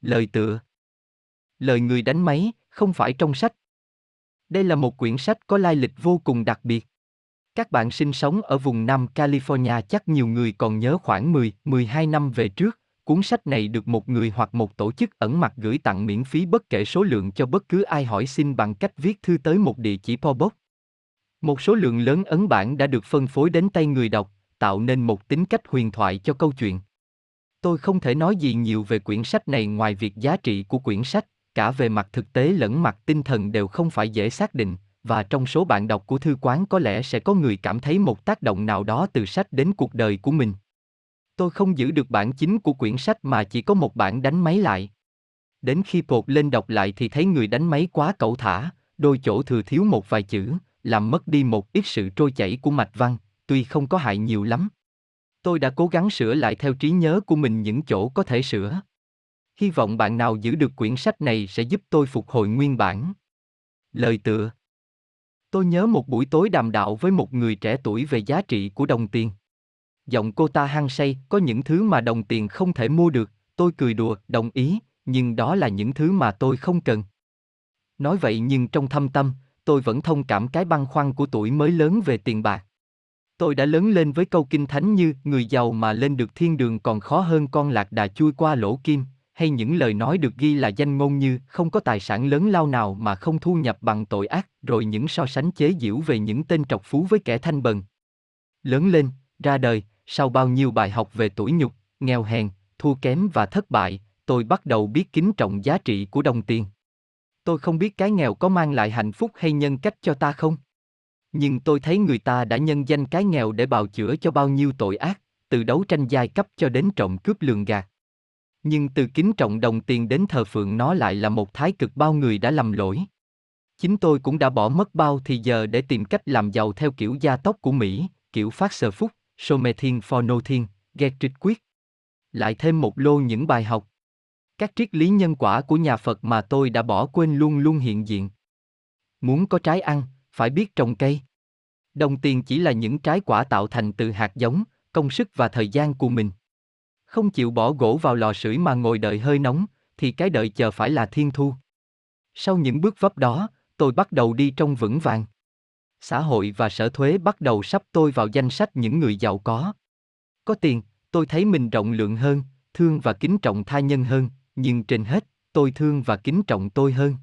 Lời tựa Lời người đánh máy, không phải trong sách. Đây là một quyển sách có lai lịch vô cùng đặc biệt. Các bạn sinh sống ở vùng Nam California chắc nhiều người còn nhớ khoảng 10, 12 năm về trước, cuốn sách này được một người hoặc một tổ chức ẩn mặt gửi tặng miễn phí bất kể số lượng cho bất cứ ai hỏi xin bằng cách viết thư tới một địa chỉ po box. Một số lượng lớn ấn bản đã được phân phối đến tay người đọc, tạo nên một tính cách huyền thoại cho câu chuyện. Tôi không thể nói gì nhiều về quyển sách này ngoài việc giá trị của quyển sách, cả về mặt thực tế lẫn mặt tinh thần đều không phải dễ xác định, và trong số bạn đọc của thư quán có lẽ sẽ có người cảm thấy một tác động nào đó từ sách đến cuộc đời của mình. Tôi không giữ được bản chính của quyển sách mà chỉ có một bản đánh máy lại. Đến khi pột lên đọc lại thì thấy người đánh máy quá cẩu thả, đôi chỗ thừa thiếu một vài chữ, làm mất đi một ít sự trôi chảy của mạch văn, tuy không có hại nhiều lắm. Tôi đã cố gắng sửa lại theo trí nhớ của mình những chỗ có thể sửa. Hy vọng bạn nào giữ được quyển sách này sẽ giúp tôi phục hồi nguyên bản. Lời tựa Tôi nhớ một buổi tối đàm đạo với một người trẻ tuổi về giá trị của đồng tiền. Giọng cô ta hăng say, có những thứ mà đồng tiền không thể mua được, tôi cười đùa, đồng ý, nhưng đó là những thứ mà tôi không cần. Nói vậy nhưng trong thâm tâm, tôi vẫn thông cảm cái băn khoăn của tuổi mới lớn về tiền bạc. Tôi đã lớn lên với câu kinh thánh như người giàu mà lên được thiên đường còn khó hơn con lạc đà chui qua lỗ kim, hay những lời nói được ghi là danh ngôn như không có tài sản lớn lao nào mà không thu nhập bằng tội ác, rồi những so sánh chế giễu về những tên trọc phú với kẻ thanh bần. Lớn lên, ra đời, sau bao nhiêu bài học về tuổi nhục, nghèo hèn, thua kém và thất bại, tôi bắt đầu biết kính trọng giá trị của đồng tiền. Tôi không biết cái nghèo có mang lại hạnh phúc hay nhân cách cho ta không? Nhưng tôi thấy người ta đã nhân danh cái nghèo để bào chữa cho bao nhiêu tội ác, từ đấu tranh giai cấp cho đến trộm cướp lường gạt. Nhưng từ kính trọng đồng tiền đến thờ phượng nó lại là một thái cực bao người đã lầm lỗi. Chính tôi cũng đã bỏ mất bao thì giờ để tìm cách làm giàu theo kiểu gia tốc của Mỹ, kiểu phát sờ phúc, Somethin for no thiên, ghe trích quyết. Lại thêm một lô những bài học. Các triết lý nhân quả của nhà Phật mà tôi đã bỏ quên luôn luôn hiện diện. Muốn có trái ăn, phải biết trồng cây. Đồng tiền chỉ là những trái quả tạo thành từ hạt giống, công sức và thời gian của mình. Không chịu bỏ gỗ vào lò sưởi mà ngồi đợi hơi nóng, thì cái đợi chờ phải là thiên thu. Sau những bước vấp đó, tôi bắt đầu đi trong vững vàng. Xã hội và sở thuế bắt đầu sắp tôi vào danh sách những người giàu có. Có tiền, tôi thấy mình rộng lượng hơn, thương và kính trọng tha nhân hơn, nhưng trên hết, tôi thương và kính trọng tôi hơn.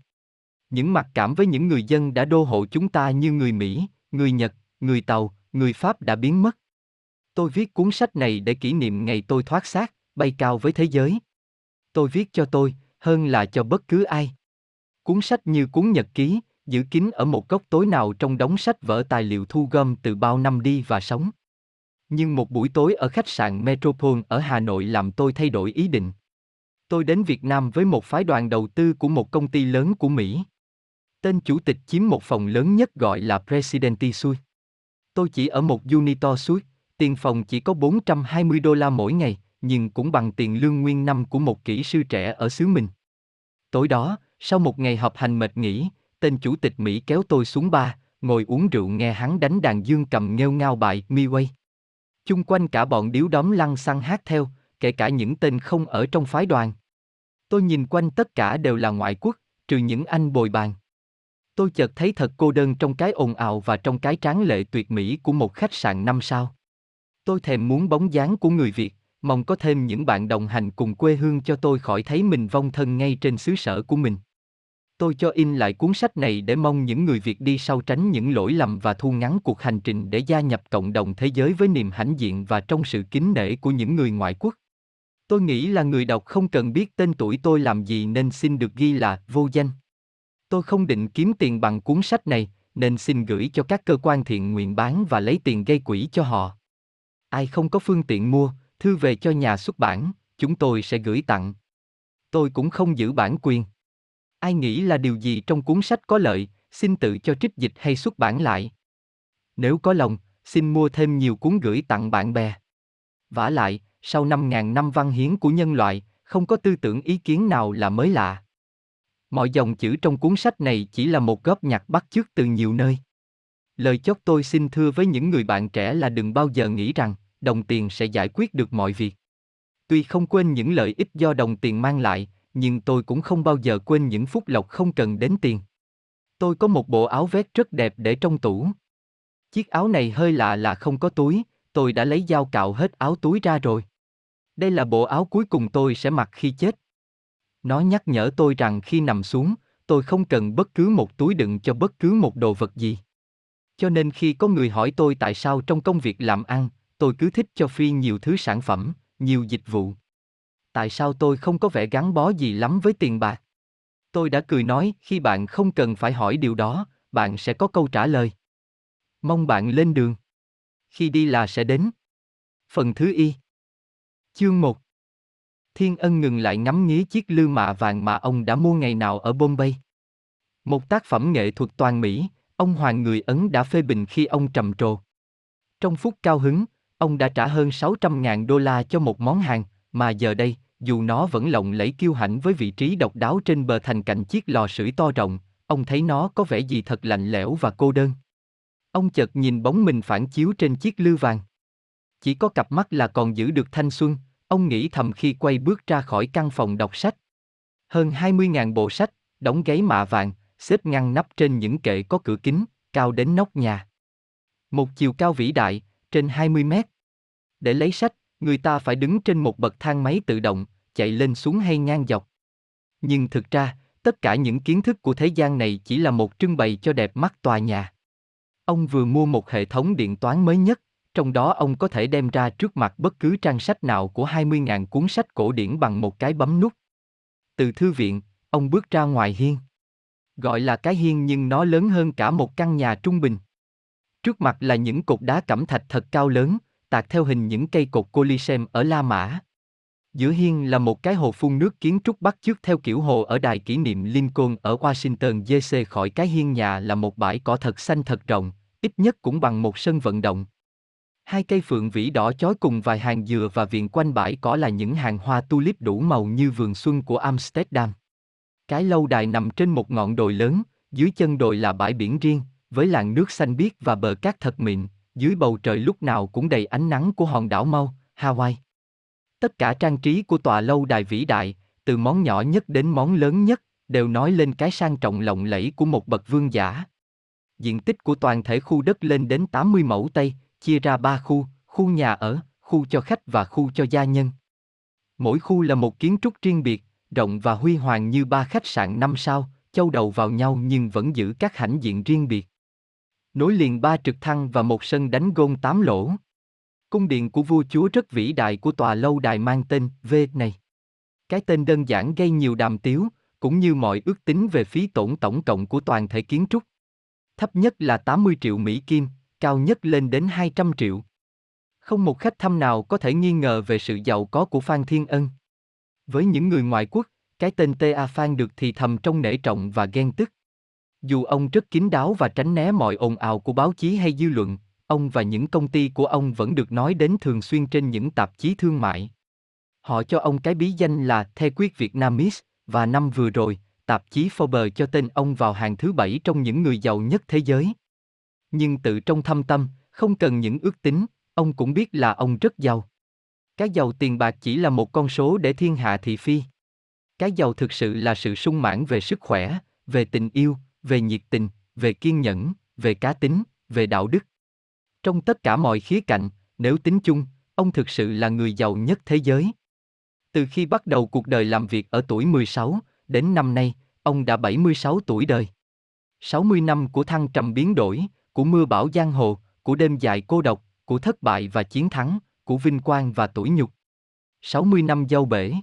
Những mặc cảm với những người dân đã đô hộ chúng ta như người Mỹ, người Nhật, người Tàu, người Pháp đã biến mất. Tôi viết cuốn sách này để kỷ niệm ngày tôi thoát xác, bay cao với thế giới. Tôi viết cho tôi, hơn là cho bất cứ ai. Cuốn sách như cuốn nhật ký, giữ kín ở một góc tối nào trong đống sách vở tài liệu thu gom từ bao năm đi và sống. Nhưng một buổi tối ở khách sạn Metropole ở Hà Nội làm tôi thay đổi ý định. Tôi đến Việt Nam với một phái đoàn đầu tư của một công ty lớn của Mỹ. Tên chủ tịch chiếm một phòng lớn nhất gọi là Presidenti Suite. Tôi chỉ ở một unito Suite, tiền phòng chỉ có 420 đô la mỗi ngày, nhưng cũng bằng tiền lương nguyên năm của một kỹ sư trẻ ở xứ mình. Tối đó, sau một ngày họp hành mệt nghỉ, tên chủ tịch Mỹ kéo tôi xuống ba, ngồi uống rượu nghe hắn đánh đàn dương cầm nghêu ngao bài Miway. Chung quanh cả bọn điếu đóm lăng xăng hát theo, kể cả những tên không ở trong phái đoàn. Tôi nhìn quanh tất cả đều là ngoại quốc, trừ những anh bồi bàn. Tôi chợt thấy thật cô đơn trong cái ồn ào và trong cái tráng lệ tuyệt mỹ của một khách sạn năm sao. Tôi thèm muốn bóng dáng của người Việt, mong có thêm những bạn đồng hành cùng quê hương cho tôi khỏi thấy mình vong thân ngay trên xứ sở của mình. Tôi cho in lại cuốn sách này để mong những người Việt đi sau tránh những lỗi lầm và thu ngắn cuộc hành trình để gia nhập cộng đồng thế giới với niềm hãnh diện và trong sự kính nể của những người ngoại quốc. Tôi nghĩ là người đọc không cần biết tên tuổi tôi làm gì nên xin được ghi là vô danh. Tôi không định kiếm tiền bằng cuốn sách này, nên xin gửi cho các cơ quan thiện nguyện bán và lấy tiền gây quỹ cho họ. Ai không có phương tiện mua, thư về cho nhà xuất bản, chúng tôi sẽ gửi tặng. Tôi cũng không giữ bản quyền. Ai nghĩ là điều gì trong cuốn sách có lợi, xin tự cho trích dịch hay xuất bản lại. Nếu có lòng, xin mua thêm nhiều cuốn gửi tặng bạn bè. Vả lại, sau 5.000 năm văn hiến của nhân loại, không có tư tưởng ý kiến nào là mới lạ. Mọi dòng chữ trong cuốn sách này chỉ là một góp nhặt bắt chước từ nhiều nơi. Lời chót tôi xin thưa với những người bạn trẻ là đừng bao giờ nghĩ rằng đồng tiền sẽ giải quyết được mọi việc. Tuy không quên những lợi ích do đồng tiền mang lại, nhưng tôi cũng không bao giờ quên những phút lộc không cần đến tiền. Tôi có một bộ áo vest rất đẹp để trong tủ. Chiếc áo này hơi lạ là không có túi, tôi đã lấy dao cạo hết áo túi ra rồi. Đây là bộ áo cuối cùng tôi sẽ mặc khi chết. Nó nhắc nhở tôi rằng khi nằm xuống, tôi không cần bất cứ một túi đựng cho bất cứ một đồ vật gì. Cho nên khi có người hỏi tôi tại sao trong công việc làm ăn, tôi cứ thích cho Phi nhiều thứ sản phẩm, nhiều dịch vụ. Tại sao tôi không có vẻ gắn bó gì lắm với tiền bạc? Tôi đã cười nói, khi bạn không cần phải hỏi điều đó, bạn sẽ có câu trả lời. Mong bạn lên đường. Khi đi là sẽ đến. Phần thứ y. Chương 1 Thiên Ân ngừng lại ngắm nghía chiếc lư mạ vàng mà ông đã mua ngày nào ở Bombay. Một tác phẩm nghệ thuật toàn Mỹ, ông Hoàng người Ấn đã phê bình khi ông trầm trồ. Trong phút cao hứng, ông đã trả hơn 600.000 đô la cho một món hàng, mà giờ đây, dù nó vẫn lộng lẫy kiêu hãnh với vị trí độc đáo trên bờ thành cạnh chiếc lò sưởi to rộng, ông thấy nó có vẻ gì thật lạnh lẽo và cô đơn. Ông chợt nhìn bóng mình phản chiếu trên chiếc lư vàng. Chỉ có cặp mắt là còn giữ được thanh xuân, ông nghĩ thầm khi quay bước ra khỏi căn phòng đọc sách. Hơn 20.000 bộ sách, đóng gáy mạ vàng, xếp ngăn nắp trên những kệ có cửa kính, cao đến nóc nhà. Một chiều cao vĩ đại, trên 20 mét. Để lấy sách, người ta phải đứng trên một bậc thang máy tự động, chạy lên xuống hay ngang dọc. Nhưng thực ra, tất cả những kiến thức của thế gian này chỉ là một trưng bày cho đẹp mắt tòa nhà. Ông vừa mua một hệ thống điện toán mới nhất, trong đó ông có thể đem ra trước mặt bất cứ trang sách nào của 20.000 cuốn sách cổ điển bằng một cái bấm nút. Từ thư viện, ông bước ra ngoài hiên. Gọi là cái hiên nhưng nó lớn hơn cả một căn nhà trung bình. Trước mặt là những cột đá cẩm thạch thật cao lớn, tạc theo hình những cây cột Colisem ở La Mã. Giữa hiên là một cái hồ phun nước kiến trúc bắt chước theo kiểu hồ ở đài kỷ niệm Lincoln ở Washington DC khỏi cái hiên nhà là một bãi cỏ thật xanh thật rộng, ít nhất cũng bằng một sân vận động. Hai cây phượng vĩ đỏ chói cùng vài hàng dừa và viện quanh bãi cỏ là những hàng hoa tulip đủ màu như vườn xuân của Amsterdam. Cái lâu đài nằm trên một ngọn đồi lớn, dưới chân đồi là bãi biển riêng, với làn nước xanh biếc và bờ cát thật mịn, dưới bầu trời lúc nào cũng đầy ánh nắng của hòn đảo Mau, Hawaii. Tất cả trang trí của tòa lâu đài vĩ đại, từ món nhỏ nhất đến món lớn nhất, đều nói lên cái sang trọng lộng lẫy của một bậc vương giả. Diện tích của toàn thể khu đất lên đến 80 mẫu Tây, chia ra ba khu, khu nhà ở, khu cho khách và khu cho gia nhân. Mỗi khu là một kiến trúc riêng biệt, rộng và huy hoàng như ba khách sạn năm sao, châu đầu vào nhau nhưng vẫn giữ các hãnh diện riêng biệt. Nối liền ba trực thăng và một sân đánh gôn tám lỗ. Cung điện của vua chúa rất vĩ đại của tòa lâu đài mang tên V này. Cái tên đơn giản gây nhiều đàm tiếu, cũng như mọi ước tính về phí tổn tổng cộng của toàn thể kiến trúc. Thấp nhất là 80 triệu Mỹ Kim, cao nhất lên đến 200 triệu. Không một khách thăm nào có thể nghi ngờ về sự giàu có của Phan Thiên Ân. Với những người ngoại quốc, cái tên T.A. Phan được thì thầm trong nể trọng và ghen tức. Dù ông rất kín đáo và tránh né mọi ồn ào của báo chí hay dư luận, ông và những công ty của ông vẫn được nói đến thường xuyên trên những tạp chí thương mại. Họ cho ông cái bí danh là The Quyết Vietnamese, và năm vừa rồi, tạp chí Forbes cho tên ông vào hàng thứ bảy trong những người giàu nhất thế giới. Nhưng tự trong thâm tâm, không cần những ước tính, ông cũng biết là ông rất giàu. Cái giàu tiền bạc chỉ là một con số để thiên hạ thị phi. Cái giàu thực sự là sự sung mãn về sức khỏe, về tình yêu, về nhiệt tình, về kiên nhẫn, về cá tính, về đạo đức. Trong tất cả mọi khía cạnh, nếu tính chung, ông thực sự là người giàu nhất thế giới. Từ khi bắt đầu cuộc đời làm việc ở tuổi 16, đến năm nay, ông đã 76 tuổi đời. 60 năm của thăng trầm biến đổi, của mưa bão giang hồ, của đêm dài cô độc, của thất bại và chiến thắng, của vinh quang và tuổi nhục. 60 năm dâu bể.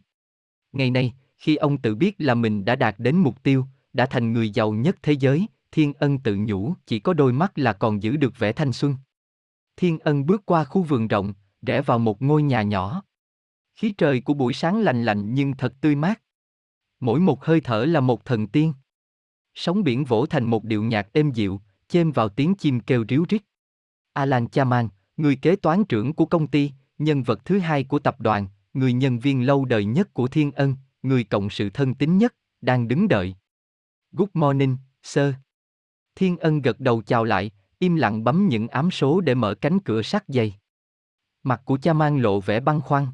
Ngày nay, khi ông tự biết là mình đã đạt đến mục tiêu, đã thành người giàu nhất thế giới, Thiên Ân tự nhủ chỉ có đôi mắt là còn giữ được vẻ thanh xuân. Thiên Ân bước qua khu vườn rộng, rẽ vào một ngôi nhà nhỏ. Khí trời của buổi sáng lành lạnh nhưng thật tươi mát. Mỗi một hơi thở là một thần tiên. Sóng biển vỗ thành một điệu nhạc êm dịu, chêm vào tiếng chim kêu ríu rít. Alan Chaman, người kế toán trưởng của công ty, nhân vật thứ hai của tập đoàn, người nhân viên lâu đời nhất của Thiên Ân, người cộng sự thân tín nhất, đang đứng đợi. Good morning, sir. Thiên Ân gật đầu chào lại, im lặng bấm những ám số để mở cánh cửa sắt dày. Mặt của cha mang lộ vẻ băn khoăn.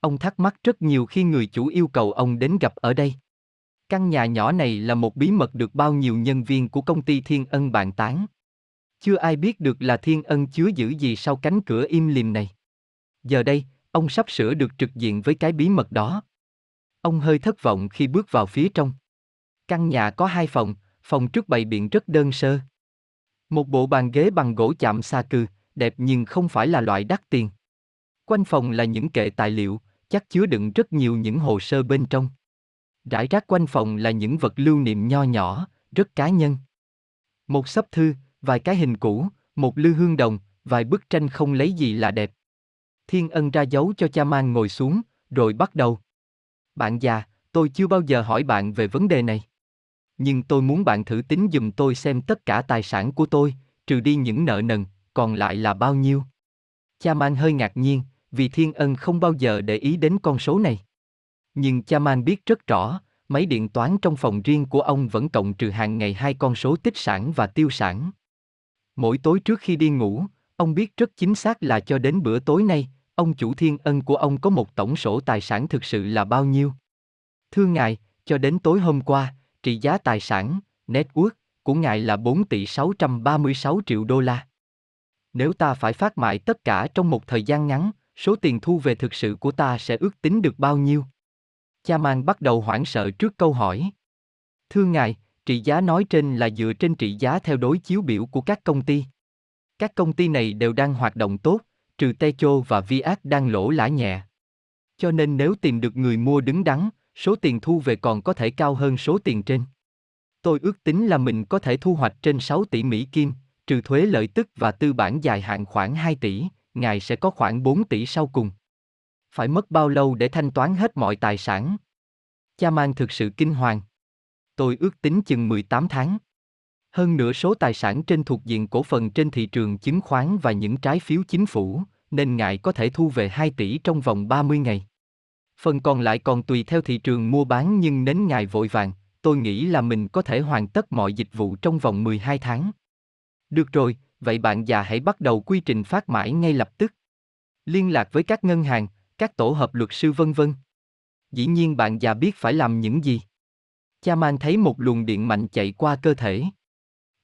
Ông thắc mắc rất nhiều khi người chủ yêu cầu ông đến gặp ở đây. Căn nhà nhỏ này là một bí mật được bao nhiêu nhân viên của công ty Thiên Ân bàn tán. Chưa ai biết được là Thiên Ân chứa giữ gì sau cánh cửa im lìm này. Giờ đây, ông sắp sửa được trực diện với cái bí mật đó. Ông hơi thất vọng khi bước vào phía trong. Căn nhà có hai phòng, phòng trước bày biện rất đơn sơ. Một bộ bàn ghế bằng gỗ chạm sa cư, đẹp nhưng không phải là loại đắt tiền. Quanh phòng là những kệ tài liệu, chắc chứa đựng rất nhiều những hồ sơ bên trong. Rải rác quanh phòng là những vật lưu niệm nho nhỏ, rất cá nhân. Một sấp thư, vài cái hình cũ, một lư hương đồng, vài bức tranh không lấy gì là đẹp. Thiên ân ra dấu cho cha mang ngồi xuống, rồi bắt đầu. Bạn già, tôi chưa bao giờ hỏi bạn về vấn đề này. Nhưng tôi muốn bạn thử tính dùm tôi xem tất cả tài sản của tôi, trừ đi những nợ nần, còn lại là bao nhiêu. Cha mang hơi ngạc nhiên, vì thiên ân không bao giờ để ý đến con số này. Nhưng cha man biết rất rõ, máy điện toán trong phòng riêng của ông vẫn cộng trừ hàng ngày hai con số tích sản và tiêu sản. Mỗi tối trước khi đi ngủ, ông biết rất chính xác là cho đến bữa tối nay, ông chủ thiên ân của ông có một tổng sổ tài sản thực sự là bao nhiêu. Thưa ngài, cho đến tối hôm qua, trị giá tài sản, net của ngài là 4 tỷ 636 triệu đô la. Nếu ta phải phát mại tất cả trong một thời gian ngắn, số tiền thu về thực sự của ta sẽ ước tính được bao nhiêu? Cha mang bắt đầu hoảng sợ trước câu hỏi. Thưa ngài, trị giá nói trên là dựa trên trị giá theo đối chiếu biểu của các công ty. Các công ty này đều đang hoạt động tốt, trừ Techo và Viac đang lỗ lã nhẹ. Cho nên nếu tìm được người mua đứng đắn, số tiền thu về còn có thể cao hơn số tiền trên. Tôi ước tính là mình có thể thu hoạch trên 6 tỷ Mỹ Kim, trừ thuế lợi tức và tư bản dài hạn khoảng 2 tỷ, ngài sẽ có khoảng 4 tỷ sau cùng. Phải mất bao lâu để thanh toán hết mọi tài sản? Cha mang thực sự kinh hoàng. Tôi ước tính chừng 18 tháng. Hơn nửa số tài sản trên thuộc diện cổ phần trên thị trường chứng khoán và những trái phiếu chính phủ, nên ngài có thể thu về 2 tỷ trong vòng 30 ngày. Phần còn lại còn tùy theo thị trường mua bán nhưng nến ngài vội vàng, tôi nghĩ là mình có thể hoàn tất mọi dịch vụ trong vòng 12 tháng. Được rồi, vậy bạn già hãy bắt đầu quy trình phát mãi ngay lập tức. Liên lạc với các ngân hàng, các tổ hợp luật sư vân vân. Dĩ nhiên bạn già biết phải làm những gì. Cha mang thấy một luồng điện mạnh chạy qua cơ thể.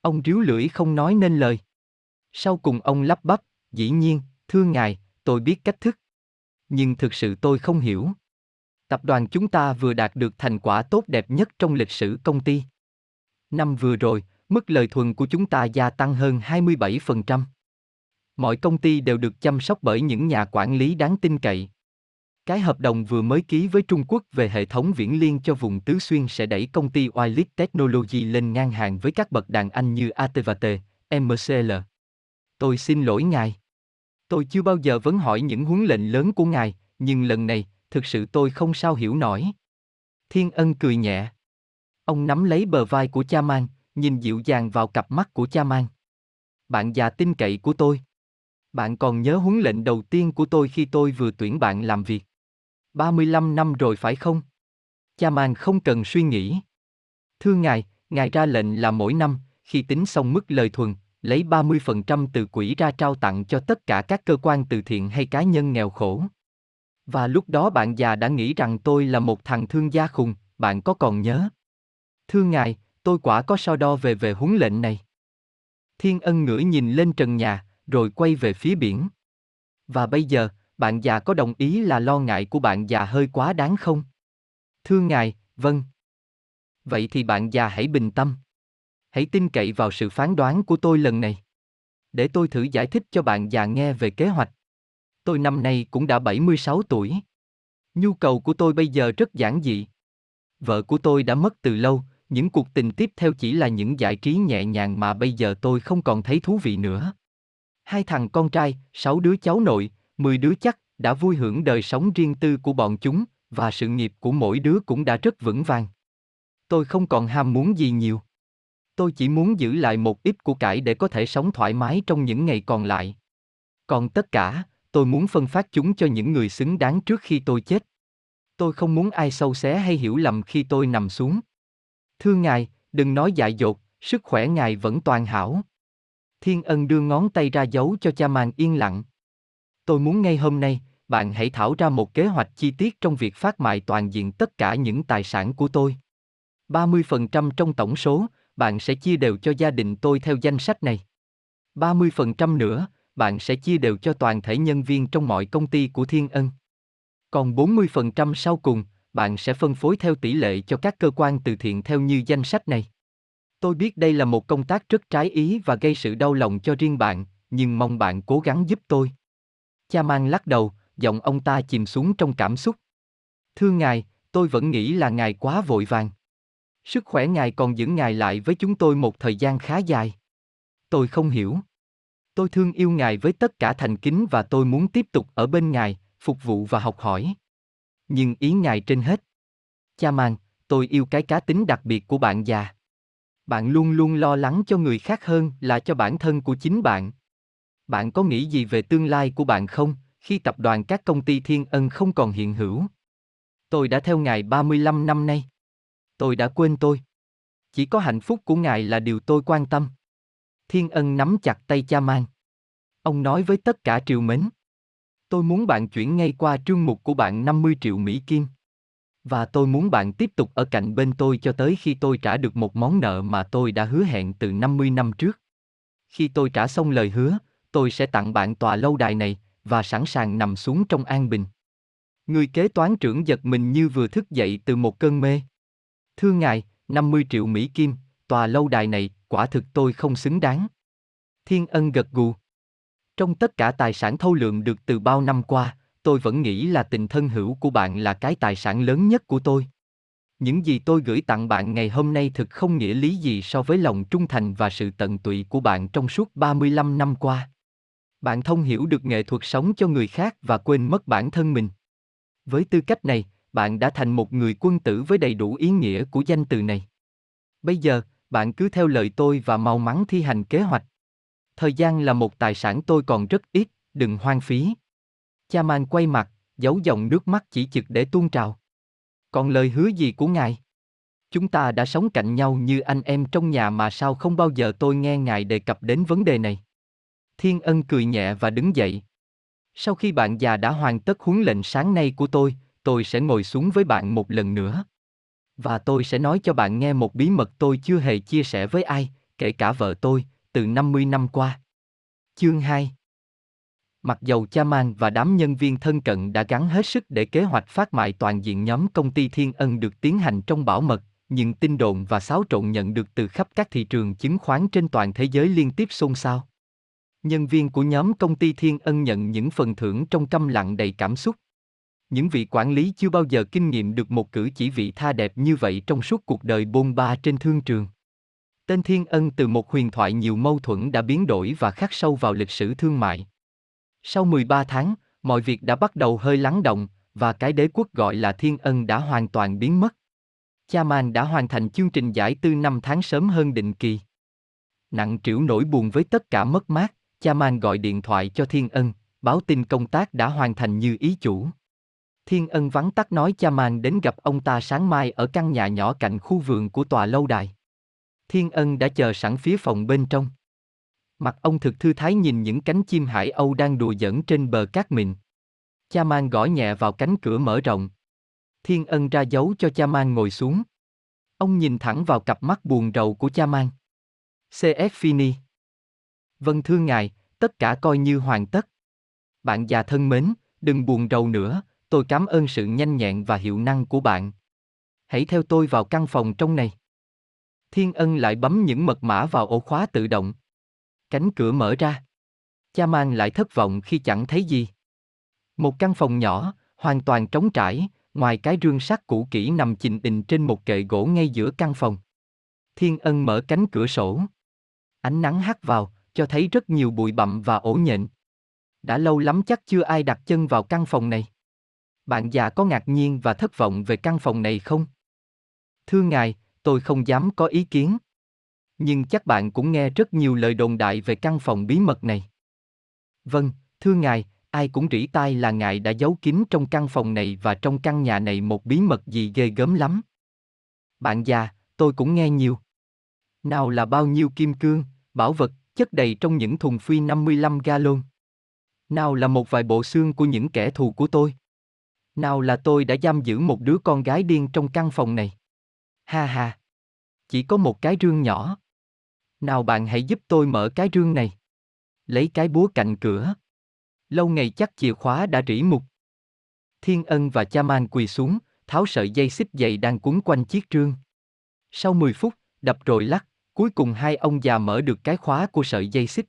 Ông ríu lưỡi không nói nên lời. Sau cùng ông lắp bắp, dĩ nhiên, thưa ngài, tôi biết cách thức. Nhưng thực sự tôi không hiểu. Tập đoàn chúng ta vừa đạt được thành quả tốt đẹp nhất trong lịch sử công ty. Năm vừa rồi, mức lợi thuần của chúng ta gia tăng hơn 27%. Mọi công ty đều được chăm sóc bởi những nhà quản lý đáng tin cậy. Cái hợp đồng vừa mới ký với Trung Quốc về hệ thống viễn liên cho vùng Tứ Xuyên sẽ đẩy công ty Wiley Technology lên ngang hàng với các bậc đàn anh như AT&T, MCL. Tôi xin lỗi ngài. Tôi chưa bao giờ vấn hỏi những huấn lệnh lớn của ngài, nhưng lần này, thực sự tôi không sao hiểu nổi. Thiên ân cười nhẹ. Ông nắm lấy bờ vai của cha mang, nhìn dịu dàng vào cặp mắt của cha mang. Bạn già tin cậy của tôi. Bạn còn nhớ huấn lệnh đầu tiên của tôi khi tôi vừa tuyển bạn làm việc. 35 năm rồi phải không? Cha màng không cần suy nghĩ. Thưa ngài, ngài ra lệnh là mỗi năm, khi tính xong mức lời thuần, lấy 30% từ quỹ ra trao tặng cho tất cả các cơ quan từ thiện hay cá nhân nghèo khổ. Và lúc đó bạn già đã nghĩ rằng tôi là một thằng thương gia khùng, bạn có còn nhớ? Thưa ngài, tôi quả có so đo về về huấn lệnh này. Thiên ân ngửa nhìn lên trần nhà, rồi quay về phía biển. Và bây giờ, bạn già có đồng ý là lo ngại của bạn già hơi quá đáng không? Thưa ngài, vâng. Vậy thì bạn già hãy bình tâm. Hãy tin cậy vào sự phán đoán của tôi lần này. Để tôi thử giải thích cho bạn già nghe về kế hoạch. Tôi năm nay cũng đã 76 tuổi. Nhu cầu của tôi bây giờ rất giản dị. Vợ của tôi đã mất từ lâu, những cuộc tình tiếp theo chỉ là những giải trí nhẹ nhàng mà bây giờ tôi không còn thấy thú vị nữa. Hai thằng con trai, sáu đứa cháu nội, mười đứa chắc, đã vui hưởng đời sống riêng tư của bọn chúng, và sự nghiệp của mỗi đứa cũng đã rất vững vàng. Tôi không còn ham muốn gì nhiều. Tôi chỉ muốn giữ lại một ít của cải để có thể sống thoải mái trong những ngày còn lại. Còn tất cả, tôi muốn phân phát chúng cho những người xứng đáng trước khi tôi chết. Tôi không muốn ai sâu xé hay hiểu lầm khi tôi nằm xuống. Thưa ngài, đừng nói dại dột, sức khỏe ngài vẫn toàn hảo. Thiên ân đưa ngón tay ra dấu cho cha màng yên lặng. Tôi muốn ngay hôm nay, bạn hãy thảo ra một kế hoạch chi tiết trong việc phát mại toàn diện tất cả những tài sản của tôi. 30% trong tổng số, bạn sẽ chia đều cho gia đình tôi theo danh sách này. 30% nữa, bạn sẽ chia đều cho toàn thể nhân viên trong mọi công ty của Thiên Ân. Còn 40% sau cùng, bạn sẽ phân phối theo tỷ lệ cho các cơ quan từ thiện theo như danh sách này. Tôi biết đây là một công tác rất trái ý và gây sự đau lòng cho riêng bạn, nhưng mong bạn cố gắng giúp tôi. Cha mang lắc đầu, giọng ông ta chìm xuống trong cảm xúc. Thưa ngài, tôi vẫn nghĩ là ngài quá vội vàng. Sức khỏe ngài còn giữ ngài lại với chúng tôi một thời gian khá dài. Tôi không hiểu. Tôi thương yêu ngài với tất cả thành kính và tôi muốn tiếp tục ở bên ngài, phục vụ và học hỏi. Nhưng ý ngài trên hết. Cha mang, tôi yêu cái cá tính đặc biệt của bạn già. Bạn luôn luôn lo lắng cho người khác hơn là cho bản thân của chính bạn. Bạn có nghĩ gì về tương lai của bạn không, khi tập đoàn các công ty thiên ân không còn hiện hữu? Tôi đã theo ngài 35 năm nay. Tôi đã quên tôi. Chỉ có hạnh phúc của ngài là điều tôi quan tâm. Thiên ân nắm chặt tay cha mang. Ông nói với tất cả triều mến. Tôi muốn bạn chuyển ngay qua trương mục của bạn 50 triệu Mỹ Kim. Và tôi muốn bạn tiếp tục ở cạnh bên tôi cho tới khi tôi trả được một món nợ mà tôi đã hứa hẹn từ 50 năm trước. Khi tôi trả xong lời hứa, tôi sẽ tặng bạn tòa lâu đài này và sẵn sàng nằm xuống trong an bình. Người kế toán trưởng giật mình như vừa thức dậy từ một cơn mê. Thưa ngài, 50 triệu Mỹ Kim, tòa lâu đài này, quả thực tôi không xứng đáng. Thiên ân gật gù. Trong tất cả tài sản thâu lượng được từ bao năm qua, tôi vẫn nghĩ là tình thân hữu của bạn là cái tài sản lớn nhất của tôi. Những gì tôi gửi tặng bạn ngày hôm nay thực không nghĩa lý gì so với lòng trung thành và sự tận tụy của bạn trong suốt 35 năm qua. Bạn thông hiểu được nghệ thuật sống cho người khác và quên mất bản thân mình. Với tư cách này, bạn đã thành một người quân tử với đầy đủ ý nghĩa của danh từ này. Bây giờ, bạn cứ theo lời tôi và mau mắn thi hành kế hoạch. Thời gian là một tài sản tôi còn rất ít, đừng hoang phí. Cha man quay mặt, giấu dòng nước mắt chỉ chực để tuôn trào. Còn lời hứa gì của ngài? Chúng ta đã sống cạnh nhau như anh em trong nhà mà sao không bao giờ tôi nghe ngài đề cập đến vấn đề này. Thiên ân cười nhẹ và đứng dậy. Sau khi bạn già đã hoàn tất huấn lệnh sáng nay của tôi, tôi sẽ ngồi xuống với bạn một lần nữa. Và tôi sẽ nói cho bạn nghe một bí mật tôi chưa hề chia sẻ với ai, kể cả vợ tôi, từ 50 năm qua. Chương 2 Mặc dầu cha man và đám nhân viên thân cận đã gắn hết sức để kế hoạch phát mại toàn diện nhóm công ty Thiên Ân được tiến hành trong bảo mật, nhưng tin đồn và xáo trộn nhận được từ khắp các thị trường chứng khoán trên toàn thế giới liên tiếp xôn xao. Nhân viên của nhóm công ty Thiên Ân nhận những phần thưởng trong câm lặng đầy cảm xúc. Những vị quản lý chưa bao giờ kinh nghiệm được một cử chỉ vị tha đẹp như vậy trong suốt cuộc đời bôn ba trên thương trường. Tên Thiên Ân từ một huyền thoại nhiều mâu thuẫn đã biến đổi và khắc sâu vào lịch sử thương mại. Sau 13 tháng, mọi việc đã bắt đầu hơi lắng động, và cái đế quốc gọi là Thiên Ân đã hoàn toàn biến mất. Cha Man đã hoàn thành chương trình giải tư 5 tháng sớm hơn định kỳ. Nặng trĩu nỗi buồn với tất cả mất mát, cha Man gọi điện thoại cho Thiên Ân, báo tin công tác đã hoàn thành như ý chủ. Thiên Ân vắng tắt nói cha Man đến gặp ông ta sáng mai ở căn nhà nhỏ cạnh khu vườn của tòa lâu đài. Thiên Ân đã chờ sẵn phía phòng bên trong. Mặt ông thực thư thái nhìn những cánh chim hải âu đang đùa giỡn trên bờ cát mịn. Cha mang gõ nhẹ vào cánh cửa mở rộng. Thiên Ân ra dấu cho cha mang ngồi xuống. Ông nhìn thẳng vào cặp mắt buồn rầu của cha mang. CF Fini. Vâng thưa ngài, tất cả coi như hoàn tất. Bạn già thân mến, đừng buồn rầu nữa, tôi cảm ơn sự nhanh nhẹn và hiệu năng của bạn. Hãy theo tôi vào căn phòng trong này. Thiên Ân lại bấm những mật mã vào ổ khóa tự động. Cánh cửa mở ra. Cha mang lại thất vọng khi chẳng thấy gì. Một căn phòng nhỏ, hoàn toàn trống trải, ngoài cái rương sắt cũ kỹ nằm chình đình trên một kệ gỗ ngay giữa căn phòng. Thiên Ân mở cánh cửa sổ. Ánh nắng hắt vào, cho thấy rất nhiều bụi bặm và ổ nhện. Đã lâu lắm chắc chưa ai đặt chân vào căn phòng này. Bạn già có ngạc nhiên và thất vọng về căn phòng này không? Thưa ngài, tôi không dám có ý kiến. Nhưng chắc bạn cũng nghe rất nhiều lời đồn đại về căn phòng bí mật này. Vâng, thưa ngài, ai cũng rỉ tai là ngài đã giấu kín trong căn phòng này và trong căn nhà này một bí mật gì ghê gớm lắm. Bạn già, tôi cũng nghe nhiều. Nào là bao nhiêu kim cương, bảo vật, chất đầy trong những thùng phi 55 gallon. Nào là một vài bộ xương của những kẻ thù của tôi? Nào là tôi đã giam giữ một đứa con gái điên trong căn phòng này? Ha ha! Chỉ có một cái rương nhỏ. Nào bạn hãy giúp tôi mở cái rương này. Lấy cái búa cạnh cửa. Lâu ngày chắc chìa khóa đã rỉ mục. Thiên Ân và Cha Man quỳ xuống, tháo sợi dây xích dày đang cuốn quanh chiếc rương. Sau 10 phút, đập rồi lắc, cuối cùng hai ông già mở được cái khóa của sợi dây xích.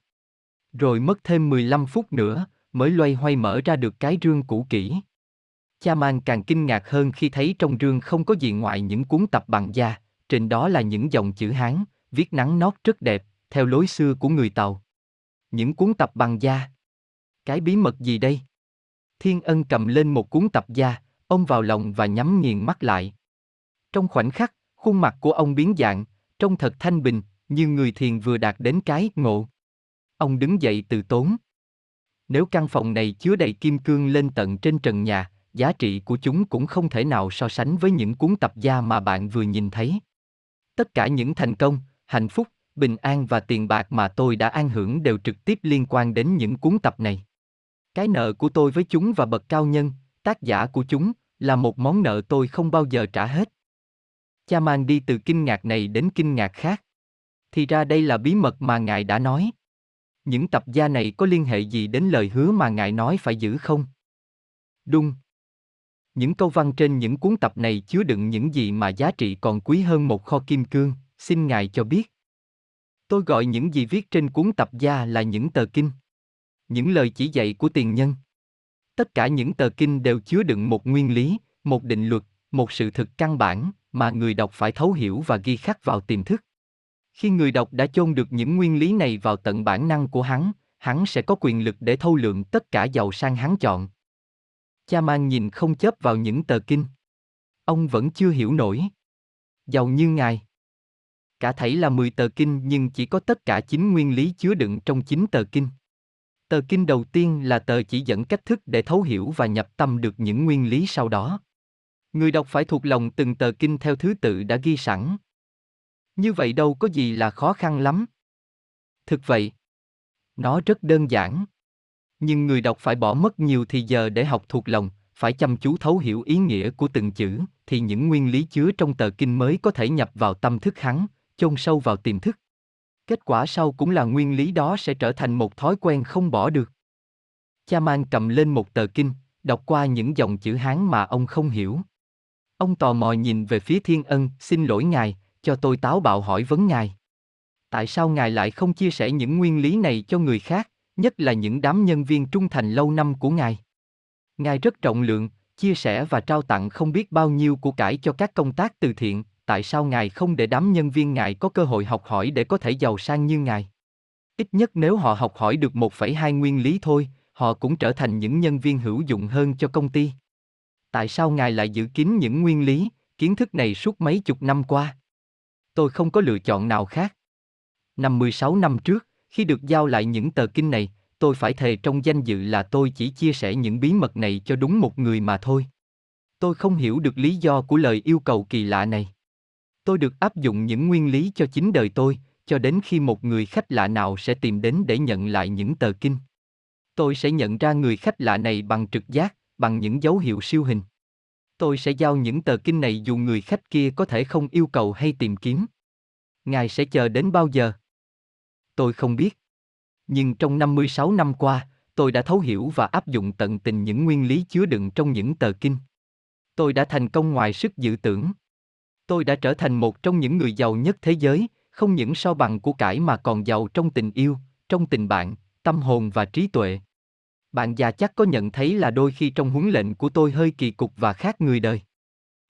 Rồi mất thêm 15 phút nữa, mới loay hoay mở ra được cái rương cũ kỹ. Cha Man càng kinh ngạc hơn khi thấy trong rương không có gì ngoài những cuốn tập bằng da, trên đó là những dòng chữ Hán, viết nắng nót rất đẹp, theo lối xưa của người Tàu. Những cuốn tập bằng da. Cái bí mật gì đây? Thiên Ân cầm lên một cuốn tập da, ông vào lòng và nhắm nghiền mắt lại. Trong khoảnh khắc, khuôn mặt của ông biến dạng, trông thật thanh bình, như người thiền vừa đạt đến cái ngộ. Ông đứng dậy từ tốn. Nếu căn phòng này chứa đầy kim cương lên tận trên trần nhà, giá trị của chúng cũng không thể nào so sánh với những cuốn tập gia mà bạn vừa nhìn thấy. Tất cả những thành công, hạnh phúc, bình an và tiền bạc mà tôi đã an hưởng đều trực tiếp liên quan đến những cuốn tập này. Cái nợ của tôi với chúng và bậc cao nhân, tác giả của chúng, là một món nợ tôi không bao giờ trả hết. Cha mang đi từ kinh ngạc này đến kinh ngạc khác. Thì ra đây là bí mật mà ngài đã nói. Những tập gia này có liên hệ gì đến lời hứa mà ngài nói phải giữ không? Đúng. Những câu văn trên những cuốn tập này chứa đựng những gì mà giá trị còn quý hơn một kho kim cương, xin ngài cho biết. Tôi gọi những gì viết trên cuốn tập gia là những tờ kinh. Những lời chỉ dạy của tiền nhân. Tất cả những tờ kinh đều chứa đựng một nguyên lý, một định luật, một sự thực căn bản mà người đọc phải thấu hiểu và ghi khắc vào tiềm thức. Khi người đọc đã chôn được những nguyên lý này vào tận bản năng của hắn, hắn sẽ có quyền lực để thâu lượng tất cả giàu sang hắn chọn. Cha mang nhìn không chớp vào những tờ kinh. Ông vẫn chưa hiểu nổi. Giàu như ngài. Cả thảy là 10 tờ kinh nhưng chỉ có tất cả chín nguyên lý chứa đựng trong chín tờ kinh. Tờ kinh đầu tiên là tờ chỉ dẫn cách thức để thấu hiểu và nhập tâm được những nguyên lý sau đó. Người đọc phải thuộc lòng từng tờ kinh theo thứ tự đã ghi sẵn. Như vậy đâu có gì là khó khăn lắm. Thực vậy, nó rất đơn giản. Nhưng người đọc phải bỏ mất nhiều thì giờ để học thuộc lòng, phải chăm chú thấu hiểu ý nghĩa của từng chữ, thì những nguyên lý chứa trong tờ kinh mới có thể nhập vào tâm thức hắn, chôn sâu vào tiềm thức. Kết quả sau cũng là nguyên lý đó sẽ trở thành một thói quen không bỏ được. Cha mang cầm lên một tờ kinh, đọc qua những dòng chữ Hán mà ông không hiểu. Ông tò mò nhìn về phía Thiên Ân, xin lỗi ngài, cho tôi táo bạo hỏi vấn ngài. Tại sao ngài lại không chia sẻ những nguyên lý này cho người khác, nhất là những đám nhân viên trung thành lâu năm của ngài? Ngài rất trọng lượng, chia sẻ và trao tặng không biết bao nhiêu của cải cho các công tác từ thiện, tại sao ngài không để đám nhân viên ngài có cơ hội học hỏi để có thể giàu sang như ngài? Ít nhất nếu họ học hỏi được 1,2 nguyên lý thôi, họ cũng trở thành những nhân viên hữu dụng hơn cho công ty. Tại sao ngài lại giữ kín những nguyên lý, kiến thức này suốt mấy chục năm qua? Tôi không có lựa chọn nào khác. Năm 16 năm trước, khi được giao lại những tờ kinh này, tôi phải thề trong danh dự là tôi chỉ chia sẻ những bí mật này cho đúng một người mà thôi. Tôi không hiểu được lý do của lời yêu cầu kỳ lạ này. Tôi được áp dụng những nguyên lý cho chính đời tôi, cho đến khi một người khách lạ nào sẽ tìm đến để nhận lại những tờ kinh. Tôi sẽ nhận ra người khách lạ này bằng trực giác, bằng những dấu hiệu siêu hình. Tôi sẽ giao những tờ kinh này dù người khách kia có thể không yêu cầu hay tìm kiếm. Ngài sẽ chờ đến bao giờ? Tôi không biết. Nhưng trong 56 năm qua, tôi đã thấu hiểu và áp dụng tận tình những nguyên lý chứa đựng trong những tờ kinh. Tôi đã thành công ngoài sức dự tưởng. Tôi đã trở thành một trong những người giàu nhất thế giới, không những so bằng của cải mà còn giàu trong tình yêu, trong tình bạn, tâm hồn và trí tuệ. Bạn già chắc có nhận thấy là đôi khi trong huấn lệnh của tôi hơi kỳ cục và khác người đời.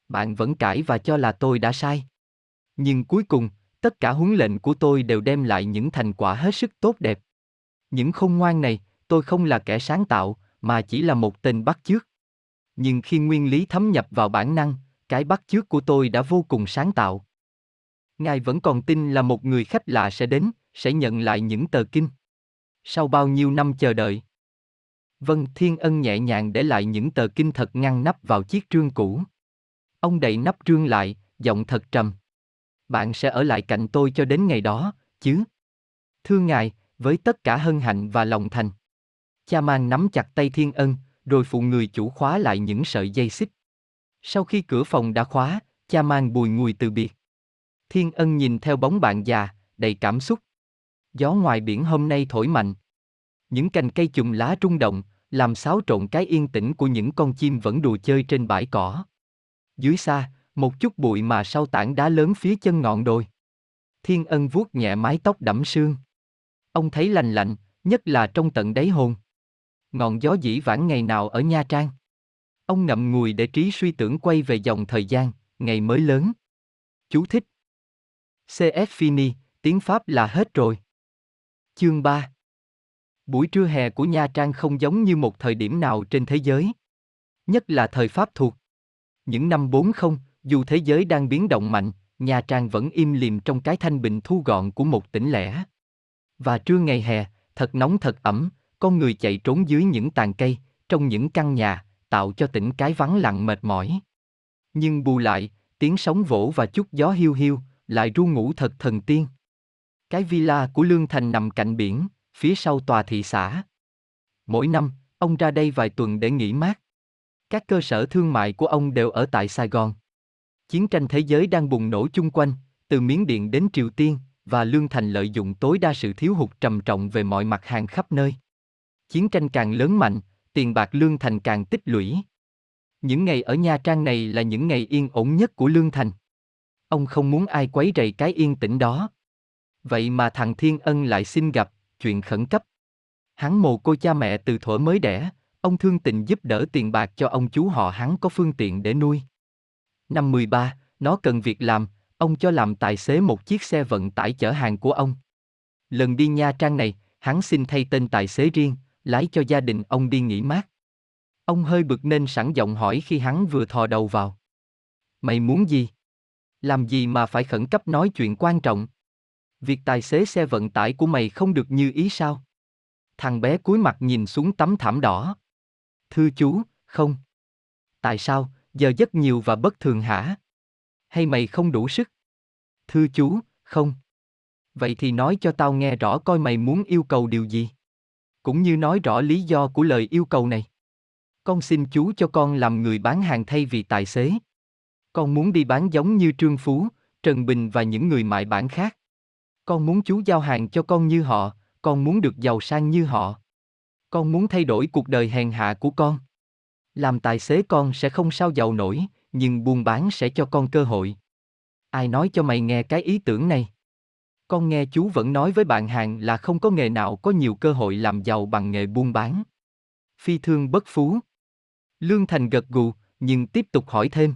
Bạn vẫn cãi và cho là tôi đã sai. Nhưng cuối cùng, tất cả huấn lệnh của tôi đều đem lại những thành quả hết sức tốt đẹp. Những khôn ngoan này, tôi không là kẻ sáng tạo, mà chỉ là một tên bắt chước. Nhưng khi nguyên lý thấm nhập vào bản năng, cái bắt chước của tôi đã vô cùng sáng tạo. Ngài vẫn còn tin là một người khách lạ sẽ đến, sẽ nhận lại những tờ kinh. Sau bao nhiêu năm chờ đợi, Vân Thiên Ân nhẹ nhàng để lại những tờ kinh thật ngăn nắp vào chiếc trương cũ. Ông đậy nắp trương lại, giọng thật trầm. Bạn sẽ ở lại cạnh tôi cho đến ngày đó, chứ? Thưa ngài, với tất cả hân hạnh và lòng thành. cha mang nắm chặt tay Thiên Ân, rồi phụ người chủ khóa lại những sợi dây xích. Sau khi cửa phòng đã khóa, cha mang bùi ngùi từ biệt. Thiên Ân nhìn theo bóng bạn già, đầy cảm xúc. Gió ngoài biển hôm nay thổi mạnh. Những cành cây chùm lá rung động, làm xáo trộn cái yên tĩnh của những con chim vẫn đùa chơi trên bãi cỏ. Dưới xa, một chút bụi mà sau tảng đá lớn phía chân ngọn đồi. Thiên Ân vuốt nhẹ mái tóc đẫm sương. Ông thấy lành lạnh, nhất là trong tận đáy hồn. Ngọn gió dĩ vãng ngày nào ở Nha Trang. Ông ngậm ngùi để trí suy tưởng quay về dòng thời gian, ngày mới lớn. Chú thích. CF Fini, tiếng Pháp là hết rồi. Chương 3 Buổi trưa hè của Nha Trang không giống như một thời điểm nào trên thế giới. Nhất là thời Pháp thuộc. Những năm 40, dù thế giới đang biến động mạnh, Nha Trang vẫn im lìm trong cái thanh bình thu gọn của một tỉnh lẻ. Và trưa ngày hè, thật nóng thật ẩm, con người chạy trốn dưới những tàn cây, trong những căn nhà, tạo cho tỉnh cái vắng lặng mệt mỏi. Nhưng bù lại, tiếng sóng vỗ và chút gió hiu hiu, lại ru ngủ thật thần tiên. Cái villa của Lương Thành nằm cạnh biển, phía sau tòa thị xã. Mỗi năm, ông ra đây vài tuần để nghỉ mát. Các cơ sở thương mại của ông đều ở tại Sài Gòn. Chiến tranh thế giới đang bùng nổ chung quanh, từ Miến Điện đến Triều Tiên, và Lương Thành lợi dụng tối đa sự thiếu hụt trầm trọng về mọi mặt hàng khắp nơi. Chiến tranh càng lớn mạnh, tiền bạc Lương Thành càng tích lũy. Những ngày ở Nha Trang này là những ngày yên ổn nhất của Lương Thành. Ông không muốn ai quấy rầy cái yên tĩnh đó. Vậy mà thằng Thiên Ân lại xin gặp, chuyện khẩn cấp. Hắn mồ cô cha mẹ từ thuở mới đẻ, ông thương tình giúp đỡ tiền bạc cho ông chú họ hắn có phương tiện để nuôi. Năm 13, nó cần việc làm, ông cho làm tài xế một chiếc xe vận tải chở hàng của ông. Lần đi Nha Trang này, hắn xin thay tên tài xế riêng, lái cho gia đình ông đi nghỉ mát. Ông hơi bực nên sẵn giọng hỏi khi hắn vừa thò đầu vào. Mày muốn gì? Làm gì mà phải khẩn cấp nói chuyện quan trọng? Việc tài xế xe vận tải của mày không được như ý sao? Thằng bé cúi mặt nhìn xuống tấm thảm đỏ. Thưa chú, không. Tại sao, giờ rất nhiều và bất thường hả? Hay mày không đủ sức? Thưa chú, không. Vậy thì nói cho tao nghe rõ coi mày muốn yêu cầu điều gì. Cũng như nói rõ lý do của lời yêu cầu này. Con xin chú cho con làm người bán hàng thay vì tài xế. Con muốn đi bán giống như Trương Phú, Trần Bình và những người mại bản khác. Con muốn chú giao hàng cho con như họ, con muốn được giàu sang như họ. Con muốn thay đổi cuộc đời hèn hạ của con. Làm tài xế con sẽ không sao giàu nổi, nhưng buôn bán sẽ cho con cơ hội. Ai nói cho mày nghe cái ý tưởng này? Con nghe chú vẫn nói với bạn hàng là không có nghề nào có nhiều cơ hội làm giàu bằng nghề buôn bán. Phi thương bất phú. Lương Thành gật gù, nhưng tiếp tục hỏi thêm.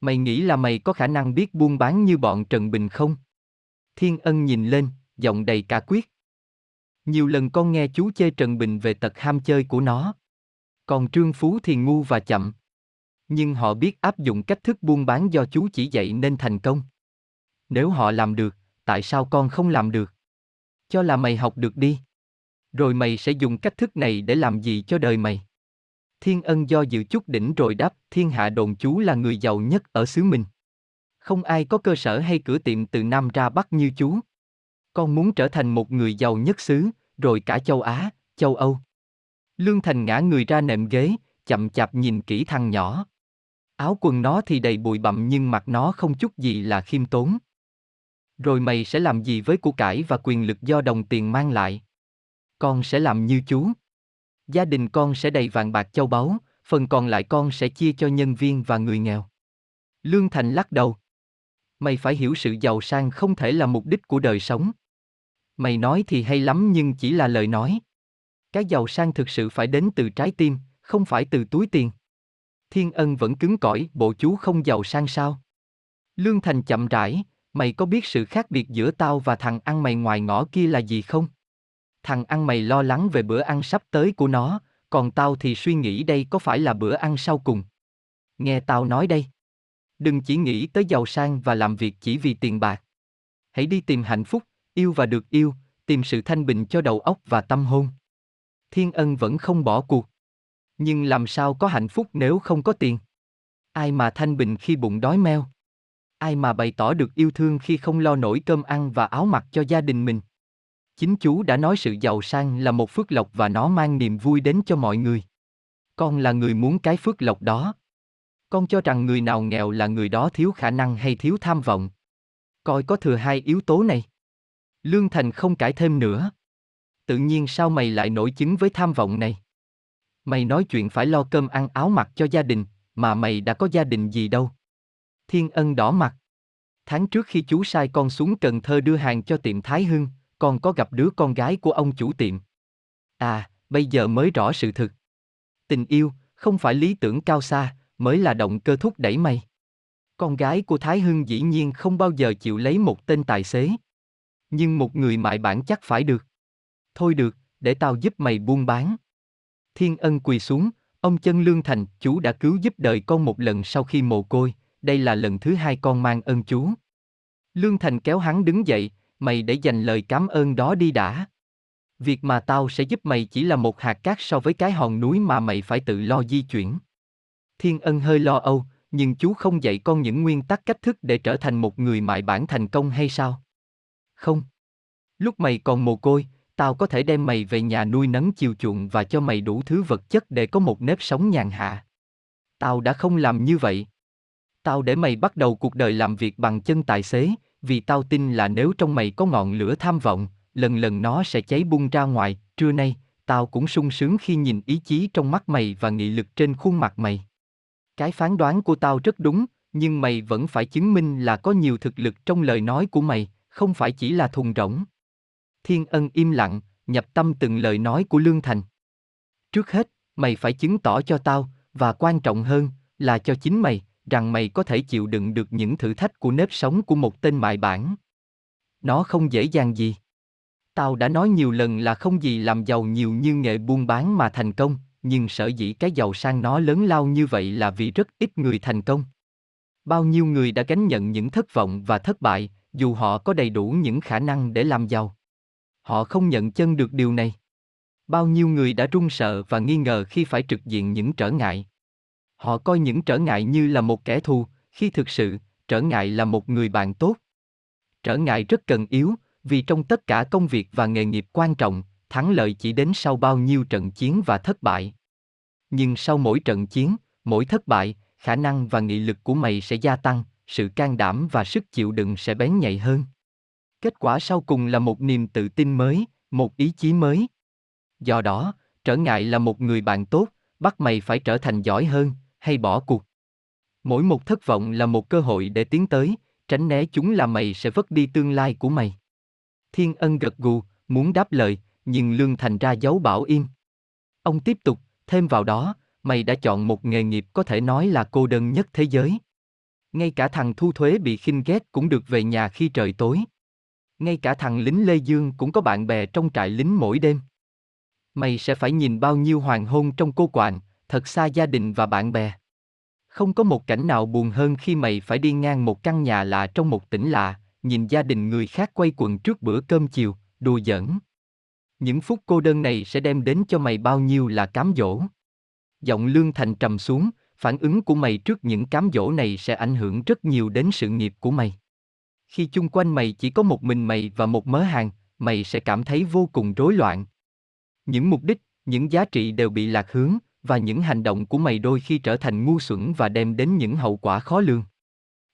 Mày nghĩ là mày có khả năng biết buôn bán như bọn Trần Bình không? Thiên Ân nhìn lên, giọng đầy cả quyết. Nhiều lần con nghe chú chê Trần Bình về tật ham chơi của nó. Còn Trương Phú thì ngu và chậm. Nhưng họ biết áp dụng cách thức buôn bán do chú chỉ dạy nên thành công. Nếu họ làm được, tại sao con không làm được? Cho là mày học được đi. Rồi mày sẽ dùng cách thức này để làm gì cho đời mày? Thiên ân do dự chút đỉnh rồi đáp, thiên hạ đồn chú là người giàu nhất ở xứ mình. Không ai có cơ sở hay cửa tiệm từ Nam ra Bắc như chú. Con muốn trở thành một người giàu nhất xứ, rồi cả châu Á, châu Âu. Lương Thành ngã người ra nệm ghế, chậm chạp nhìn kỹ thằng nhỏ. Áo quần nó thì đầy bụi bặm nhưng mặt nó không chút gì là khiêm tốn. Rồi mày sẽ làm gì với của cải và quyền lực do đồng tiền mang lại? Con sẽ làm như chú. Gia đình con sẽ đầy vàng bạc châu báu, phần còn lại con sẽ chia cho nhân viên và người nghèo. Lương Thành lắc đầu. Mày phải hiểu sự giàu sang không thể là mục đích của đời sống. Mày nói thì hay lắm nhưng chỉ là lời nói. Cái giàu sang thực sự phải đến từ trái tim, không phải từ túi tiền. Thiên ân vẫn cứng cỏi, bộ chú không giàu sang sao? Lương Thành chậm rãi, mày có biết sự khác biệt giữa tao và thằng ăn mày ngoài ngõ kia là gì không? Thằng ăn mày lo lắng về bữa ăn sắp tới của nó, còn tao thì suy nghĩ đây có phải là bữa ăn sau cùng. Nghe tao nói đây. Đừng chỉ nghĩ tới giàu sang và làm việc chỉ vì tiền bạc. Hãy đi tìm hạnh phúc, yêu và được yêu, tìm sự thanh bình cho đầu óc và tâm hồn. Thiên ân vẫn không bỏ cuộc. Nhưng làm sao có hạnh phúc nếu không có tiền? Ai mà thanh bình khi bụng đói meo? Ai mà bày tỏ được yêu thương khi không lo nổi cơm ăn và áo mặc cho gia đình mình? Chính chú đã nói sự giàu sang là một phước lộc và nó mang niềm vui đến cho mọi người. Con là người muốn cái phước lộc đó. Con cho rằng người nào nghèo là người đó thiếu khả năng hay thiếu tham vọng. Coi có thừa hai yếu tố này. Lương Thành không cãi thêm nữa. Tự nhiên sao mày lại nổi chứng với tham vọng này? Mày nói chuyện phải lo cơm ăn áo mặc cho gia đình, mà mày đã có gia đình gì đâu. Thiên ân đỏ mặt. Tháng trước khi chú sai con xuống Cần Thơ đưa hàng cho tiệm Thái Hưng, con có gặp đứa con gái của ông chủ tiệm. À, bây giờ mới rõ sự thực. Tình yêu, không phải lý tưởng cao xa, mới là động cơ thúc đẩy mày. Con gái của Thái Hưng dĩ nhiên không bao giờ chịu lấy một tên tài xế. Nhưng một người mại bản chắc phải được. Thôi được, để tao giúp mày buôn bán. Thiên ân quỳ xuống, ông chân lương thành, chú đã cứu giúp đời con một lần sau khi mồ côi, đây là lần thứ hai con mang ơn chú. Lương Thành kéo hắn đứng dậy, mày để dành lời cảm ơn đó đi đã. Việc mà tao sẽ giúp mày chỉ là một hạt cát so với cái hòn núi mà mày phải tự lo di chuyển. Thiên ân hơi lo âu, nhưng chú không dạy con những nguyên tắc cách thức để trở thành một người mại bản thành công hay sao? Không. Lúc mày còn mồ côi, tao có thể đem mày về nhà nuôi nấng chiều chuộng và cho mày đủ thứ vật chất để có một nếp sống nhàn hạ. Tao đã không làm như vậy. Tao để mày bắt đầu cuộc đời làm việc bằng chân tài xế, vì tao tin là nếu trong mày có ngọn lửa tham vọng, lần lần nó sẽ cháy bung ra ngoài, trưa nay, tao cũng sung sướng khi nhìn ý chí trong mắt mày và nghị lực trên khuôn mặt mày. Cái phán đoán của tao rất đúng, nhưng mày vẫn phải chứng minh là có nhiều thực lực trong lời nói của mày, không phải chỉ là thùng rỗng. Thiên ân im lặng, nhập tâm từng lời nói của Lương Thành. Trước hết, mày phải chứng tỏ cho tao, và quan trọng hơn, là cho chính mày, rằng mày có thể chịu đựng được những thử thách của nếp sống của một tên mại bản. Nó không dễ dàng gì. Tao đã nói nhiều lần là không gì làm giàu nhiều như nghệ buôn bán mà thành công, nhưng sở dĩ cái giàu sang nó lớn lao như vậy là vì rất ít người thành công. Bao nhiêu người đã gánh nhận những thất vọng và thất bại, dù họ có đầy đủ những khả năng để làm giàu. Họ không nhận chân được điều này. Bao nhiêu người đã run sợ và nghi ngờ khi phải trực diện những trở ngại. Họ coi những trở ngại như là một kẻ thù, khi thực sự, trở ngại là một người bạn tốt. Trở ngại rất cần yếu, vì trong tất cả công việc và nghề nghiệp quan trọng, thắng lợi chỉ đến sau bao nhiêu trận chiến và thất bại. Nhưng sau mỗi trận chiến, mỗi thất bại, khả năng và nghị lực của mày sẽ gia tăng, sự can đảm và sức chịu đựng sẽ bén nhạy hơn. Kết quả sau cùng là một niềm tự tin mới, một ý chí mới. Do đó, trở ngại là một người bạn tốt, bắt mày phải trở thành giỏi hơn, hay bỏ cuộc. Mỗi một thất vọng là một cơ hội để tiến tới, tránh né chúng là mày sẽ vất đi tương lai của mày. Thiên ân gật gù, muốn đáp lời, nhưng Lương Thành ra dấu bảo im. Ông tiếp tục, thêm vào đó, mày đã chọn một nghề nghiệp có thể nói là cô đơn nhất thế giới. Ngay cả thằng thu thuế bị khinh ghét cũng được về nhà khi trời tối. Ngay cả thằng lính Lê Dương cũng có bạn bè trong trại lính mỗi đêm. Mày sẽ phải nhìn bao nhiêu hoàng hôn trong cô quạng, thật xa gia đình và bạn bè. Không có một cảnh nào buồn hơn khi mày phải đi ngang một căn nhà lạ trong một tỉnh lạ, nhìn gia đình người khác quay quần trước bữa cơm chiều, đùa giỡn. Những phút cô đơn này sẽ đem đến cho mày bao nhiêu là cám dỗ. Giọng Lương Thành trầm xuống, phản ứng của mày trước những cám dỗ này sẽ ảnh hưởng rất nhiều đến sự nghiệp của mày. Khi chung quanh mày chỉ có một mình mày và một mớ hàng, mày sẽ cảm thấy vô cùng rối loạn. Những mục đích, những giá trị đều bị lạc hướng, và những hành động của mày đôi khi trở thành ngu xuẩn và đem đến những hậu quả khó lường.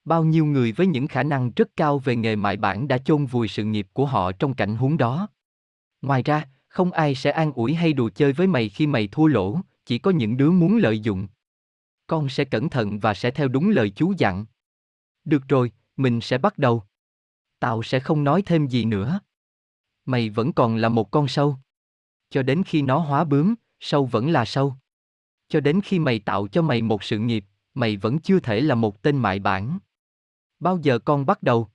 Bao nhiêu người với những khả năng rất cao về nghề mại bản đã chôn vùi sự nghiệp của họ trong cảnh huống đó. Ngoài ra, không ai sẽ an ủi hay đùa chơi với mày khi mày thua lỗ, chỉ có những đứa muốn lợi dụng. Con sẽ cẩn thận và sẽ theo đúng lời chú dặn. Được rồi, mình sẽ bắt đầu. Tao sẽ không nói thêm gì nữa. Mày vẫn còn là một con sâu. Cho đến khi nó hóa bướm, sâu vẫn là sâu cho đến khi mày tạo cho mày một sự nghiệp, mày vẫn chưa thể là một tên mại bản. Bao giờ con bắt đầu?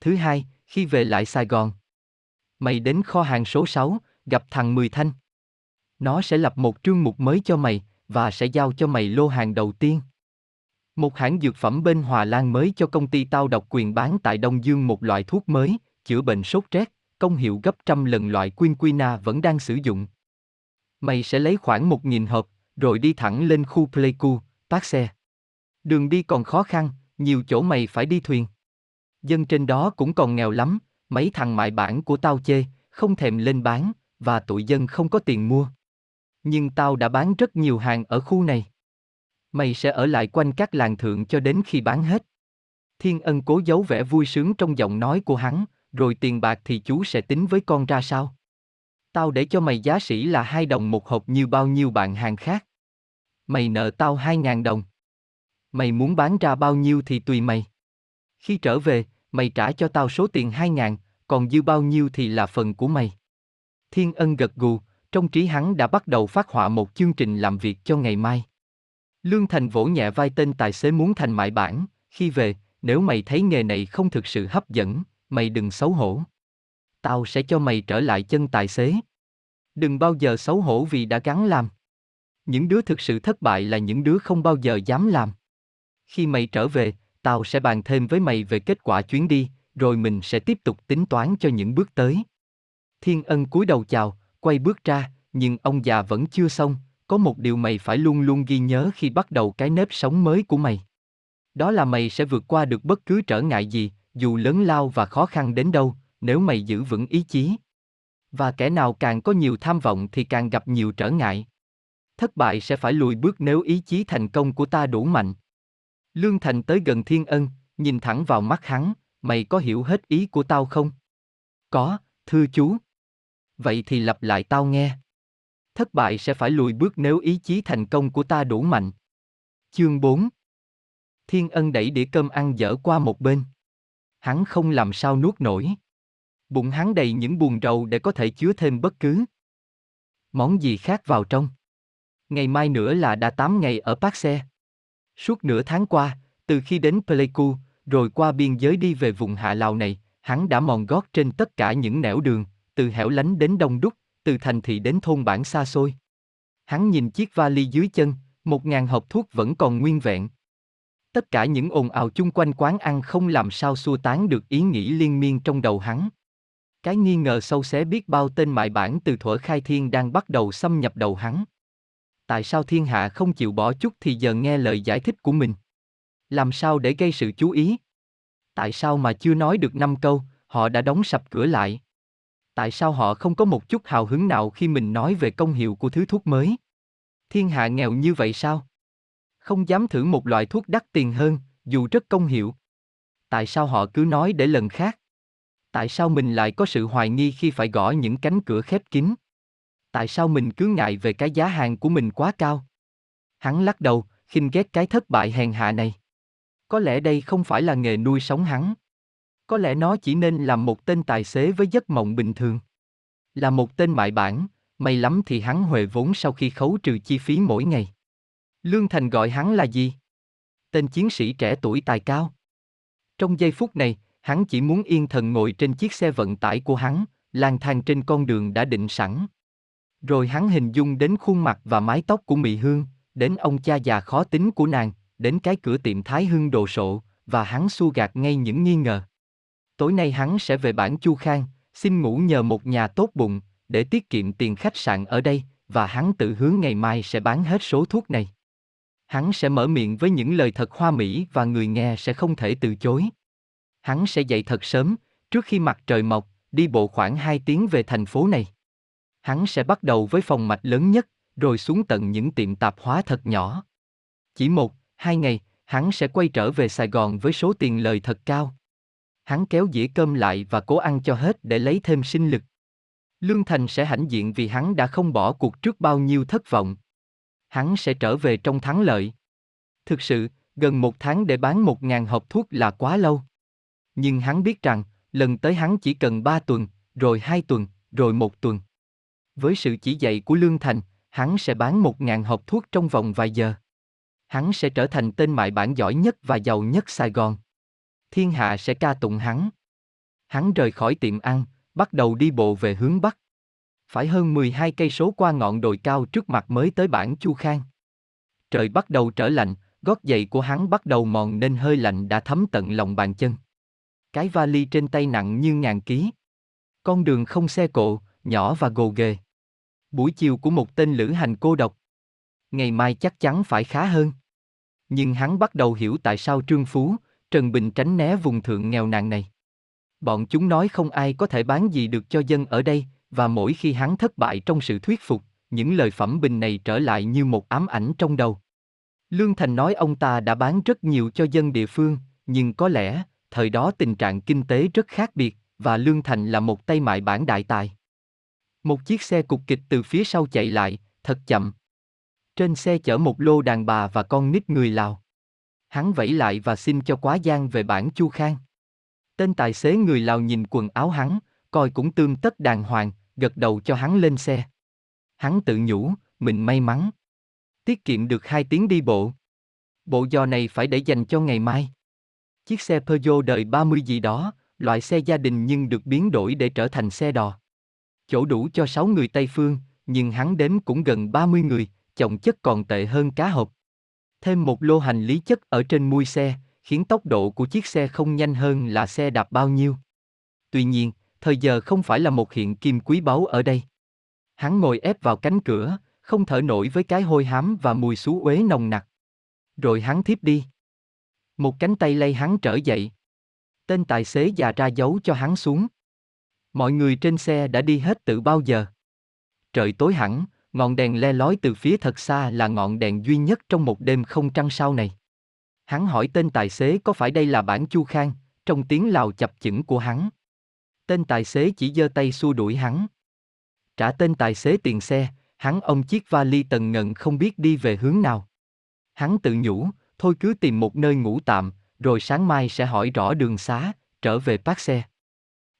Thứ hai, khi về lại Sài Gòn. Mày đến kho hàng số 6, gặp thằng Mười Thanh. Nó sẽ lập một chương mục mới cho mày, và sẽ giao cho mày lô hàng đầu tiên. Một hãng dược phẩm bên Hòa Lan mới cho công ty tao độc quyền bán tại Đông Dương một loại thuốc mới, chữa bệnh sốt rét, công hiệu gấp trăm lần loại quinquina vẫn đang sử dụng. Mày sẽ lấy khoảng một nghìn hộp, rồi đi thẳng lên khu Pleiku, park xe. Đường đi còn khó khăn, nhiều chỗ mày phải đi thuyền. Dân trên đó cũng còn nghèo lắm, mấy thằng mại bản của tao chê, không thèm lên bán, và tụi dân không có tiền mua. Nhưng tao đã bán rất nhiều hàng ở khu này. Mày sẽ ở lại quanh các làng thượng cho đến khi bán hết. Thiên ân cố giấu vẻ vui sướng trong giọng nói của hắn, rồi tiền bạc thì chú sẽ tính với con ra sao? Tao để cho mày giá sĩ là hai đồng một hộp như bao nhiêu bạn hàng khác. Mày nợ tao hai ngàn đồng. Mày muốn bán ra bao nhiêu thì tùy mày. Khi trở về, mày trả cho tao số tiền hai ngàn, còn dư bao nhiêu thì là phần của mày. Thiên ân gật gù, trong trí hắn đã bắt đầu phát họa một chương trình làm việc cho ngày mai. Lương Thành vỗ nhẹ vai tên tài xế muốn thành mại bản, khi về, nếu mày thấy nghề này không thực sự hấp dẫn, mày đừng xấu hổ. Tao sẽ cho mày trở lại chân tài xế. Đừng bao giờ xấu hổ vì đã gắn làm. Những đứa thực sự thất bại là những đứa không bao giờ dám làm. Khi mày trở về, tao sẽ bàn thêm với mày về kết quả chuyến đi, rồi mình sẽ tiếp tục tính toán cho những bước tới. Thiên ân cúi đầu chào, quay bước ra, nhưng ông già vẫn chưa xong, có một điều mày phải luôn luôn ghi nhớ khi bắt đầu cái nếp sống mới của mày. Đó là mày sẽ vượt qua được bất cứ trở ngại gì, dù lớn lao và khó khăn đến đâu, nếu mày giữ vững ý chí. Và kẻ nào càng có nhiều tham vọng thì càng gặp nhiều trở ngại. Thất bại sẽ phải lùi bước nếu ý chí thành công của ta đủ mạnh. Lương Thành tới gần Thiên Ân, nhìn thẳng vào mắt hắn, mày có hiểu hết ý của tao không? Có, thưa chú. Vậy thì lặp lại tao nghe. Thất bại sẽ phải lùi bước nếu ý chí thành công của ta đủ mạnh. Chương 4 Thiên Ân đẩy đĩa cơm ăn dở qua một bên. Hắn không làm sao nuốt nổi. Bụng hắn đầy những buồn rầu để có thể chứa thêm bất cứ món gì khác vào trong. Ngày mai nữa là đã 8 ngày ở Park Xe. Suốt nửa tháng qua, từ khi đến Pleiku, rồi qua biên giới đi về vùng Hạ Lào này, hắn đã mòn gót trên tất cả những nẻo đường, từ hẻo lánh đến đông đúc, từ thành thị đến thôn bản xa xôi. Hắn nhìn chiếc vali dưới chân, một ngàn hộp thuốc vẫn còn nguyên vẹn. Tất cả những ồn ào chung quanh quán ăn không làm sao xua tán được ý nghĩ liên miên trong đầu hắn. Cái nghi ngờ sâu xé biết bao tên mại bản từ thuở khai thiên đang bắt đầu xâm nhập đầu hắn. Tại sao thiên hạ không chịu bỏ chút thì giờ nghe lời giải thích của mình? Làm sao để gây sự chú ý? Tại sao mà chưa nói được năm câu, họ đã đóng sập cửa lại? Tại sao họ không có một chút hào hứng nào khi mình nói về công hiệu của thứ thuốc mới? Thiên hạ nghèo như vậy sao? Không dám thử một loại thuốc đắt tiền hơn, dù rất công hiệu. Tại sao họ cứ nói để lần khác? Tại sao mình lại có sự hoài nghi khi phải gõ những cánh cửa khép kín? Tại sao mình cứ ngại về cái giá hàng của mình quá cao? Hắn lắc đầu, khinh ghét cái thất bại hèn hạ này. Có lẽ đây không phải là nghề nuôi sống hắn. Có lẽ nó chỉ nên làm một tên tài xế với giấc mộng bình thường. Là một tên mại bản, may lắm thì hắn huề vốn sau khi khấu trừ chi phí mỗi ngày. Lương Thành gọi hắn là gì? Tên chiến sĩ trẻ tuổi tài cao. Trong giây phút này, hắn chỉ muốn yên thần ngồi trên chiếc xe vận tải của hắn, lang thang trên con đường đã định sẵn. Rồi hắn hình dung đến khuôn mặt và mái tóc của Mị Hương, đến ông cha già khó tính của nàng, đến cái cửa tiệm Thái Hưng đồ sộ, và hắn xua gạt ngay những nghi ngờ. Tối nay hắn sẽ về bản Chu Khang, xin ngủ nhờ một nhà tốt bụng, để tiết kiệm tiền khách sạn ở đây, và hắn tự hứa ngày mai sẽ bán hết số thuốc này. Hắn sẽ mở miệng với những lời thật hoa mỹ và người nghe sẽ không thể từ chối. Hắn sẽ dậy thật sớm, trước khi mặt trời mọc, đi bộ khoảng 2 tiếng về thành phố này. Hắn sẽ bắt đầu với phòng mạch lớn nhất, rồi xuống tận những tiệm tạp hóa thật nhỏ. Chỉ một, hai ngày, hắn sẽ quay trở về Sài Gòn với số tiền lời thật cao. Hắn kéo dĩa cơm lại và cố ăn cho hết để lấy thêm sinh lực. Lương Thành sẽ hãnh diện vì hắn đã không bỏ cuộc trước bao nhiêu thất vọng. Hắn sẽ trở về trong thắng lợi. Thực sự, gần một tháng để bán một ngàn hộp thuốc là quá lâu. Nhưng hắn biết rằng, lần tới hắn chỉ cần ba tuần, rồi hai tuần, rồi một tuần. Với sự chỉ dạy của Lương Thành, hắn sẽ bán một ngàn hộp thuốc trong vòng vài giờ. Hắn sẽ trở thành tên mại bản giỏi nhất và giàu nhất Sài Gòn. Thiên hạ sẽ ca tụng hắn. Hắn rời khỏi tiệm ăn, bắt đầu đi bộ về hướng Bắc. Phải hơn 12 cây số qua ngọn đồi cao trước mặt mới tới bản Chu Khang. Trời bắt đầu trở lạnh, gót giày của hắn bắt đầu mòn nên hơi lạnh đã thấm tận lòng bàn chân. Cái vali trên tay nặng như ngàn ký. Con đường không xe cộ, nhỏ và gồ ghề. Buổi chiều của một tên lữ hành cô độc. Ngày mai chắc chắn phải khá hơn. Nhưng hắn bắt đầu hiểu tại sao Trương Phú, Trần Bình tránh né vùng thượng nghèo nàn này. Bọn chúng nói không ai có thể bán gì được cho dân ở đây, và mỗi khi hắn thất bại trong sự thuyết phục, những lời phẩm bình này trở lại như một ám ảnh trong đầu. Lương Thành nói ông ta đã bán rất nhiều cho dân địa phương, nhưng có lẽ, thời đó tình trạng kinh tế rất khác biệt, và Lương Thành là một tay mại bản đại tài. Một chiếc xe cục kịch từ phía sau chạy lại, thật chậm. Trên xe chở một lô đàn bà và con nít người Lào. Hắn vẫy lại và xin cho quá gian về bản Chu Khang. Tên tài xế người Lào nhìn quần áo hắn, coi cũng tương tất đàng hoàng, gật đầu cho hắn lên xe. Hắn tự nhủ, mình may mắn. Tiết kiệm được hai tiếng đi bộ. Bộ giò này phải để dành cho ngày mai. Chiếc xe Peugeot đời 30 gì đó, loại xe gia đình nhưng được biến đổi để trở thành xe đò. Chỗ đủ cho 6 người Tây Phương, nhưng hắn đếm cũng gần 30 người, chồng chất còn tệ hơn cá hộp. Thêm một lô hành lý chất ở trên mui xe, khiến tốc độ của chiếc xe không nhanh hơn là xe đạp bao nhiêu. Tuy nhiên, thời giờ không phải là một hiện kim quý báu ở đây. Hắn ngồi ép vào cánh cửa, không thở nổi với cái hôi hám và mùi xú uế nồng nặc. Rồi hắn thiếp đi. Một cánh tay lay hắn trở dậy. Tên tài xế già ra dấu cho hắn xuống. Mọi người trên xe đã đi hết từ bao giờ. Trời tối hẳn, ngọn đèn le lói từ phía thật xa là ngọn đèn duy nhất trong một đêm không trăng sao này. Hắn hỏi tên tài xế có phải đây là bản Chu Khang, trong tiếng Lào chập chững của hắn. Tên tài xế chỉ giơ tay xua đuổi hắn. Trả tên tài xế tiền xe, hắn ôm chiếc vali tần ngần không biết đi về hướng nào. Hắn tự nhủ, thôi cứ tìm một nơi ngủ tạm, rồi sáng mai sẽ hỏi rõ đường xá, trở về park xe.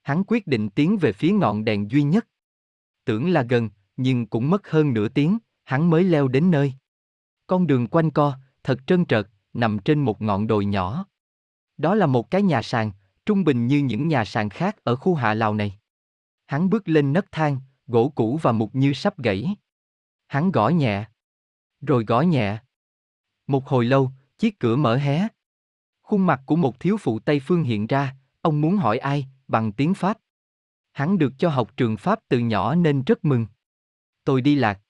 Hắn quyết định tiến về phía ngọn đèn duy nhất. Tưởng là gần, nhưng cũng mất hơn nửa tiếng, hắn mới leo đến nơi. Con đường quanh co, thật trơn trợt, nằm trên một ngọn đồi nhỏ. Đó là một cái nhà sàn, trung bình như những nhà sàn khác ở khu hạ Lào này. Hắn bước lên nấc thang, gỗ cũ và mục như sắp gãy. Hắn gõ nhẹ. Rồi gõ nhẹ. Một hồi lâu, chiếc cửa mở hé. Khuôn mặt của một thiếu phụ Tây Phương hiện ra, ông muốn hỏi ai, bằng tiếng Pháp. Hắn được cho học trường Pháp từ nhỏ nên rất mừng. Tôi đi lạc.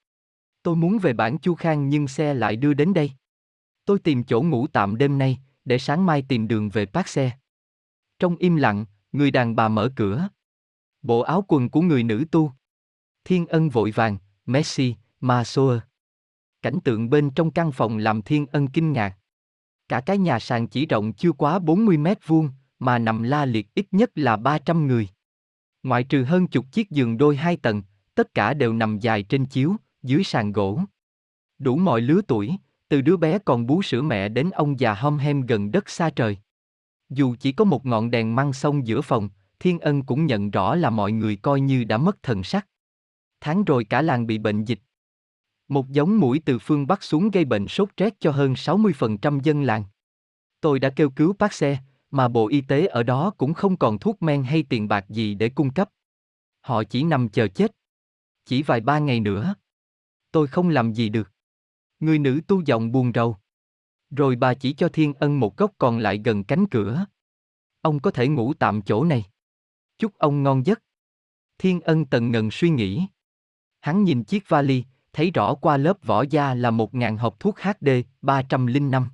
Tôi muốn về bản Chu Khang nhưng xe lại đưa đến đây. Tôi tìm chỗ ngủ tạm đêm nay, để sáng mai tìm đường về park xe. Trong im lặng, người đàn bà mở cửa. Bộ áo quần của người nữ tu. Thiên ân vội vàng, Messi, Ma Cảnh tượng bên trong căn phòng làm Thiên ân kinh ngạc. Cả cái nhà sàn chỉ rộng chưa quá 40 mét vuông, mà nằm la liệt ít nhất là 300 người. Ngoại trừ hơn chục chiếc giường đôi hai tầng, tất cả đều nằm dài trên chiếu, dưới sàn gỗ. Đủ mọi lứa tuổi, từ đứa bé còn bú sữa mẹ đến ông già hom hem gần đất xa trời. Dù chỉ có một ngọn đèn măng sông giữa phòng, Thiên Ân cũng nhận rõ là mọi người coi như đã mất thần sắc. Tháng rồi cả làng bị bệnh dịch. Một giống mũi từ phương Bắc xuống gây bệnh sốt rét cho hơn 60% dân làng. Tôi đã kêu cứu bác xe, mà Bộ Y tế ở đó cũng không còn thuốc men hay tiền bạc gì để cung cấp. Họ chỉ nằm chờ chết. Chỉ vài ba ngày nữa. Tôi không làm gì được. Người nữ tu giọng buồn rầu. Rồi bà chỉ cho Thiên Ân một góc còn lại gần cánh cửa. Ông có thể ngủ tạm chỗ này. Chúc ông ngon giấc. Thiên Ân tần ngần suy nghĩ. Hắn nhìn chiếc vali, thấy rõ qua lớp vỏ da là một ngàn hộp thuốc HD 305.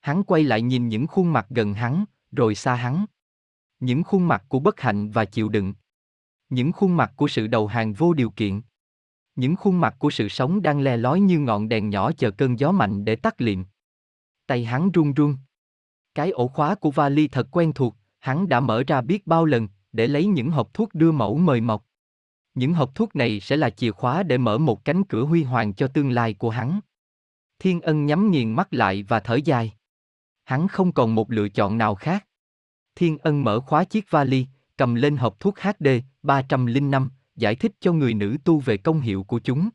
Hắn quay lại nhìn những khuôn mặt gần hắn, rồi xa hắn. Những khuôn mặt của bất hạnh và chịu đựng. Những khuôn mặt của sự đầu hàng vô điều kiện. Những khuôn mặt của sự sống đang le lói như ngọn đèn nhỏ chờ cơn gió mạnh để tắt liệm. Tay hắn run run. Cái ổ khóa của vali thật quen thuộc, hắn đã mở ra biết bao lần, để lấy những hộp thuốc đưa mẫu mời mọc. Những hộp thuốc này sẽ là chìa khóa để mở một cánh cửa huy hoàng cho tương lai của hắn. Thiên ân nhắm nghiền mắt lại và thở dài. Hắn không còn một lựa chọn nào khác. Thiên ân mở khóa chiếc vali, cầm lên hộp thuốc HD 305, giải thích cho người nữ tu về công hiệu của chúng.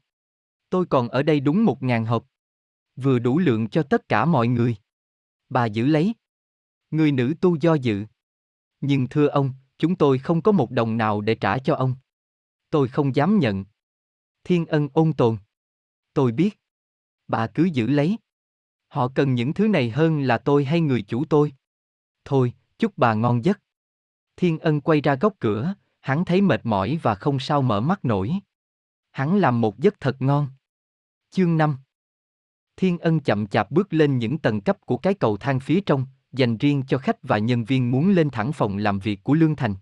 Tôi còn ở đây đúng một ngàn hộp. Vừa đủ lượng cho tất cả mọi người. Bà giữ lấy. Người nữ tu do dự. Nhưng thưa ông, chúng tôi không có một đồng nào để trả cho ông. Tôi không dám nhận. Thiên ân ôn tồn. Tôi biết. Bà cứ giữ lấy. Họ cần những thứ này hơn là tôi hay người chủ tôi. Thôi, chúc bà ngon giấc. Thiên ân quay ra góc cửa, hắn thấy mệt mỏi và không sao mở mắt nổi. Hắn làm một giấc thật ngon. Chương 5 Thiên ân chậm chạp bước lên những tầng cấp của cái cầu thang phía trong, dành riêng cho khách và nhân viên muốn lên thẳng phòng làm việc của Lương Thành.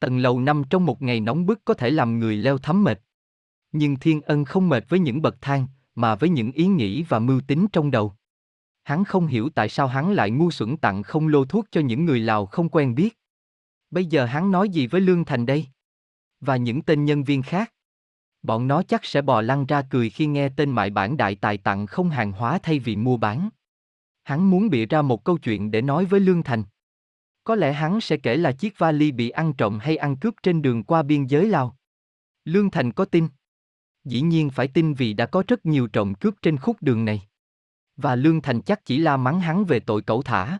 Tầng lầu năm trong một ngày nóng bức có thể làm người leo thấm mệt. Nhưng Thiên Ân không mệt với những bậc thang, mà với những ý nghĩ và mưu tính trong đầu. Hắn không hiểu tại sao hắn lại ngu xuẩn tặng không lô thuốc cho những người Lào không quen biết. Bây giờ hắn nói gì với Lương Thành đây? Và những tên nhân viên khác? Bọn nó chắc sẽ bò lăn ra cười khi nghe tên mại bản đại tài tặng không hàng hóa thay vì mua bán. Hắn muốn bịa ra một câu chuyện để nói với Lương Thành. Có lẽ hắn sẽ kể là chiếc vali bị ăn trộm hay ăn cướp trên đường qua biên giới Lào. Lương Thành có tin. Dĩ nhiên phải tin vì đã có rất nhiều trộm cướp trên khúc đường này. Và Lương Thành chắc chỉ la mắng hắn về tội cẩu thả.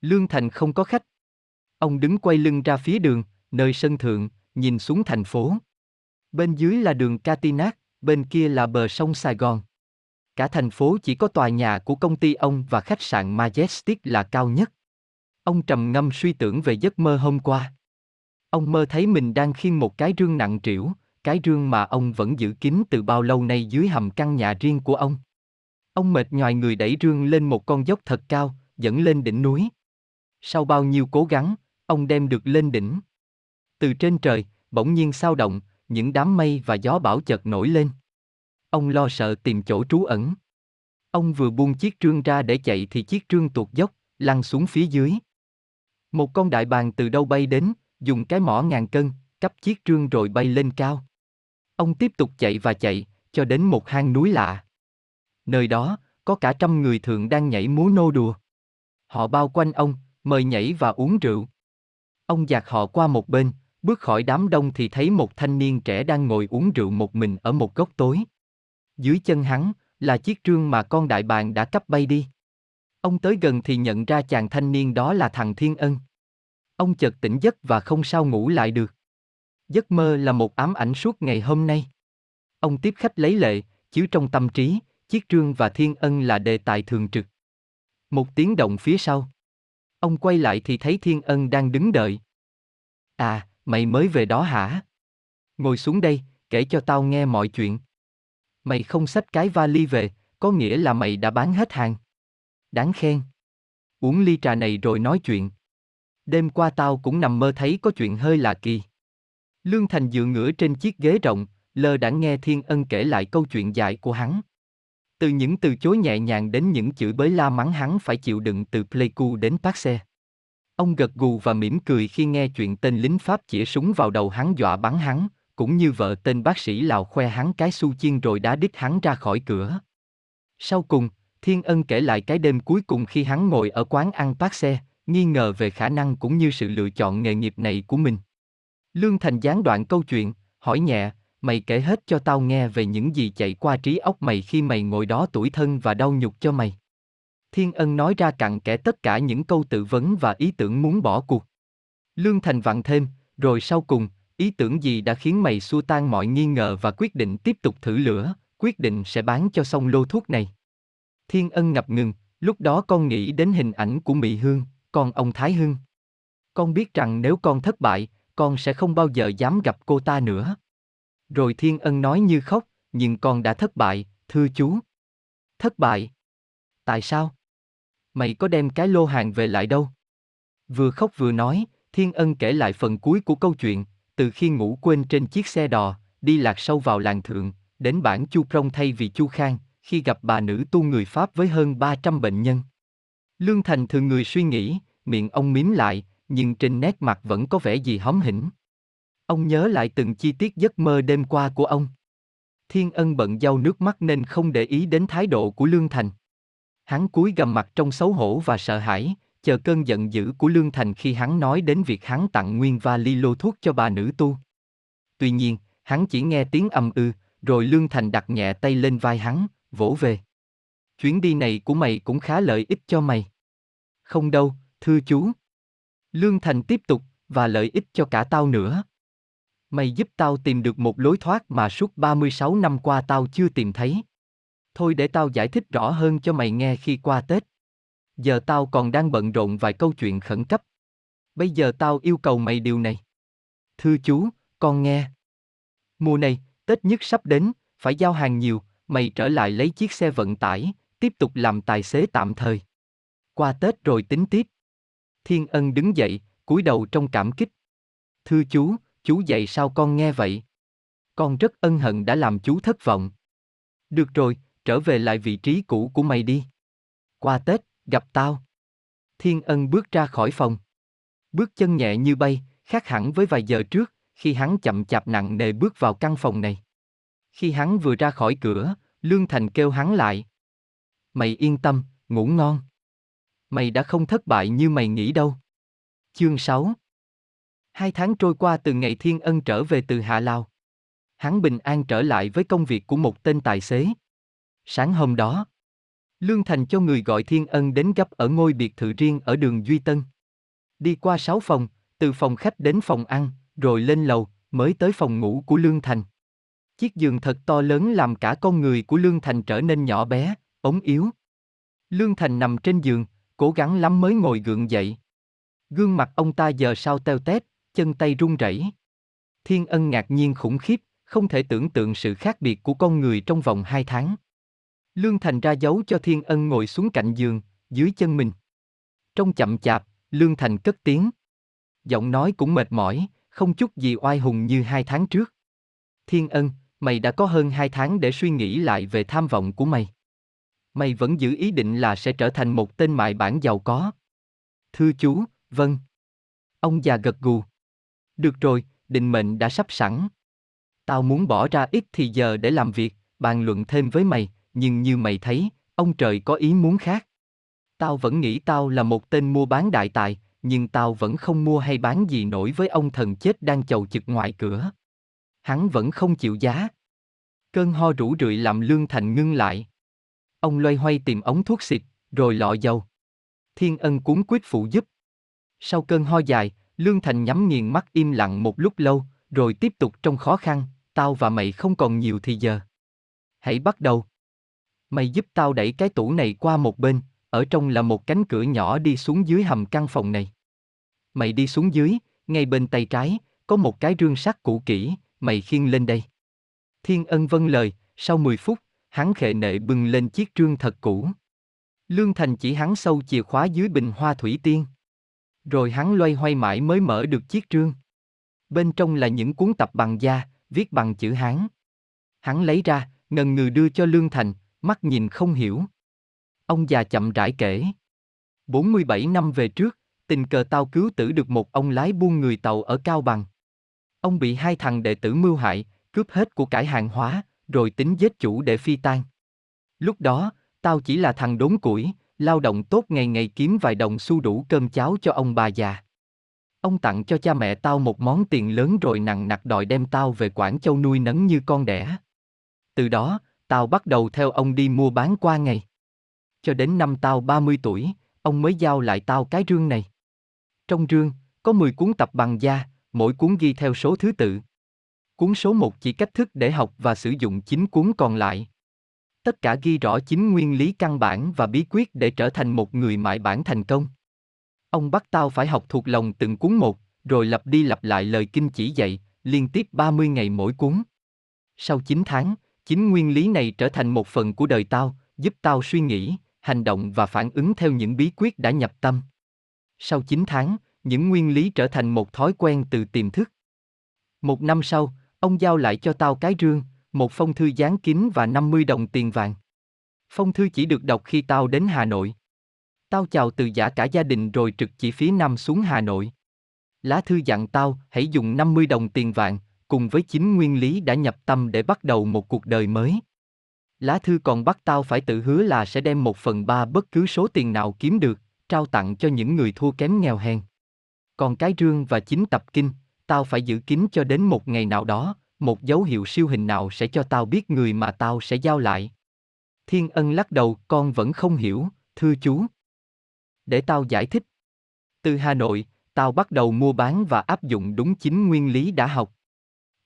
Lương Thành không có khách. Ông đứng quay lưng ra phía đường, nơi sân thượng, nhìn xuống thành phố. Bên dưới là đường Catinat, bên kia là bờ sông Sài Gòn. Cả thành phố chỉ có tòa nhà của công ty ông và khách sạn Majestic là cao nhất. Ông trầm ngâm suy tưởng về giấc mơ hôm qua. Ông mơ thấy mình đang khiêng một cái rương nặng trĩu, cái rương mà ông vẫn giữ kín từ bao lâu nay dưới hầm căn nhà riêng của ông. Ông mệt nhòi người đẩy rương lên một con dốc thật cao, dẫn lên đỉnh núi. Sau bao nhiêu cố gắng, ông đem được lên đỉnh. Từ trên trời, bỗng nhiên sao động, những đám mây và gió bão chợt nổi lên. Ông lo sợ tìm chỗ trú ẩn. Ông vừa buông chiếc trương ra để chạy thì chiếc trương tuột dốc, lăn xuống phía dưới. Một con đại bàng từ đâu bay đến, dùng cái mỏ ngàn cân, cắp chiếc trương rồi bay lên cao. Ông tiếp tục chạy và chạy, cho đến một hang núi lạ. Nơi đó, có cả trăm người thường đang nhảy múa nô đùa. Họ bao quanh ông, mời nhảy và uống rượu. Ông dạt họ qua một bên, bước khỏi đám đông thì thấy một thanh niên trẻ đang ngồi uống rượu một mình ở một góc tối. Dưới chân hắn, là chiếc trương mà con đại bàng đã cắp bay đi. Ông tới gần thì nhận ra chàng thanh niên đó là thằng Thiên Ân. Ông chợt tỉnh giấc và không sao ngủ lại được. Giấc mơ là một ám ảnh suốt ngày hôm nay. Ông tiếp khách lấy lệ, chiếu trong tâm trí, chiếc trương và Thiên Ân là đề tài thường trực. Một tiếng động phía sau. Ông quay lại thì thấy Thiên Ân đang đứng đợi. À, mày mới về đó hả? Ngồi xuống đây, kể cho tao nghe mọi chuyện. Mày không xách cái vali về, có nghĩa là mày đã bán hết hàng. Đáng khen. Uống ly trà này rồi nói chuyện. Đêm qua tao cũng nằm mơ thấy có chuyện hơi lạ kỳ. Lương Thành dựa ngửa trên chiếc ghế rộng, lơ đã nghe Thiên Ân kể lại câu chuyện dài của hắn. Từ những từ chối nhẹ nhàng đến những chửi bới la mắng hắn phải chịu đựng từ Pleiku đến Paxe. Ông gật gù và mỉm cười khi nghe chuyện tên lính Pháp chĩa súng vào đầu hắn dọa bắn hắn, cũng như vợ tên bác sĩ Lào khoe hắn cái su chiên rồi đá đít hắn ra khỏi cửa. Sau cùng, Thiên Ân kể lại cái đêm cuối cùng khi hắn ngồi ở quán ăn Paxe, nghi ngờ về khả năng cũng như sự lựa chọn nghề nghiệp này của mình. Lương Thành gián đoạn câu chuyện, hỏi nhẹ, mày kể hết cho tao nghe về những gì chạy qua trí óc mày khi mày ngồi đó tuổi thân và đau nhục cho mày. Thiên Ân nói ra cặn kẽ tất cả những câu tự vấn và ý tưởng muốn bỏ cuộc. Lương Thành vặn thêm, rồi sau cùng, ý tưởng gì đã khiến mày xua tan mọi nghi ngờ và quyết định tiếp tục thử lửa, quyết định sẽ bán cho xong lô thuốc này. Thiên Ân ngập ngừng, lúc đó con nghĩ đến hình ảnh của Mỹ Hương, con ông Thái Hưng. Con biết rằng nếu con thất bại, con sẽ không bao giờ dám gặp cô ta nữa. Rồi Thiên Ân nói như khóc, nhưng con đã thất bại, thưa chú. Thất bại? Tại sao? Mày có đem cái lô hàng về lại đâu? Vừa khóc vừa nói, Thiên Ân kể lại phần cuối của câu chuyện, từ khi ngủ quên trên chiếc xe đò, đi lạc sâu vào làng thượng, đến bản Chu Prong thay vì Chu Khang, khi gặp bà nữ tu người Pháp với hơn 300 bệnh nhân. Lương Thành thường người suy nghĩ, miệng ông miếm lại, nhưng trên nét mặt vẫn có vẻ gì hóm hỉnh. Ông nhớ lại từng chi tiết giấc mơ đêm qua của ông. Thiên ân bận dâu nước mắt nên không để ý đến thái độ của Lương Thành. Hắn cúi gầm mặt trong xấu hổ và sợ hãi, chờ cơn giận dữ của Lương Thành khi hắn nói đến việc hắn tặng nguyên vali lô thuốc cho bà nữ tu. Tuy nhiên, hắn chỉ nghe tiếng ầm ư, rồi Lương Thành đặt nhẹ tay lên vai hắn, vỗ về. Chuyến đi này của mày cũng khá lợi ích cho mày. Không đâu, thưa chú. Lương Thành tiếp tục, và lợi ích cho cả tao nữa. Mày giúp tao tìm được một lối thoát mà suốt 36 năm qua tao chưa tìm thấy. Thôi để tao giải thích rõ hơn cho mày nghe khi qua Tết. Giờ tao còn đang bận rộn vài câu chuyện khẩn cấp. Bây giờ tao yêu cầu mày điều này. Thưa chú, con nghe. Mùa này, Tết nhất sắp đến, phải giao hàng nhiều, mày trở lại lấy chiếc xe vận tải, tiếp tục làm tài xế tạm thời. Qua Tết rồi tính tiếp. Thiên Ân đứng dậy, cúi đầu trong cảm kích. Thưa chú, chú dạy sao con nghe vậy? Con rất ân hận đã làm chú thất vọng. Được rồi, trở về lại vị trí cũ của mày đi. Qua Tết, gặp tao. Thiên ân bước ra khỏi phòng. Bước chân nhẹ như bay, khác hẳn với vài giờ trước, khi hắn chậm chạp nặng nề bước vào căn phòng này. Khi hắn vừa ra khỏi cửa, Lương Thành kêu hắn lại. Mày yên tâm, ngủ ngon. Mày đã không thất bại như mày nghĩ đâu. Chương 6 Hai tháng trôi qua từ ngày Thiên Ân trở về từ Hạ Lao. Hắn bình an trở lại với công việc của một tên tài xế. Sáng hôm đó, Lương Thành cho người gọi Thiên Ân đến gấp ở ngôi biệt thự riêng ở đường Duy Tân. Đi qua sáu phòng, từ phòng khách đến phòng ăn, rồi lên lầu, mới tới phòng ngủ của Lương Thành. Chiếc giường thật to lớn làm cả con người của Lương Thành trở nên nhỏ bé, ống yếu. Lương Thành nằm trên giường, cố gắng lắm mới ngồi gượng dậy. Gương mặt ông ta giờ sao teo tét, chân tay run rẩy. Thiên Ân ngạc nhiên khủng khiếp, không thể tưởng tượng sự khác biệt của con người trong vòng hai tháng. Lương Thành ra dấu cho Thiên Ân ngồi xuống cạnh giường, dưới chân mình. Trong chậm chạp, Lương Thành cất tiếng. Giọng nói cũng mệt mỏi, không chút gì oai hùng như hai tháng trước. Thiên Ân, mày đã có hơn hai tháng để suy nghĩ lại về tham vọng của mày. Mày vẫn giữ ý định là sẽ trở thành một tên mại bản giàu có. Thưa chú, vâng. Ông già gật gù. Được rồi, định mệnh đã sắp sẵn. Tao muốn bỏ ra ít thì giờ để làm việc, bàn luận thêm với mày, nhưng như mày thấy, ông trời có ý muốn khác. Tao vẫn nghĩ tao là một tên mua bán đại tài, nhưng tao vẫn không mua hay bán gì nổi với ông thần chết đang chầu chực ngoài cửa. Hắn vẫn không chịu giá. Cơn ho rủ rượi làm Lương Thành ngưng lại. Ông loay hoay tìm ống thuốc xịt, rồi lọ dầu. Thiên ân cuốn quyết phụ giúp. Sau cơn ho dài, Lương Thành nhắm nghiền mắt im lặng một lúc lâu, rồi tiếp tục trong khó khăn, tao và mày không còn nhiều thì giờ. Hãy bắt đầu. Mày giúp tao đẩy cái tủ này qua một bên, ở trong là một cánh cửa nhỏ đi xuống dưới hầm căn phòng này. Mày đi xuống dưới, ngay bên tay trái, có một cái rương sắt cũ kỹ, mày khiêng lên đây. Thiên ân vâng lời, sau 10 phút, hắn khệ nệ bưng lên chiếc rương thật cũ. Lương Thành chỉ hắn sâu chìa khóa dưới bình hoa thủy tiên. Rồi hắn loay hoay mãi mới mở được chiếc trương. Bên trong là những cuốn tập bằng da, viết bằng chữ Hán. Hắn lấy ra, ngần ngừ đưa cho Lương Thành, mắt nhìn không hiểu. Ông già chậm rãi kể. 47 năm về trước, tình cờ tao cứu tử được một ông lái buôn người tàu ở Cao Bằng. Ông bị hai thằng đệ tử mưu hại, cướp hết của cải hàng hóa, rồi tính giết chủ để phi tan. Lúc đó, tao chỉ là thằng đốn củi, lao động tốt ngày ngày kiếm vài đồng xu đủ cơm cháo cho ông bà già. Ông tặng cho cha mẹ tao một món tiền lớn rồi nặng nặc đòi đem tao về Quảng Châu nuôi nấng như con đẻ. Từ đó, tao bắt đầu theo ông đi mua bán qua ngày. Cho đến năm tao 30 tuổi, ông mới giao lại tao cái rương này. Trong rương, có 10 cuốn tập bằng da, mỗi cuốn ghi theo số thứ tự. Cuốn số 1 chỉ cách thức để học và sử dụng chính cuốn còn lại. Tất cả ghi rõ chính nguyên lý căn bản và bí quyết để trở thành một người mại bản thành công. Ông bắt tao phải học thuộc lòng từng cuốn một, rồi lặp đi lặp lại lời kinh chỉ dạy, liên tiếp 30 ngày mỗi cuốn. Sau 9 tháng, chính nguyên lý này trở thành một phần của đời tao, giúp tao suy nghĩ, hành động và phản ứng theo những bí quyết đã nhập tâm. Sau 9 tháng, những nguyên lý trở thành một thói quen từ tiềm thức. Một năm sau, ông giao lại cho tao cái rương, một phong thư gián kín và 50 đồng tiền vàng. Phong thư chỉ được đọc khi tao đến Hà Nội. Tao chào từ giả cả gia đình rồi trực chỉ phía nam xuống Hà Nội. Lá thư dặn tao hãy dùng 50 đồng tiền vàng, cùng với chính nguyên lý đã nhập tâm để bắt đầu một cuộc đời mới. Lá thư còn bắt tao phải tự hứa là sẽ đem một phần ba bất cứ số tiền nào kiếm được, trao tặng cho những người thua kém nghèo hèn. Còn cái rương và chính tập kinh, tao phải giữ kín cho đến một ngày nào đó, một dấu hiệu siêu hình nào sẽ cho tao biết người mà tao sẽ giao lại. Thiên ân lắc đầu, con vẫn không hiểu, thưa chú. Để tao giải thích. Từ Hà Nội, tao bắt đầu mua bán và áp dụng đúng chính nguyên lý đã học.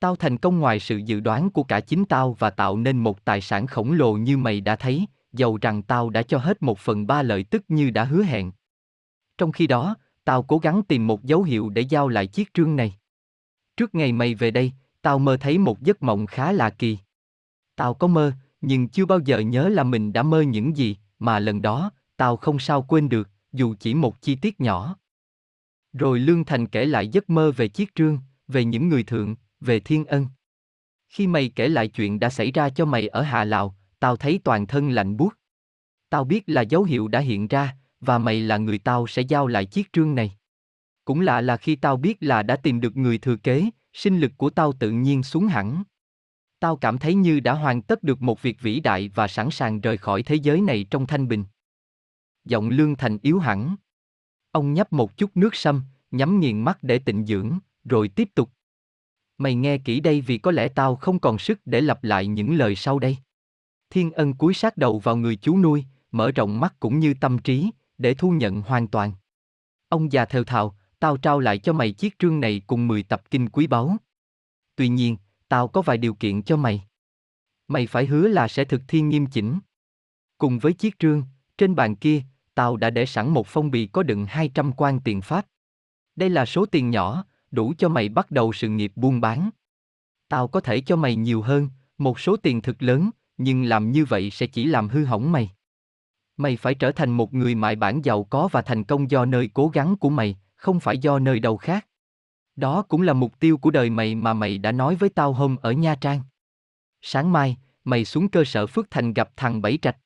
Tao thành công ngoài sự dự đoán của cả chính tao và tạo nên một tài sản khổng lồ như mày đã thấy, dầu rằng tao đã cho hết một phần ba lợi tức như đã hứa hẹn. Trong khi đó, tao cố gắng tìm một dấu hiệu để giao lại chiếc trương này. Trước ngày mày về đây, tao mơ thấy một giấc mộng khá lạ kỳ. Tao có mơ, nhưng chưa bao giờ nhớ là mình đã mơ những gì, mà lần đó, tao không sao quên được, dù chỉ một chi tiết nhỏ. Rồi Lương Thành kể lại giấc mơ về chiếc trương, về những người thượng, về thiên ân. Khi mày kể lại chuyện đã xảy ra cho mày ở Hà Lào, tao thấy toàn thân lạnh buốt. Tao biết là dấu hiệu đã hiện ra, và mày là người tao sẽ giao lại chiếc trương này. Cũng lạ là khi tao biết là đã tìm được người thừa kế, sinh lực của tao tự nhiên xuống hẳn. Tao cảm thấy như đã hoàn tất được một việc vĩ đại và sẵn sàng rời khỏi thế giới này trong thanh bình. Giọng Lương Thành yếu hẳn. Ông nhấp một chút nước sâm, nhắm nghiền mắt để tịnh dưỡng, rồi tiếp tục. Mày nghe kỹ đây vì có lẽ tao không còn sức để lặp lại những lời sau đây. Thiên ân cúi sát đầu vào người chú nuôi, mở rộng mắt cũng như tâm trí, để thu nhận hoàn toàn. Ông già thều thào, tao trao lại cho mày chiếc trương này cùng 10 tập kinh quý báu. Tuy nhiên, tao có vài điều kiện cho mày. Mày phải hứa là sẽ thực thi nghiêm chỉnh. Cùng với chiếc trương, trên bàn kia, tao đã để sẵn một phong bì có đựng 200 quan tiền Pháp. Đây là số tiền nhỏ, đủ cho mày bắt đầu sự nghiệp buôn bán. Tao có thể cho mày nhiều hơn, một số tiền thực lớn, nhưng làm như vậy sẽ chỉ làm hư hỏng mày. Mày phải trở thành một người mại bản giàu có và thành công do nơi cố gắng của mày, không phải do nơi đâu khác. Đó cũng là mục tiêu của đời mày mà mày đã nói với tao hôm ở Nha Trang. Sáng mai, mày xuống cơ sở Phước Thành gặp thằng Bảy Trạch.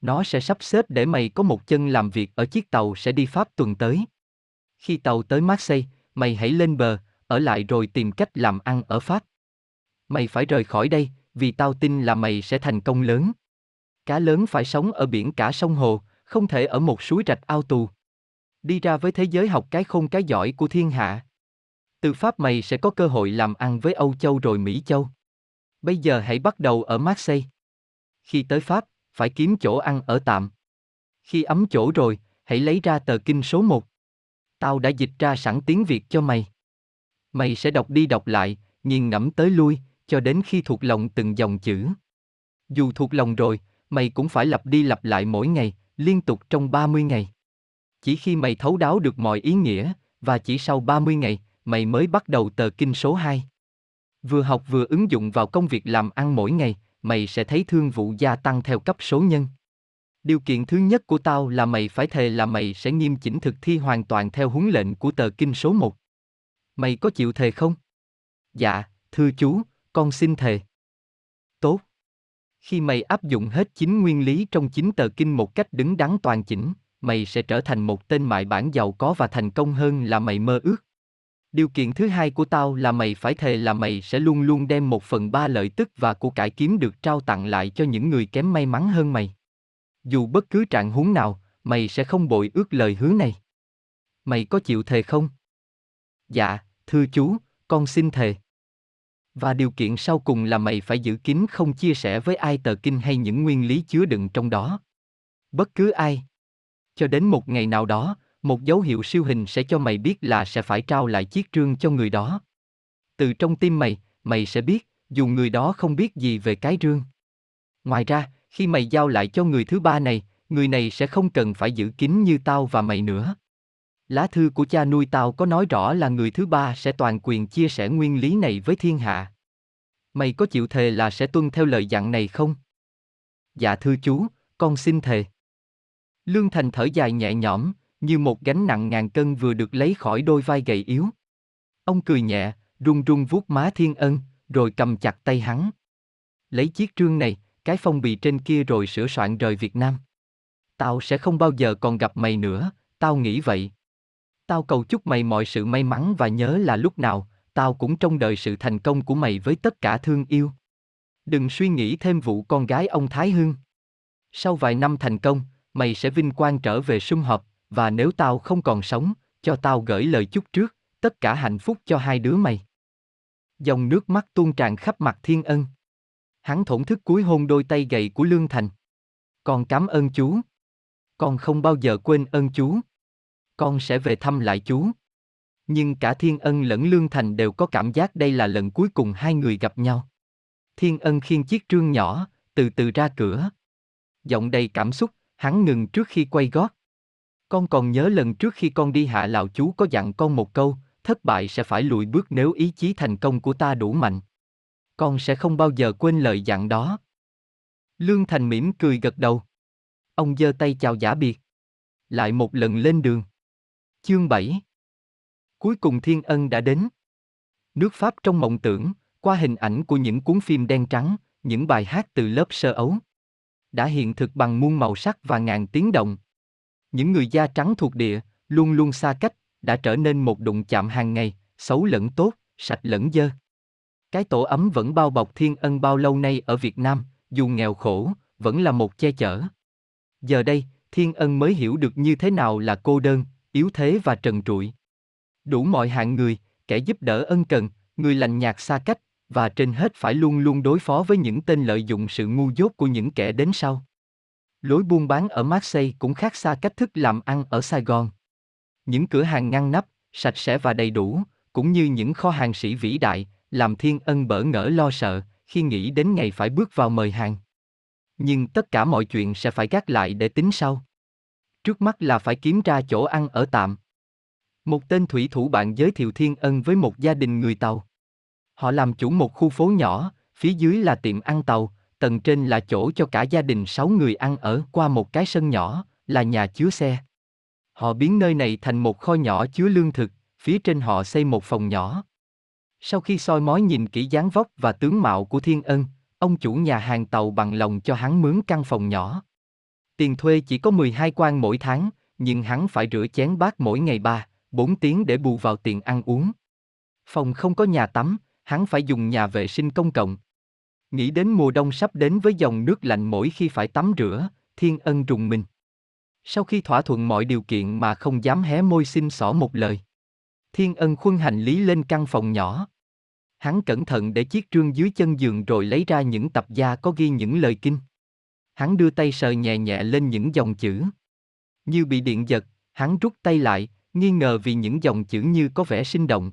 Nó sẽ sắp xếp để mày có một chân làm việc ở chiếc tàu sẽ đi Pháp tuần tới. Khi tàu tới Marseille, mày hãy lên bờ, ở lại rồi tìm cách làm ăn ở Pháp. Mày phải rời khỏi đây, vì tao tin là mày sẽ thành công lớn. Cá lớn phải sống ở biển cả sông hồ, không thể ở một suối rạch ao tù. Đi ra với thế giới học cái khôn cái giỏi của thiên hạ. Từ Pháp mày sẽ có cơ hội làm ăn với Âu Châu rồi Mỹ Châu. Bây giờ hãy bắt đầu ở Marseille. Khi tới Pháp, phải kiếm chỗ ăn ở tạm. Khi ấm chỗ rồi, hãy lấy ra tờ kinh số 1. Tao đã dịch ra sẵn tiếng Việt cho mày. Mày sẽ đọc đi đọc lại, nghiền ngẫm tới lui, cho đến khi thuộc lòng từng dòng chữ. Dù thuộc lòng rồi, mày cũng phải lặp đi lặp lại mỗi ngày, liên tục trong 30 ngày. Chỉ khi mày thấu đáo được mọi ý nghĩa, và chỉ sau 30 ngày, mày mới bắt đầu tờ kinh số 2. Vừa học vừa ứng dụng vào công việc làm ăn mỗi ngày, mày sẽ thấy thương vụ gia tăng theo cấp số nhân. Điều kiện thứ nhất của tao là mày phải thề là mày sẽ nghiêm chỉnh thực thi hoàn toàn theo huấn lệnh của tờ kinh số 1. Mày có chịu thề không? Dạ, thưa chú, con xin thề. Tốt. Khi mày áp dụng hết chính nguyên lý trong chính tờ kinh một cách đứng đắn toàn chỉnh, mày sẽ trở thành một tên mại bản giàu có và thành công hơn là mày mơ ước. Điều kiện thứ hai của tao là mày phải thề là mày sẽ luôn luôn đem một phần ba lợi tức và của cải kiếm được trao tặng lại cho những người kém may mắn hơn mày. Dù bất cứ trạng huống nào, mày sẽ không bội ước lời hứa này. Mày có chịu thề không? Dạ, thưa chú, con xin thề. Và điều kiện sau cùng là mày phải giữ kín không chia sẻ với ai tờ kinh hay những nguyên lý chứa đựng trong đó. Bất cứ ai. Cho đến một ngày nào đó, một dấu hiệu siêu hình sẽ cho mày biết là sẽ phải trao lại chiếc trương cho người đó. Từ trong tim mày, mày sẽ biết, dù người đó không biết gì về cái rương. Ngoài ra, khi mày giao lại cho người thứ ba này, người này sẽ không cần phải giữ kín như tao và mày nữa. Lá thư của cha nuôi tao có nói rõ là người thứ ba sẽ toàn quyền chia sẻ nguyên lý này với thiên hạ. Mày có chịu thề là sẽ tuân theo lời dặn này không? Dạ thưa chú, con xin thề. Lương Thành thở dài nhẹ nhõm, như một gánh nặng ngàn cân vừa được lấy khỏi đôi vai gầy yếu. Ông cười nhẹ, run run vuốt má thiên ân, rồi cầm chặt tay hắn. Lấy chiếc trương này, cái phong bì trên kia rồi sửa soạn rời Việt Nam. Tao sẽ không bao giờ còn gặp mày nữa, tao nghĩ vậy. Tao cầu chúc mày mọi sự may mắn và nhớ là lúc nào, tao cũng trông đợi sự thành công của mày với tất cả thương yêu. Đừng suy nghĩ thêm vụ con gái ông Thái Hưng. Sau vài năm thành công, mày sẽ vinh quang trở về sum họp, và nếu tao không còn sống, cho tao gửi lời chúc trước, tất cả hạnh phúc cho hai đứa mày. Dòng nước mắt tuôn tràn khắp mặt thiên ân. Hắn thổn thức cúi hôn đôi tay gầy của Lương Thành. Con cảm ơn chú. Con không bao giờ quên ơn chú. Con sẽ về thăm lại chú. Nhưng cả Thiên Ân lẫn Lương Thành đều có cảm giác đây là lần cuối cùng hai người gặp nhau. Thiên Ân khiêng chiếc trương nhỏ, từ từ ra cửa. Giọng đầy cảm xúc, hắn ngừng trước khi quay gót. Con còn nhớ lần trước khi con đi hạ lão chú có dặn con một câu, thất bại sẽ phải lùi bước nếu ý chí thành công của ta đủ mạnh. Con sẽ không bao giờ quên lời dặn đó. Lương Thành mỉm cười gật đầu. Ông giơ tay chào giả biệt. Lại một lần lên đường. Chương 7 Cuối cùng Thiên Ân đã đến. Nước Pháp trong mộng tưởng, qua hình ảnh của những cuốn phim đen trắng, những bài hát từ lớp sơ ấu. Đã hiện thực bằng muôn màu sắc và ngàn tiếng động. Những người da trắng thuộc địa, luôn luôn xa cách, đã trở nên một đụng chạm hàng ngày, xấu lẫn tốt, sạch lẫn dơ. Cái tổ ấm vẫn bao bọc thiên ân bao lâu nay ở Việt Nam, dù nghèo khổ, vẫn là một che chở. Giờ đây, thiên ân mới hiểu được như thế nào là cô đơn, yếu thế và trần trụi. Đủ mọi hạng người, kẻ giúp đỡ ân cần, người lành nhạt xa cách, và trên hết phải luôn luôn đối phó với những tên lợi dụng sự ngu dốt của những kẻ đến sau. Lối buôn bán ở Marseille cũng khác xa cách thức làm ăn ở Sài Gòn. Những cửa hàng ngăn nắp, sạch sẽ và đầy đủ, cũng như những kho hàng sĩ vĩ đại, làm thiên ân bỡ ngỡ lo sợ khi nghĩ đến ngày phải bước vào mời hàng. Nhưng tất cả mọi chuyện sẽ phải gác lại để tính sau. Trước mắt là phải kiếm ra chỗ ăn ở tạm. Một tên thủy thủ bạn giới thiệu thiên ân với một gia đình người Tàu. Họ làm chủ một khu phố nhỏ, phía dưới là tiệm ăn tàu, tầng trên là chỗ cho cả gia đình sáu người ăn ở qua một cái sân nhỏ, là nhà chứa xe. Họ biến nơi này thành một kho nhỏ chứa lương thực, phía trên họ xây một phòng nhỏ. Sau khi soi mói nhìn kỹ dáng vóc và tướng mạo của Thiên Ân, ông chủ nhà hàng tàu bằng lòng cho hắn mướn căn phòng nhỏ. Tiền thuê chỉ có 12 quan mỗi tháng, nhưng hắn phải rửa chén bát mỗi ngày 3, 4 tiếng để bù vào tiền ăn uống. Phòng không có nhà tắm, hắn phải dùng nhà vệ sinh công cộng. Nghĩ đến mùa đông sắp đến với dòng nước lạnh mỗi khi phải tắm rửa, Thiên Ân rùng mình. Sau khi thỏa thuận mọi điều kiện mà không dám hé môi xin xỏ một lời. Thiên Ân khuân hành lý lên căn phòng nhỏ. Hắn cẩn thận để chiếc trương dưới chân giường rồi lấy ra những tập gia có ghi những lời kinh. Hắn đưa tay sờ nhẹ nhẹ lên những dòng chữ. Như bị điện giật, hắn rút tay lại, nghi ngờ vì những dòng chữ như có vẻ sinh động.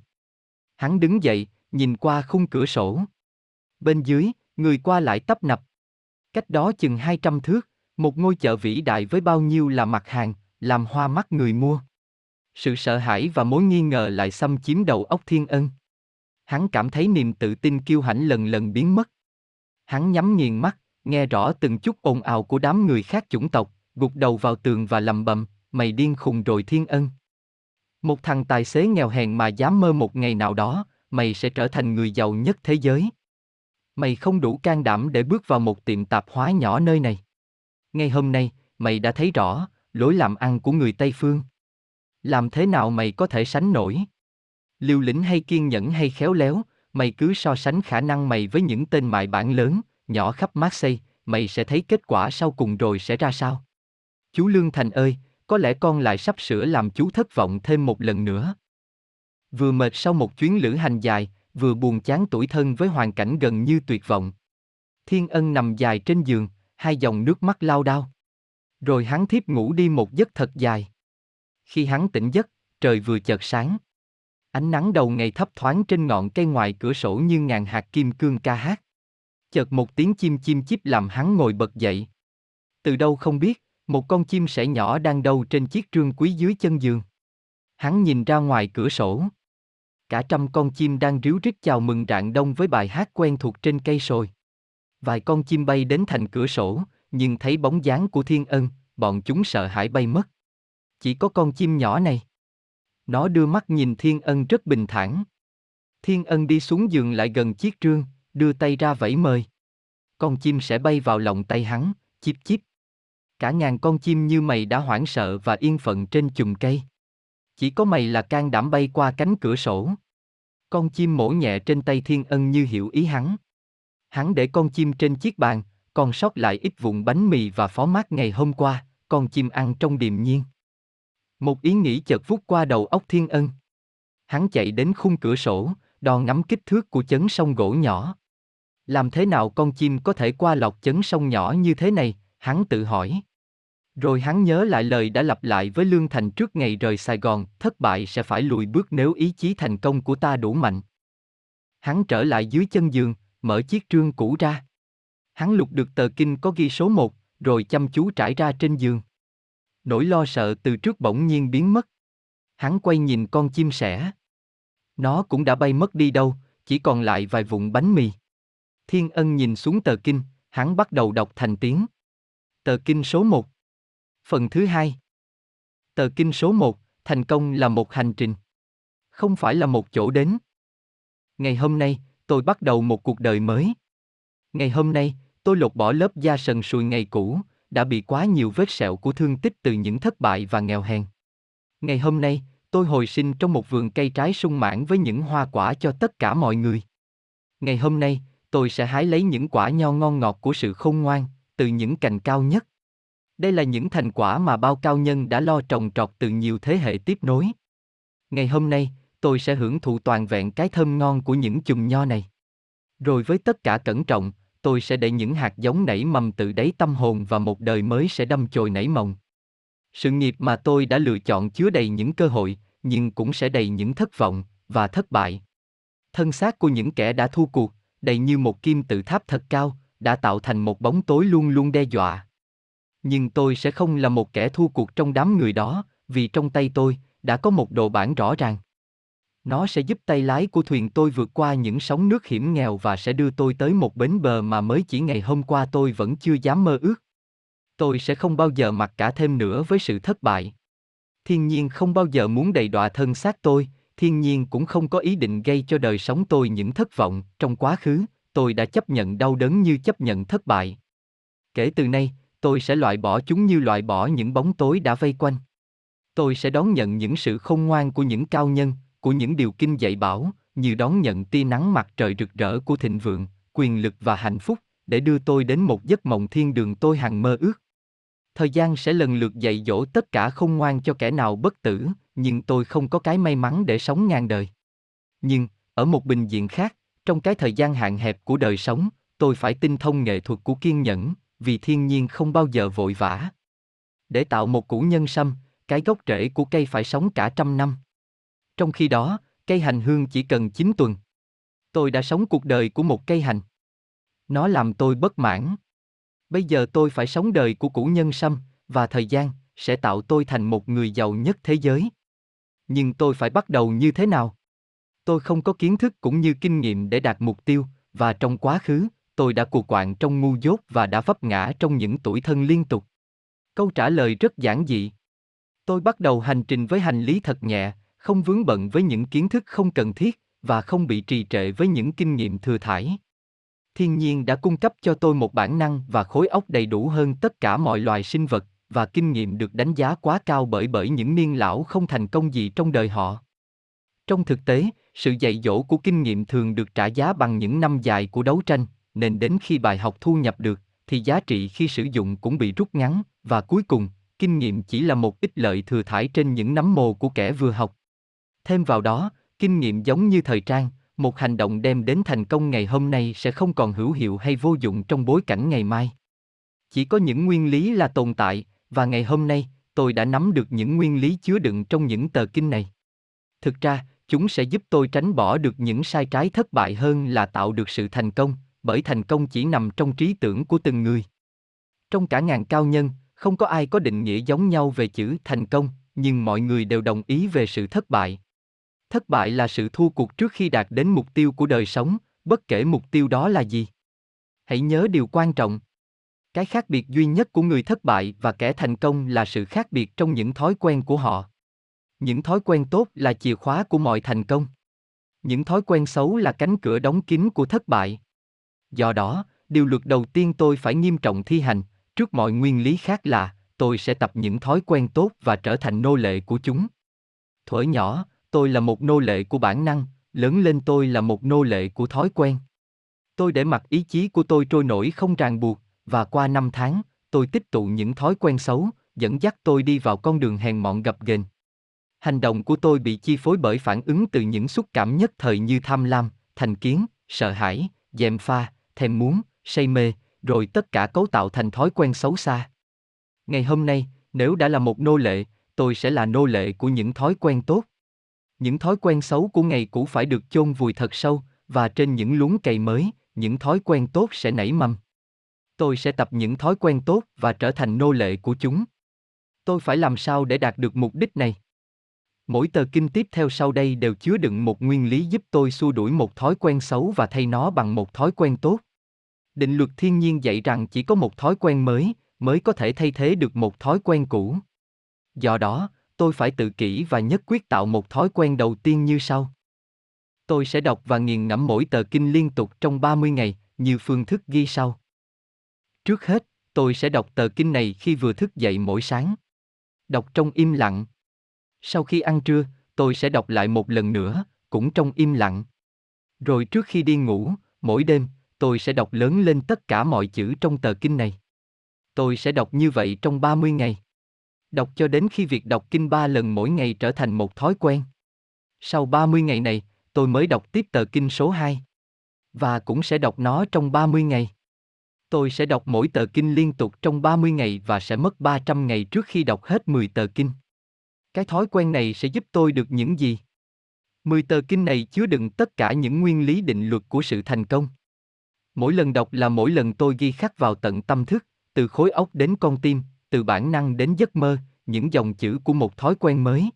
Hắn đứng dậy, nhìn qua khung cửa sổ. Bên dưới, người qua lại tấp nập. Cách đó chừng 200 thước, một ngôi chợ vĩ đại với bao nhiêu là mặt hàng, làm hoa mắt người mua. Sự sợ hãi và mối nghi ngờ lại xâm chiếm đầu óc thiên ân. Hắn cảm thấy niềm tự tin kiêu hãnh lần lần biến mất. Hắn nhắm nghiền mắt, nghe rõ từng chút ồn ào của đám người khác chủng tộc, gục đầu vào tường và lầm bầm, mày điên khùng rồi thiên ân. Một thằng tài xế nghèo hèn mà dám mơ một ngày nào đó, mày sẽ trở thành người giàu nhất thế giới. Mày không đủ can đảm để bước vào một tiệm tạp hóa nhỏ nơi này. Ngay hôm nay, mày đã thấy rõ lối làm ăn của người Tây phương. Làm thế nào mày có thể sánh nổi? Liều lĩnh hay kiên nhẫn hay khéo léo, mày cứ so sánh khả năng mày với những tên mại bản lớn, nhỏ khắp Marseille, mày sẽ thấy kết quả sau cùng rồi sẽ ra sao. Chú Lương Thành ơi, có lẽ con lại sắp sửa làm chú thất vọng thêm một lần nữa. Vừa mệt sau một chuyến lữ hành dài, vừa buồn chán tuổi thân với hoàn cảnh gần như tuyệt vọng. Thiên Ân nằm dài trên giường, hai dòng nước mắt lao đao. Rồi hắn thiếp ngủ đi một giấc thật dài. Khi hắn tỉnh giấc, trời vừa chợt sáng. Ánh nắng đầu ngày thấp thoáng trên ngọn cây ngoài cửa sổ như ngàn hạt kim cương ca hát. Chợt một tiếng chim chim chíp làm hắn ngồi bật dậy. Từ đâu không biết, một con chim sẻ nhỏ đang đâu trên chiếc trương quý dưới chân giường. Hắn nhìn ra ngoài cửa sổ. Cả trăm con chim đang ríu rít chào mừng rạng đông với bài hát quen thuộc trên cây sồi. Vài con chim bay đến thành cửa sổ, nhưng thấy bóng dáng của thiên ân, bọn chúng sợ hãi bay mất. Chỉ có con chim nhỏ này. Nó đưa mắt nhìn thiên ân rất bình thản. Thiên ân đi xuống giường lại gần chiếc trương, đưa tay ra vẫy mời. Con chim sẽ bay vào lòng tay hắn, chip chip. Cả ngàn con chim như mày đã hoảng sợ và yên phận trên chùm cây. Chỉ có mày là can đảm bay qua cánh cửa sổ. Con chim mổ nhẹ trên tay thiên ân như hiểu ý hắn. Hắn để con chim trên chiếc bàn, còn sót lại ít vụn bánh mì và phó mát ngày hôm qua, con chim ăn trong điềm nhiên. Một ý nghĩ chợt vút qua đầu óc thiên ân. Hắn chạy đến khung cửa sổ, đo ngắm kích thước của chấn sông gỗ nhỏ. Làm thế nào con chim có thể qua lọc chấn sông nhỏ như thế này, hắn tự hỏi. Rồi hắn nhớ lại lời đã lặp lại với Lương Thành trước ngày rời Sài Gòn, thất bại sẽ phải lùi bước nếu ý chí thành công của ta đủ mạnh. Hắn trở lại dưới chân giường, mở chiếc trương cũ ra. Hắn lục được tờ kinh có ghi số 1, rồi chăm chú trải ra trên giường. Nỗi lo sợ từ trước bỗng nhiên biến mất. Hắn quay nhìn con chim sẻ. Nó cũng đã bay mất đi đâu, chỉ còn lại vài vụn bánh mì. Thiên ân nhìn xuống tờ kinh, hắn bắt đầu đọc thành tiếng. Tờ kinh số 1 Phần thứ hai Tờ kinh số 1, thành công là một hành trình. Không phải là một chỗ đến. Ngày hôm nay, tôi bắt đầu một cuộc đời mới. Ngày hôm nay, tôi lột bỏ lớp da sần sùi ngày cũ, đã bị quá nhiều vết sẹo của thương tích từ những thất bại và nghèo hèn. Ngày hôm nay, tôi hồi sinh trong một vườn cây trái sung mãn với những hoa quả cho tất cả mọi người. Ngày hôm nay, tôi sẽ hái lấy những quả nho ngon ngọt của sự khôn ngoan, từ những cành cao nhất. Đây là những thành quả mà bao cao nhân đã lo trồng trọt từ nhiều thế hệ tiếp nối. Ngày hôm nay, tôi sẽ hưởng thụ toàn vẹn cái thơm ngon của những chùm nho này. Rồi với tất cả cẩn trọng, tôi sẽ để những hạt giống nảy mầm từ đáy tâm hồn và một đời mới sẽ đâm chồi nảy mộng. Sự nghiệp mà tôi đã lựa chọn chứa đầy những cơ hội, nhưng cũng sẽ đầy những thất vọng và thất bại. Thân xác của những kẻ đã thua cuộc, đầy như một kim tự tháp thật cao, đã tạo thành một bóng tối luôn luôn đe dọa. Nhưng tôi sẽ không là một kẻ thua cuộc trong đám người đó, vì trong tay tôi đã có một đồ bản rõ ràng. Nó sẽ giúp tay lái của thuyền tôi vượt qua những sóng nước hiểm nghèo và sẽ đưa tôi tới một bến bờ mà mới chỉ ngày hôm qua tôi vẫn chưa dám mơ ước. Tôi sẽ không bao giờ mặc cả thêm nữa với sự thất bại. Thiên nhiên không bao giờ muốn đầy đọa thân xác tôi, thiên nhiên cũng không có ý định gây cho đời sống tôi những thất vọng, trong quá khứ, tôi đã chấp nhận đau đớn như chấp nhận thất bại. Kể từ nay, tôi sẽ loại bỏ chúng như loại bỏ những bóng tối đã vây quanh. Tôi sẽ đón nhận những sự khôn ngoan của những cao nhân, của những điều kinh dạy bảo, như đón nhận tia nắng mặt trời rực rỡ của thịnh vượng, quyền lực và hạnh phúc, để đưa tôi đến một giấc mộng thiên đường tôi hằng mơ ước. Thời gian sẽ lần lượt dạy dỗ tất cả không ngoan cho kẻ nào bất tử, nhưng tôi không có cái may mắn để sống ngang đời. Nhưng, ở một bình diện khác, trong cái thời gian hạn hẹp của đời sống, tôi phải tinh thông nghệ thuật của kiên nhẫn, vì thiên nhiên không bao giờ vội vã. Để tạo một củ nhân sâm, cái gốc rễ của cây phải sống cả trăm năm. Trong khi đó, cây hành hương chỉ cần 9 tuần. Tôi đã sống cuộc đời của một cây hành. Nó làm tôi bất mãn. Bây giờ tôi phải sống đời của củ nhân sâm, và thời gian sẽ tạo tôi thành một người giàu nhất thế giới. Nhưng tôi phải bắt đầu như thế nào? Tôi không có kiến thức cũng như kinh nghiệm để đạt mục tiêu, và trong quá khứ, tôi đã cuộc quạng trong ngu dốt và đã vấp ngã trong những tuổi thân liên tục. Câu trả lời rất giản dị. Tôi bắt đầu hành trình với hành lý thật nhẹ, không vướng bận với những kiến thức không cần thiết và không bị trì trệ với những kinh nghiệm thừa thải. Thiên nhiên đã cung cấp cho tôi một bản năng và khối óc đầy đủ hơn tất cả mọi loài sinh vật và kinh nghiệm được đánh giá quá cao bởi bởi những niên lão không thành công gì trong đời họ. Trong thực tế, sự dạy dỗ của kinh nghiệm thường được trả giá bằng những năm dài của đấu tranh, nên đến khi bài học thu nhập được, thì giá trị khi sử dụng cũng bị rút ngắn, và cuối cùng, kinh nghiệm chỉ là một ít lợi thừa thải trên những nấm mồ của kẻ vừa học. Thêm vào đó, kinh nghiệm giống như thời trang, một hành động đem đến thành công ngày hôm nay sẽ không còn hữu hiệu hay vô dụng trong bối cảnh ngày mai. Chỉ có những nguyên lý là tồn tại, và ngày hôm nay, tôi đã nắm được những nguyên lý chứa đựng trong những tờ kinh này. Thực ra, chúng sẽ giúp tôi tránh bỏ được những sai trái thất bại hơn là tạo được sự thành công, bởi thành công chỉ nằm trong trí tưởng của từng người. Trong cả ngàn cao nhân, không có ai có định nghĩa giống nhau về chữ thành công, nhưng mọi người đều đồng ý về sự thất bại. Thất bại là sự thua cuộc trước khi đạt đến mục tiêu của đời sống, bất kể mục tiêu đó là gì. Hãy nhớ điều quan trọng. Cái khác biệt duy nhất của người thất bại và kẻ thành công là sự khác biệt trong những thói quen của họ. Những thói quen tốt là chìa khóa của mọi thành công. Những thói quen xấu là cánh cửa đóng kín của thất bại. Do đó, điều luật đầu tiên tôi phải nghiêm trọng thi hành, trước mọi nguyên lý khác là, tôi sẽ tập những thói quen tốt và trở thành nô lệ của chúng. Thuở nhỏ, tôi là một nô lệ của bản năng, lớn lên tôi là một nô lệ của thói quen. Tôi để mặc ý chí của tôi trôi nổi không ràng buộc, và qua năm tháng, tôi tích tụ những thói quen xấu, dẫn dắt tôi đi vào con đường hèn mọn gập ghềnh. Hành động của tôi bị chi phối bởi phản ứng từ những xúc cảm nhất thời như tham lam, thành kiến, sợ hãi, dèm pha, thèm muốn, say mê, rồi tất cả cấu tạo thành thói quen xấu xa. Ngày hôm nay, nếu đã là một nô lệ, tôi sẽ là nô lệ của những thói quen tốt. Những thói quen xấu của ngày cũ phải được chôn vùi thật sâu, và trên những luống cày mới, những thói quen tốt sẽ nảy mầm. Tôi sẽ tập những thói quen tốt và trở thành nô lệ của chúng. Tôi phải làm sao để đạt được mục đích này? Mỗi tờ kinh tiếp theo sau đây đều chứa đựng một nguyên lý giúp tôi xua đuổi một thói quen xấu và thay nó bằng một thói quen tốt. Định luật thiên nhiên dạy rằng chỉ có một thói quen mới mới có thể thay thế được một thói quen cũ. Do đó, tôi phải tự kỷ và nhất quyết tạo một thói quen đầu tiên như sau. Tôi sẽ đọc và nghiền ngẫm mỗi tờ kinh liên tục trong 30 ngày, như phương thức ghi sau. Trước hết, tôi sẽ đọc tờ kinh này khi vừa thức dậy mỗi sáng. Đọc trong im lặng. Sau khi ăn trưa, tôi sẽ đọc lại một lần nữa, cũng trong im lặng. Rồi trước khi đi ngủ, mỗi đêm, tôi sẽ đọc lớn lên tất cả mọi chữ trong tờ kinh này. Tôi sẽ đọc như vậy trong 30 ngày. Đọc cho đến khi việc đọc kinh ba lần mỗi ngày trở thành một thói quen. Sau 30 ngày này, tôi mới đọc tiếp tờ kinh số 2. Và cũng sẽ đọc nó trong 30 ngày. Tôi sẽ đọc mỗi tờ kinh liên tục trong 30 ngày và sẽ mất 300 ngày trước khi đọc hết 10 tờ kinh. Cái thói quen này sẽ giúp tôi được những gì? 10 tờ kinh này chứa đựng tất cả những nguyên lý định luật của sự thành công. Mỗi lần đọc là mỗi lần tôi ghi khắc vào tận tâm thức, từ khối óc đến con tim, từ bản năng đến giấc mơ, những dòng chữ của một thói quen mới.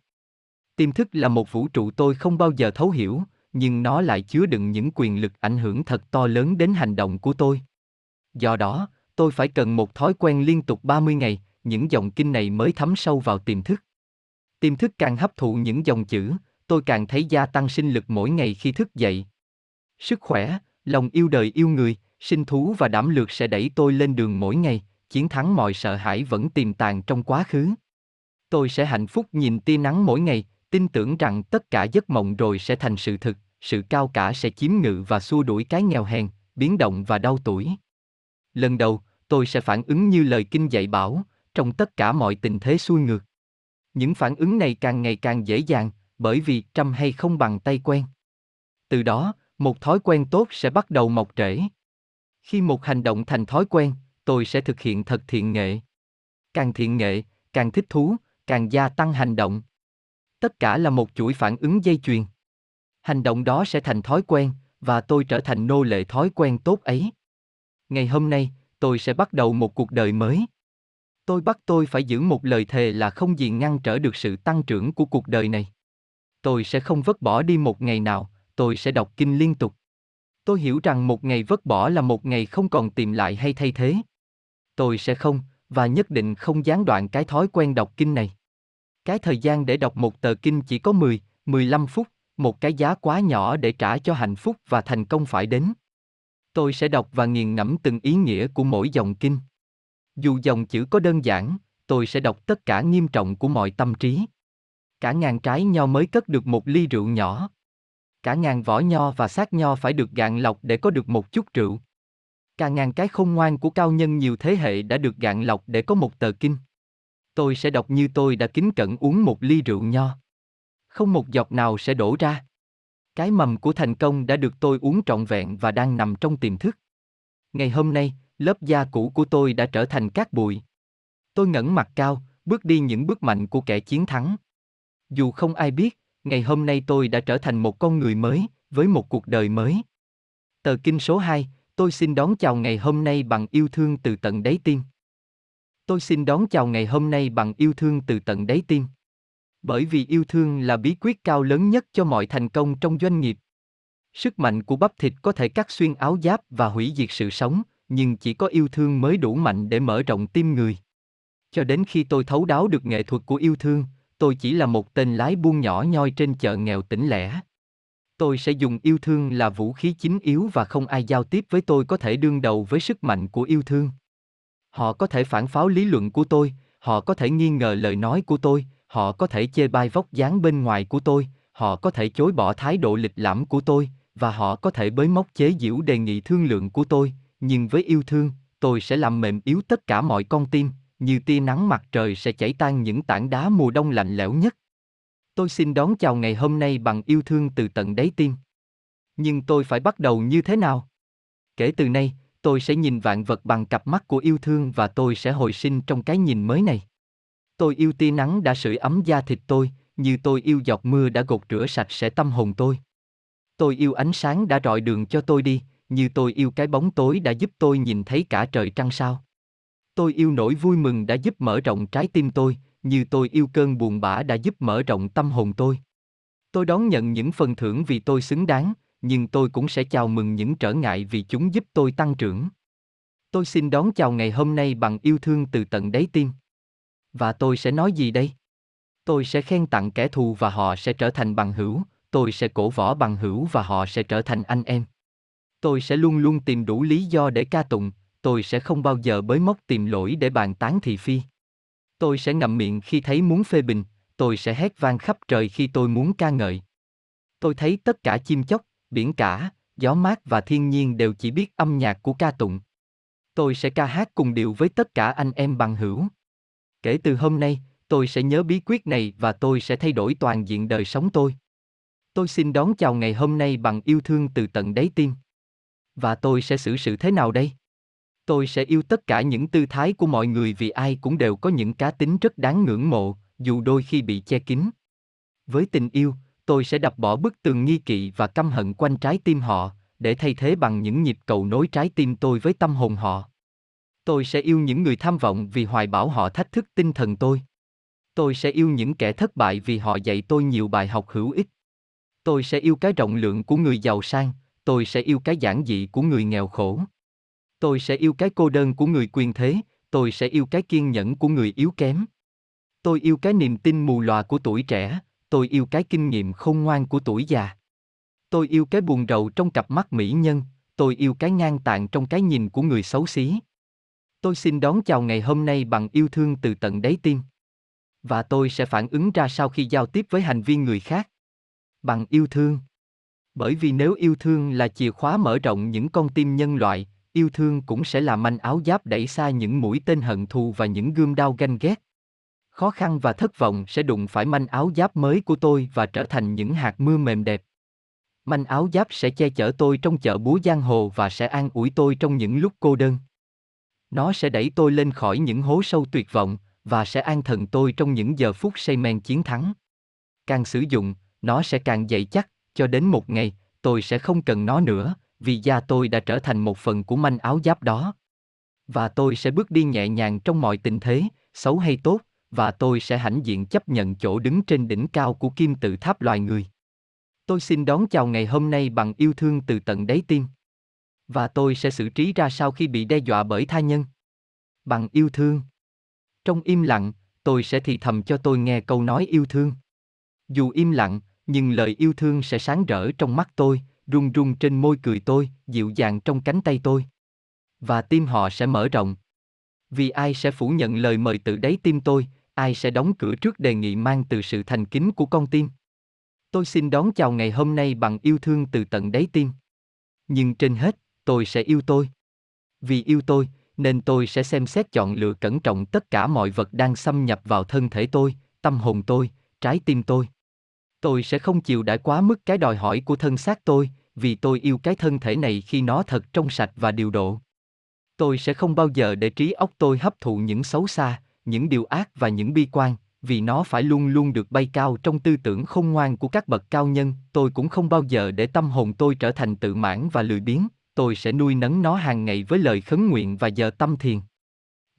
Tiềm thức là một vũ trụ tôi không bao giờ thấu hiểu, nhưng nó lại chứa đựng những quyền lực ảnh hưởng thật to lớn đến hành động của tôi. Do đó, tôi phải cần một thói quen liên tục 30 ngày, những dòng kinh này mới thấm sâu vào tiềm thức. Tiềm thức càng hấp thụ những dòng chữ, tôi càng thấy gia tăng sinh lực mỗi ngày khi thức dậy. Sức khỏe, lòng yêu đời yêu người, sinh thú và đảm lược sẽ đẩy tôi lên đường mỗi ngày, chiến thắng mọi sợ hãi vẫn tiềm tàng trong quá khứ. Tôi sẽ hạnh phúc nhìn tia nắng mỗi ngày, tin tưởng rằng tất cả giấc mộng rồi sẽ thành sự thực, sự cao cả sẽ chiếm ngự và xua đuổi cái nghèo hèn, biến động và đau tuổi. Lần đầu, tôi sẽ phản ứng như lời kinh dạy bảo, trong tất cả mọi tình thế xuôi ngược. Những phản ứng này càng ngày càng dễ dàng, bởi vì trăm hay không bằng tay quen. Từ đó, một thói quen tốt sẽ bắt đầu mọc rễ. Khi một hành động thành thói quen, tôi sẽ thực hiện thật thiện nghệ. Càng thiện nghệ, càng thích thú, càng gia tăng hành động. Tất cả là một chuỗi phản ứng dây chuyền. Hành động đó sẽ thành thói quen, và tôi trở thành nô lệ thói quen tốt ấy. Ngày hôm nay, tôi sẽ bắt đầu một cuộc đời mới. Tôi bắt tôi phải giữ một lời thề là không gì ngăn trở được sự tăng trưởng của cuộc đời này. Tôi sẽ không vứt bỏ đi một ngày nào, tôi sẽ đọc kinh liên tục. Tôi hiểu rằng một ngày vứt bỏ là một ngày không còn tìm lại hay thay thế. Tôi sẽ không, và nhất định không gián đoạn cái thói quen đọc kinh này. Cái thời gian để đọc một tờ kinh chỉ có 10, 15 phút, một cái giá quá nhỏ để trả cho hạnh phúc và thành công phải đến. Tôi sẽ đọc và nghiền ngẫm từng ý nghĩa của mỗi dòng kinh. Dù dòng chữ có đơn giản, tôi sẽ đọc tất cả nghiêm trọng của mọi tâm trí. Cả ngàn trái nho mới cất được một ly rượu nhỏ. Cả ngàn vỏ nho và xác nho phải được gạn lọc để có được một chút rượu. Cả ngàn cái khôn ngoan của cao nhân nhiều thế hệ đã được gạn lọc để có một tờ kinh. Tôi sẽ đọc như tôi đã kính cẩn uống một ly rượu nho. Không một giọt nào sẽ đổ ra. Cái mầm của thành công đã được tôi uống trọn vẹn và đang nằm trong tiềm thức. Ngày hôm nay, lớp da cũ của tôi đã trở thành cát bụi. Tôi ngẩng mặt cao, bước đi những bước mạnh của kẻ chiến thắng. Dù không ai biết, ngày hôm nay tôi đã trở thành một con người mới, với một cuộc đời mới. Tờ kinh số 2, tôi xin đón chào ngày hôm nay bằng yêu thương từ tận đáy tim. Tôi xin đón chào ngày hôm nay bằng yêu thương từ tận đáy tim. Bởi vì yêu thương là bí quyết cao lớn nhất cho mọi thành công trong doanh nghiệp. Sức mạnh của bắp thịt có thể cắt xuyên áo giáp và hủy diệt sự sống, nhưng chỉ có yêu thương mới đủ mạnh để mở rộng tim người. Cho đến khi tôi thấu đáo được nghệ thuật của yêu thương, tôi chỉ là một tên lái buôn nhỏ nhoi trên chợ nghèo tỉnh lẻ. Tôi sẽ dùng yêu thương là vũ khí chính yếu và không ai giao tiếp với tôi có thể đương đầu với sức mạnh của yêu thương. Họ có thể phản pháo lý luận của tôi, họ có thể nghi ngờ lời nói của tôi, họ có thể chê bai vóc dáng bên ngoài của tôi, họ có thể chối bỏ thái độ lịch lãm của tôi, và họ có thể bới móc chế giễu đề nghị thương lượng của tôi, nhưng với yêu thương, tôi sẽ làm mềm yếu tất cả mọi con tim, như tia nắng mặt trời sẽ chảy tan những tảng đá mùa đông lạnh lẽo nhất. Tôi xin đón chào ngày hôm nay bằng yêu thương từ tận đáy tim. Nhưng tôi phải bắt đầu như thế nào? Kể từ nay, tôi sẽ nhìn vạn vật bằng cặp mắt của yêu thương và tôi sẽ hồi sinh trong cái nhìn mới này. Tôi yêu tia nắng đã sưởi ấm da thịt tôi, như tôi yêu giọt mưa đã gột rửa sạch sẽ tâm hồn tôi. Tôi yêu ánh sáng đã rọi đường cho tôi đi, như tôi yêu cái bóng tối đã giúp tôi nhìn thấy cả trời trăng sao. Tôi yêu nỗi vui mừng đã giúp mở rộng trái tim tôi, như tôi yêu cơn buồn bã đã giúp mở rộng tâm hồn tôi. Tôi đón nhận những phần thưởng vì tôi xứng đáng, nhưng tôi cũng sẽ chào mừng những trở ngại vì chúng giúp tôi tăng trưởng. Tôi xin đón chào ngày hôm nay bằng yêu thương từ tận đáy tim. Và tôi sẽ nói gì đây? Tôi sẽ khen tặng kẻ thù và họ sẽ trở thành bằng hữu, tôi sẽ cổ võ bằng hữu và họ sẽ trở thành anh em. Tôi sẽ luôn luôn tìm đủ lý do để ca tụng, tôi sẽ không bao giờ bới móc tìm lỗi để bàn tán thị phi. Tôi sẽ ngậm miệng khi thấy muốn phê bình, tôi sẽ hét vang khắp trời khi tôi muốn ca ngợi. Tôi thấy tất cả chim chóc, biển cả, gió mát và thiên nhiên đều chỉ biết âm nhạc của ca tụng. Tôi sẽ ca hát cùng điệu với tất cả anh em bằng hữu. Kể từ hôm nay, tôi sẽ nhớ bí quyết này và tôi sẽ thay đổi toàn diện đời sống tôi. Tôi xin đón chào ngày hôm nay bằng yêu thương từ tận đáy tim. Và tôi sẽ xử sự thế nào đây? Tôi sẽ yêu tất cả những tư thái của mọi người vì ai cũng đều có những cá tính rất đáng ngưỡng mộ, dù đôi khi bị che kín. Với tình yêu, tôi sẽ đập bỏ bức tường nghi kỵ và căm hận quanh trái tim họ, để thay thế bằng những nhịp cầu nối trái tim tôi với tâm hồn họ. Tôi sẽ yêu những người tham vọng vì hoài bảo họ thách thức tinh thần tôi. Tôi sẽ yêu những kẻ thất bại vì họ dạy tôi nhiều bài học hữu ích. Tôi sẽ yêu cái rộng lượng của người giàu sang, tôi sẽ yêu cái giản dị của người nghèo khổ. Tôi sẽ yêu cái cô đơn của người quyền thế, tôi sẽ yêu cái kiên nhẫn của người yếu kém. Tôi yêu cái niềm tin mù lòa của tuổi trẻ, tôi yêu cái kinh nghiệm khôn ngoan của tuổi già. Tôi yêu cái buồn rầu trong cặp mắt mỹ nhân, tôi yêu cái ngang tạng trong cái nhìn của người xấu xí. Tôi xin đón chào ngày hôm nay bằng yêu thương từ tận đáy tim. Và tôi sẽ phản ứng ra sau khi giao tiếp với hành vi người khác? Bằng yêu thương. Bởi vì nếu yêu thương là chìa khóa mở rộng những con tim nhân loại, yêu thương cũng sẽ là manh áo giáp đẩy xa những mũi tên hận thù và những gươm đao ganh ghét. Khó khăn và thất vọng sẽ đụng phải manh áo giáp mới của tôi và trở thành những hạt mưa mềm đẹp. Manh áo giáp sẽ che chở tôi trong chợ búa giang hồ và sẽ an ủi tôi trong những lúc cô đơn. Nó sẽ đẩy tôi lên khỏi những hố sâu tuyệt vọng và sẽ an thần tôi trong những giờ phút say men chiến thắng. Càng sử dụng, nó sẽ càng dậy chắc, cho đến một ngày, tôi sẽ không cần nó nữa, vì da tôi đã trở thành một phần của manh áo giáp đó. Và tôi sẽ bước đi nhẹ nhàng trong mọi tình thế, xấu hay tốt, và tôi sẽ hãnh diện chấp nhận chỗ đứng trên đỉnh cao của kim tự tháp loài người. Tôi xin đón chào ngày hôm nay bằng yêu thương từ tận đáy tim. Và tôi sẽ xử trí ra sao khi bị đe dọa bởi tha nhân? Bằng yêu thương. Trong im lặng, tôi sẽ thì thầm cho tôi nghe câu nói yêu thương. Dù im lặng, nhưng lời yêu thương sẽ sáng rỡ trong mắt tôi, run run trên môi cười tôi, dịu dàng trong cánh tay tôi. Và tim họ sẽ mở rộng. Vì ai sẽ phủ nhận lời mời từ đáy tim tôi, ai sẽ đóng cửa trước đề nghị mang từ sự thành kính của con tim. Tôi xin đón chào ngày hôm nay bằng yêu thương từ tận đáy tim. Nhưng trên hết, tôi sẽ yêu tôi. Vì yêu tôi, nên tôi sẽ xem xét chọn lựa cẩn trọng tất cả mọi vật đang xâm nhập vào thân thể tôi, tâm hồn tôi, trái tim tôi. Tôi sẽ không chịu đãi quá mức cái đòi hỏi của thân xác tôi, vì tôi yêu cái thân thể này khi nó thật trong sạch và điều độ. Tôi sẽ không bao giờ để trí óc tôi hấp thụ những xấu xa, những điều ác và những bi quan, vì nó phải luôn luôn được bay cao trong tư tưởng không ngoan của các bậc cao nhân, tôi cũng không bao giờ để tâm hồn tôi trở thành tự mãn và lười biếng, tôi sẽ nuôi nấng nó hàng ngày với lời khấn nguyện và giờ tâm thiền.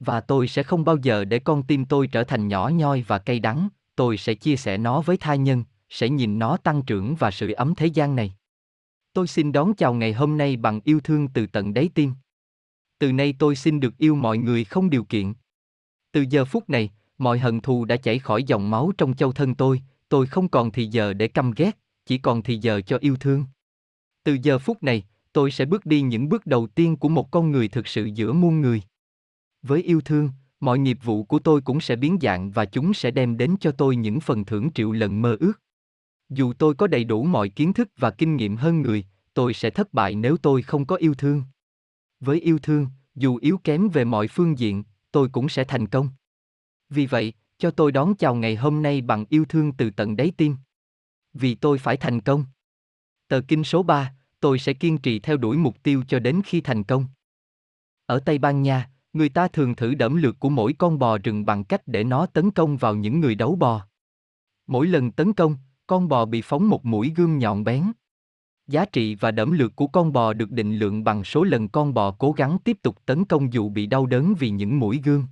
Và tôi sẽ không bao giờ để con tim tôi trở thành nhỏ nhoi và cay đắng, tôi sẽ chia sẻ nó với tha nhân, sẽ nhìn nó tăng trưởng và sự ấm thế gian này. Tôi xin đón chào ngày hôm nay bằng yêu thương từ tận đáy tim. Từ nay tôi xin được yêu mọi người không điều kiện. Từ giờ phút này, mọi hận thù đã chảy khỏi dòng máu trong châu thân tôi, tôi không còn thì giờ để căm ghét, chỉ còn thì giờ cho yêu thương. Từ giờ phút này, tôi sẽ bước đi những bước đầu tiên của một con người thực sự giữa muôn người. Với yêu thương, mọi nghiệp vụ của tôi cũng sẽ biến dạng và chúng sẽ đem đến cho tôi những phần thưởng triệu lần mơ ước. Dù tôi có đầy đủ mọi kiến thức và kinh nghiệm hơn người, tôi sẽ thất bại nếu tôi không có yêu thương. Với yêu thương, dù yếu kém về mọi phương diện, tôi cũng sẽ thành công. Vì vậy, cho tôi đón chào ngày hôm nay bằng yêu thương từ tận đáy tim. Vì tôi phải thành công. Tờ kinh số 3, tôi sẽ kiên trì theo đuổi mục tiêu cho đến khi thành công. Ở Tây Ban Nha, người ta thường thử đẫm lược của mỗi con bò rừng bằng cách để nó tấn công vào những người đấu bò. Mỗi lần tấn công, con bò bị phóng một mũi gươm nhọn bén. Giá trị và đẫm lược của con bò được định lượng bằng số lần con bò cố gắng tiếp tục tấn công dù bị đau đớn vì những mũi gươm.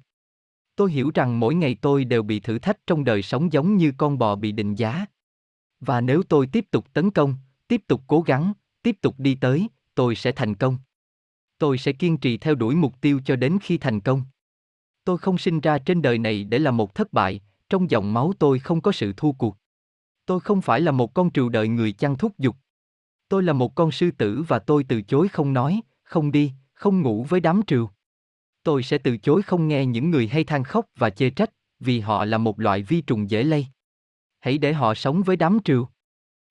Tôi hiểu rằng mỗi ngày tôi đều bị thử thách trong đời sống giống như con bò bị định giá. Và nếu tôi tiếp tục tấn công, tiếp tục cố gắng, tiếp tục đi tới, tôi sẽ thành công. Tôi sẽ kiên trì theo đuổi mục tiêu cho đến khi thành công. Tôi không sinh ra trên đời này để là một thất bại, trong dòng máu tôi không có sự thua cuộc. Tôi không phải là một con trừu đợi người chăn thúc giục. Tôi là một con sư tử và tôi từ chối không nói, không đi, không ngủ với đám trừu. Tôi sẽ từ chối không nghe những người hay than khóc và chê trách, vì họ là một loại vi trùng dễ lây. Hãy để họ sống với đám trừu.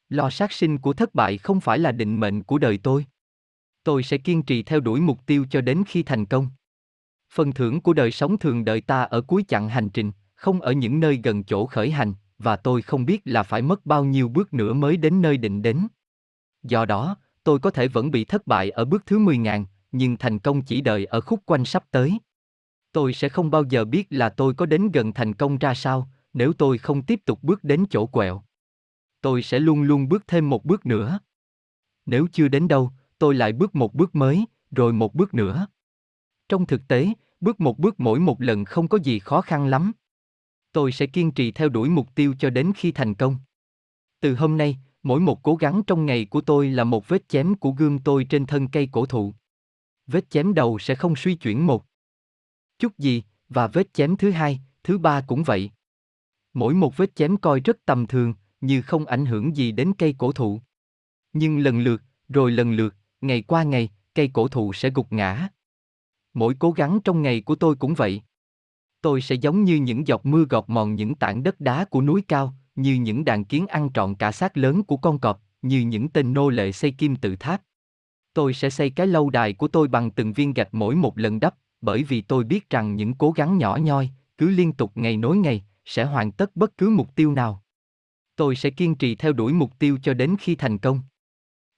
Lo sát sinh của thất bại không phải là định mệnh của đời tôi. Tôi sẽ kiên trì theo đuổi mục tiêu cho đến khi thành công. Phần thưởng của đời sống thường đợi ta ở cuối chặng hành trình, không ở những nơi gần chỗ khởi hành, và tôi không biết là phải mất bao nhiêu bước nữa mới đến nơi định đến. Do đó, tôi có thể vẫn bị thất bại ở bước thứ 10 ngàn, nhưng thành công chỉ đợi ở khúc quanh sắp tới. Tôi sẽ không bao giờ biết là tôi có đến gần thành công ra sao, nếu tôi không tiếp tục bước đến chỗ quẹo. Tôi sẽ luôn luôn bước thêm một bước nữa. Nếu chưa đến đâu, tôi lại bước một bước mới, rồi một bước nữa. Trong thực tế, bước một bước mỗi một lần không có gì khó khăn lắm. Tôi sẽ kiên trì theo đuổi mục tiêu cho đến khi thành công. Từ hôm nay, mỗi một cố gắng trong ngày của tôi là một vết chém của gương tôi trên thân cây cổ thụ. Vết chém đầu sẽ không suy chuyển một chút gì, và vết chém thứ hai, thứ ba cũng vậy. Mỗi một vết chém coi rất tầm thường, như không ảnh hưởng gì đến cây cổ thụ. Nhưng lần lượt, rồi lần lượt, ngày qua ngày, cây cổ thụ sẽ gục ngã. Mỗi cố gắng trong ngày của tôi cũng vậy. Tôi sẽ giống như những giọt mưa gọt mòn những tảng đất đá của núi cao, như những đàn kiến ăn trọn cả xác lớn của con cọp, như những tên nô lệ xây kim tự tháp. Tôi sẽ xây cái lâu đài của tôi bằng từng viên gạch mỗi một lần đắp, bởi vì tôi biết rằng những cố gắng nhỏ nhoi, cứ liên tục ngày nối ngày, sẽ hoàn tất bất cứ mục tiêu nào. Tôi sẽ kiên trì theo đuổi mục tiêu cho đến khi thành công.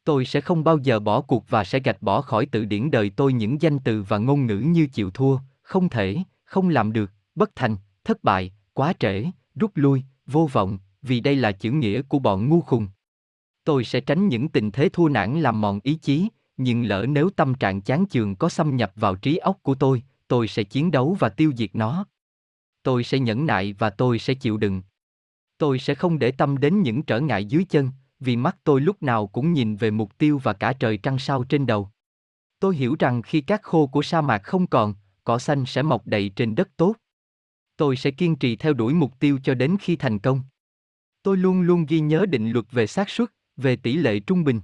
Tôi sẽ không bao giờ bỏ cuộc và sẽ gạch bỏ khỏi từ điển đời tôi những danh từ và ngôn ngữ như chịu thua, không thể, không làm được, bất thành, thất bại, quá trễ, rút lui, vô vọng, vì đây là chữ nghĩa của bọn ngu khùng. Tôi sẽ tránh những tình thế thua nản làm mòn ý chí, nhưng lỡ nếu tâm trạng chán chường có xâm nhập vào trí óc của tôi, tôi sẽ chiến đấu và tiêu diệt nó. Tôi sẽ nhẫn nại và tôi sẽ chịu đựng. Tôi sẽ không để tâm đến những trở ngại dưới chân, vì mắt tôi lúc nào cũng nhìn về mục tiêu và cả trời trăng sao trên đầu. Tôi hiểu rằng khi cát khô của sa mạc không còn, cỏ xanh sẽ mọc đầy trên đất tốt. Tôi sẽ kiên trì theo đuổi mục tiêu cho đến khi thành công. Tôi luôn luôn ghi nhớ định luật về xác suất, về tỷ lệ trung bình.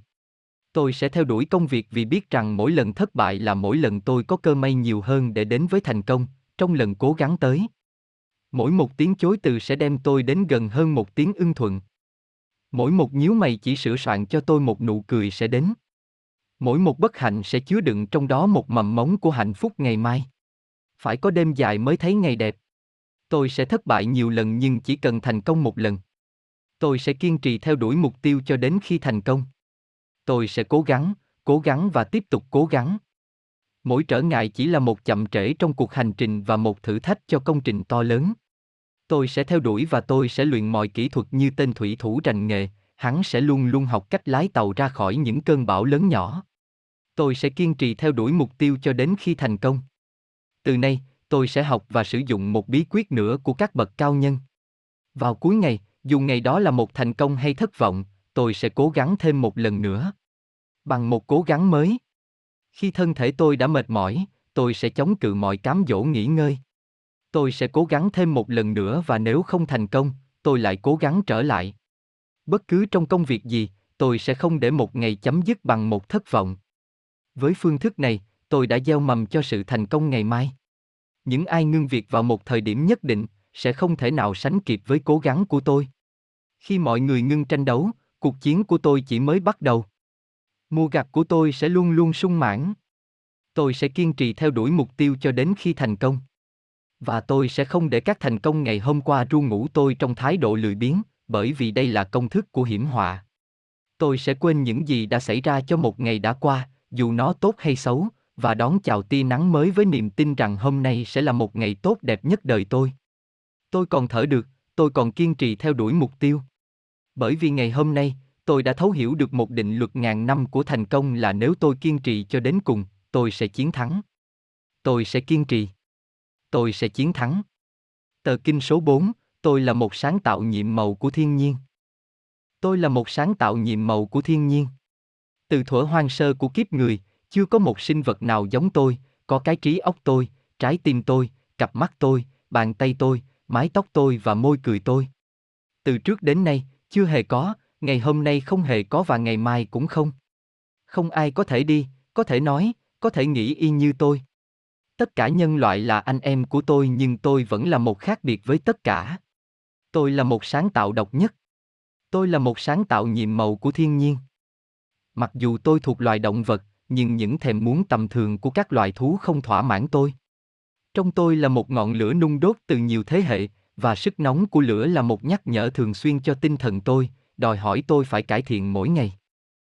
Tôi sẽ theo đuổi công việc vì biết rằng mỗi lần thất bại là mỗi lần tôi có cơ may nhiều hơn để đến với thành công, trong lần cố gắng tới. Mỗi một tiếng chối từ sẽ đem tôi đến gần hơn một tiếng ưng thuận. Mỗi một nhíu mày chỉ sửa soạn cho tôi một nụ cười sẽ đến. Mỗi một bất hạnh sẽ chứa đựng trong đó một mầm mống của hạnh phúc ngày mai. Phải có đêm dài mới thấy ngày đẹp. Tôi sẽ thất bại nhiều lần nhưng chỉ cần thành công một lần. Tôi sẽ kiên trì theo đuổi mục tiêu cho đến khi thành công. Tôi sẽ cố gắng, cố gắng và tiếp tục cố gắng. Mỗi trở ngại chỉ là một chậm trễ trong cuộc hành trình và một thử thách cho công trình to lớn. Tôi sẽ theo đuổi và tôi sẽ luyện mọi kỹ thuật như tên thủy thủ rành nghề, hắn sẽ luôn luôn học cách lái tàu ra khỏi những cơn bão lớn nhỏ. Tôi sẽ kiên trì theo đuổi mục tiêu cho đến khi thành công. Từ nay, tôi sẽ học và sử dụng một bí quyết nữa của các bậc cao nhân. Vào cuối ngày, dù ngày đó là một thành công hay thất vọng, tôi sẽ cố gắng thêm một lần nữa. Bằng một cố gắng mới. Khi thân thể tôi đã mệt mỏi, tôi sẽ chống cự mọi cám dỗ nghỉ ngơi. Tôi sẽ cố gắng thêm một lần nữa và nếu không thành công, tôi lại cố gắng trở lại. Bất cứ trong công việc gì, tôi sẽ không để một ngày chấm dứt bằng một thất vọng. Với phương thức này, tôi đã gieo mầm cho sự thành công ngày mai. Những ai ngưng việc vào một thời điểm nhất định, sẽ không thể nào sánh kịp với cố gắng của tôi. Khi mọi người ngưng tranh đấu, cuộc chiến của tôi chỉ mới bắt đầu. Mùa gặt của tôi sẽ luôn luôn sung mãn. Tôi sẽ kiên trì theo đuổi mục tiêu cho đến khi thành công. Và tôi sẽ không để các thành công ngày hôm qua ru ngủ tôi trong thái độ lười biếng, bởi vì đây là công thức của hiểm họa. Tôi sẽ quên những gì đã xảy ra cho một ngày đã qua, dù nó tốt hay xấu, và đón chào tia nắng mới với niềm tin rằng hôm nay sẽ là một ngày tốt đẹp nhất đời tôi. Tôi còn thở được, tôi còn kiên trì theo đuổi mục tiêu. Bởi vì ngày hôm nay, tôi đã thấu hiểu được một định luật ngàn năm của thành công là nếu tôi kiên trì cho đến cùng, tôi sẽ chiến thắng. Tôi sẽ kiên trì. Tôi sẽ chiến thắng. Tờ kinh số 4, tôi là một sáng tạo nhiệm màu của thiên nhiên. Tôi là một sáng tạo nhiệm màu của thiên nhiên. Từ thuở hoang sơ của kiếp người, chưa có một sinh vật nào giống tôi, có cái trí óc tôi, trái tim tôi, cặp mắt tôi, bàn tay tôi, mái tóc tôi và môi cười tôi. Từ trước đến nay, Chưa hề có, ngày hôm nay không hề có và ngày mai cũng không. Không ai có thể đi, có thể nói, có thể nghĩ y như tôi. Tất cả nhân loại là anh em của tôi nhưng tôi vẫn là một khác biệt với tất cả. Tôi là một sáng tạo độc nhất. Tôi là một sáng tạo nhiệm màu của thiên nhiên. Mặc dù tôi thuộc loài động vật, nhưng những thèm muốn tầm thường của các loài thú không thỏa mãn tôi. Trong tôi là một ngọn lửa nung đốt từ nhiều thế hệ, và sức nóng của lửa là một nhắc nhở thường xuyên cho tinh thần tôi, đòi hỏi tôi phải cải thiện mỗi ngày.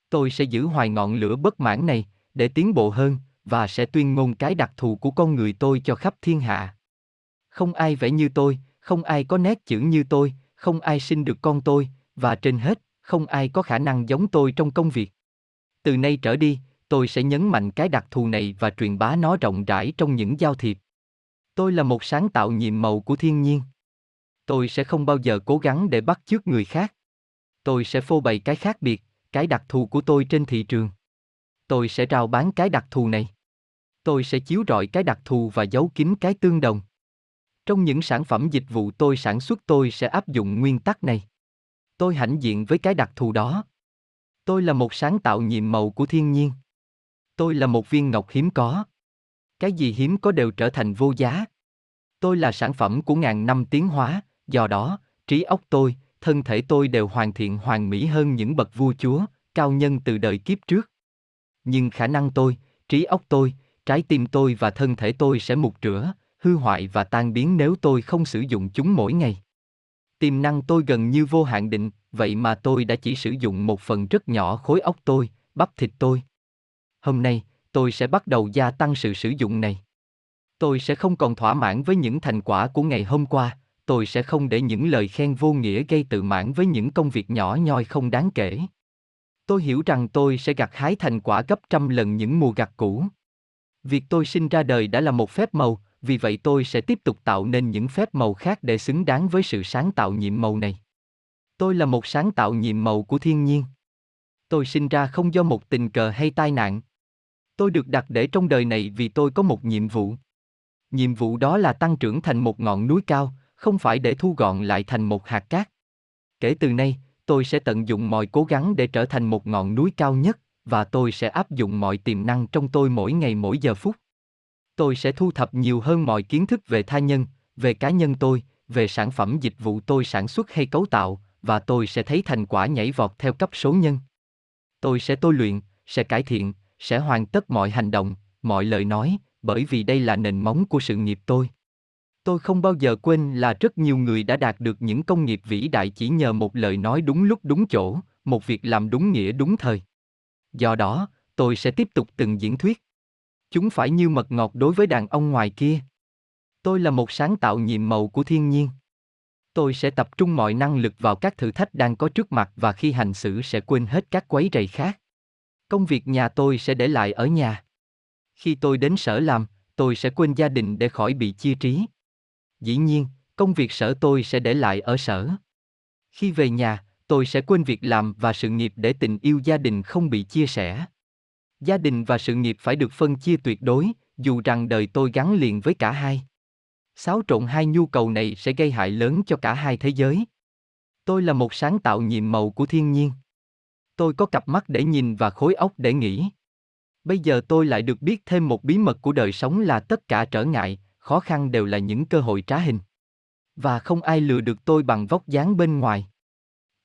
Tôi sẽ giữ hoài ngọn lửa bất mãn này, để tiến bộ hơn, và sẽ tuyên ngôn cái đặc thù của con người tôi cho khắp thiên hạ. Không ai vẽ như tôi, không ai có nét chữ như tôi, không ai sinh được con tôi, và trên hết, không ai có khả năng giống tôi trong công việc. Từ nay trở đi, tôi sẽ nhấn mạnh cái đặc thù này và truyền bá nó rộng rãi trong những giao thiệp. Tôi là một sáng tạo nhiệm màu của thiên nhiên. Tôi sẽ không bao giờ cố gắng để bắt chước người khác. Tôi sẽ phô bày cái khác biệt, cái đặc thù của tôi trên thị trường. Tôi sẽ rao bán cái đặc thù này. Tôi sẽ chiếu rọi cái đặc thù và giấu kín cái tương đồng. Trong những sản phẩm dịch vụ tôi sản xuất tôi sẽ áp dụng nguyên tắc này. Tôi hãnh diện với cái đặc thù đó. Tôi là một sáng tạo nhiệm màu của thiên nhiên. Tôi là một viên ngọc hiếm có. Cái gì hiếm có đều trở thành vô giá. Tôi là sản phẩm của ngàn năm tiến hóa, do đó, trí óc tôi, thân thể tôi đều hoàn thiện hoàn mỹ hơn những bậc vua chúa, cao nhân từ đời kiếp trước. Nhưng khả năng tôi, trí óc tôi, trái tim tôi và thân thể tôi sẽ mục rửa, hư hoại và tan biến nếu tôi không sử dụng chúng mỗi ngày. Tiềm năng tôi gần như vô hạn định, vậy mà tôi đã chỉ sử dụng một phần rất nhỏ khối óc tôi, bắp thịt tôi. Hôm nay, tôi sẽ bắt đầu gia tăng sự sử dụng này. Tôi sẽ không còn thỏa mãn với những thành quả của ngày hôm qua, tôi sẽ không để những lời khen vô nghĩa gây tự mãn với những công việc nhỏ nhoi không đáng kể. Tôi hiểu rằng tôi sẽ gặt hái thành quả gấp trăm lần những mùa gặt cũ. Việc tôi sinh ra đời đã là một phép màu, vì vậy tôi sẽ tiếp tục tạo nên những phép màu khác để xứng đáng với sự sáng tạo nhiệm màu này. Tôi là một sáng tạo nhiệm màu của thiên nhiên. Tôi sinh ra không do một tình cờ hay tai nạn. Tôi được đặt để trong đời này vì tôi có một nhiệm vụ. Nhiệm vụ đó là tăng trưởng thành một ngọn núi cao, không phải để thu gọn lại thành một hạt cát. Kể từ nay, tôi sẽ tận dụng mọi cố gắng để trở thành một ngọn núi cao nhất, và tôi sẽ áp dụng mọi tiềm năng trong tôi mỗi ngày mỗi giờ phút. Tôi sẽ thu thập nhiều hơn mọi kiến thức về tha nhân, về cá nhân tôi, về sản phẩm dịch vụ tôi sản xuất hay cấu tạo, và tôi sẽ thấy thành quả nhảy vọt theo cấp số nhân. Tôi sẽ tôi luyện, sẽ cải thiện, sẽ hoàn tất mọi hành động, mọi lời nói, bởi vì đây là nền móng của sự nghiệp tôi. Tôi không bao giờ quên là rất nhiều người đã đạt được những công nghiệp vĩ đại chỉ nhờ một lời nói đúng lúc đúng chỗ, một việc làm đúng nghĩa đúng thời. Do đó, tôi sẽ tiếp tục từng diễn thuyết. Chúng phải như mật ngọt đối với đàn ông ngoài kia. Tôi là một sáng tạo nhiệm màu của thiên nhiên. Tôi sẽ tập trung mọi năng lực vào các thử thách đang có trước mặt và khi hành xử sẽ quên hết các quấy rầy khác. Công việc nhà tôi sẽ để lại ở nhà. Khi tôi đến sở làm, tôi sẽ quên gia đình để khỏi bị chia trí. Dĩ nhiên, công việc sở tôi sẽ để lại ở sở. Khi về nhà, tôi sẽ quên việc làm và sự nghiệp để tình yêu gia đình không bị chia sẻ. Gia đình và sự nghiệp phải được phân chia tuyệt đối, dù rằng đời tôi gắn liền với cả hai. Xáo trộn hai nhu cầu này sẽ gây hại lớn cho cả hai thế giới. Tôi là một sáng tạo nhiệm màu của thiên nhiên. Tôi có cặp mắt để nhìn và khối óc để nghĩ. Bây giờ tôi lại được biết thêm một bí mật của đời sống là tất cả trở ngại, khó khăn đều là những cơ hội trá hình. Và không ai lừa được tôi bằng vóc dáng bên ngoài.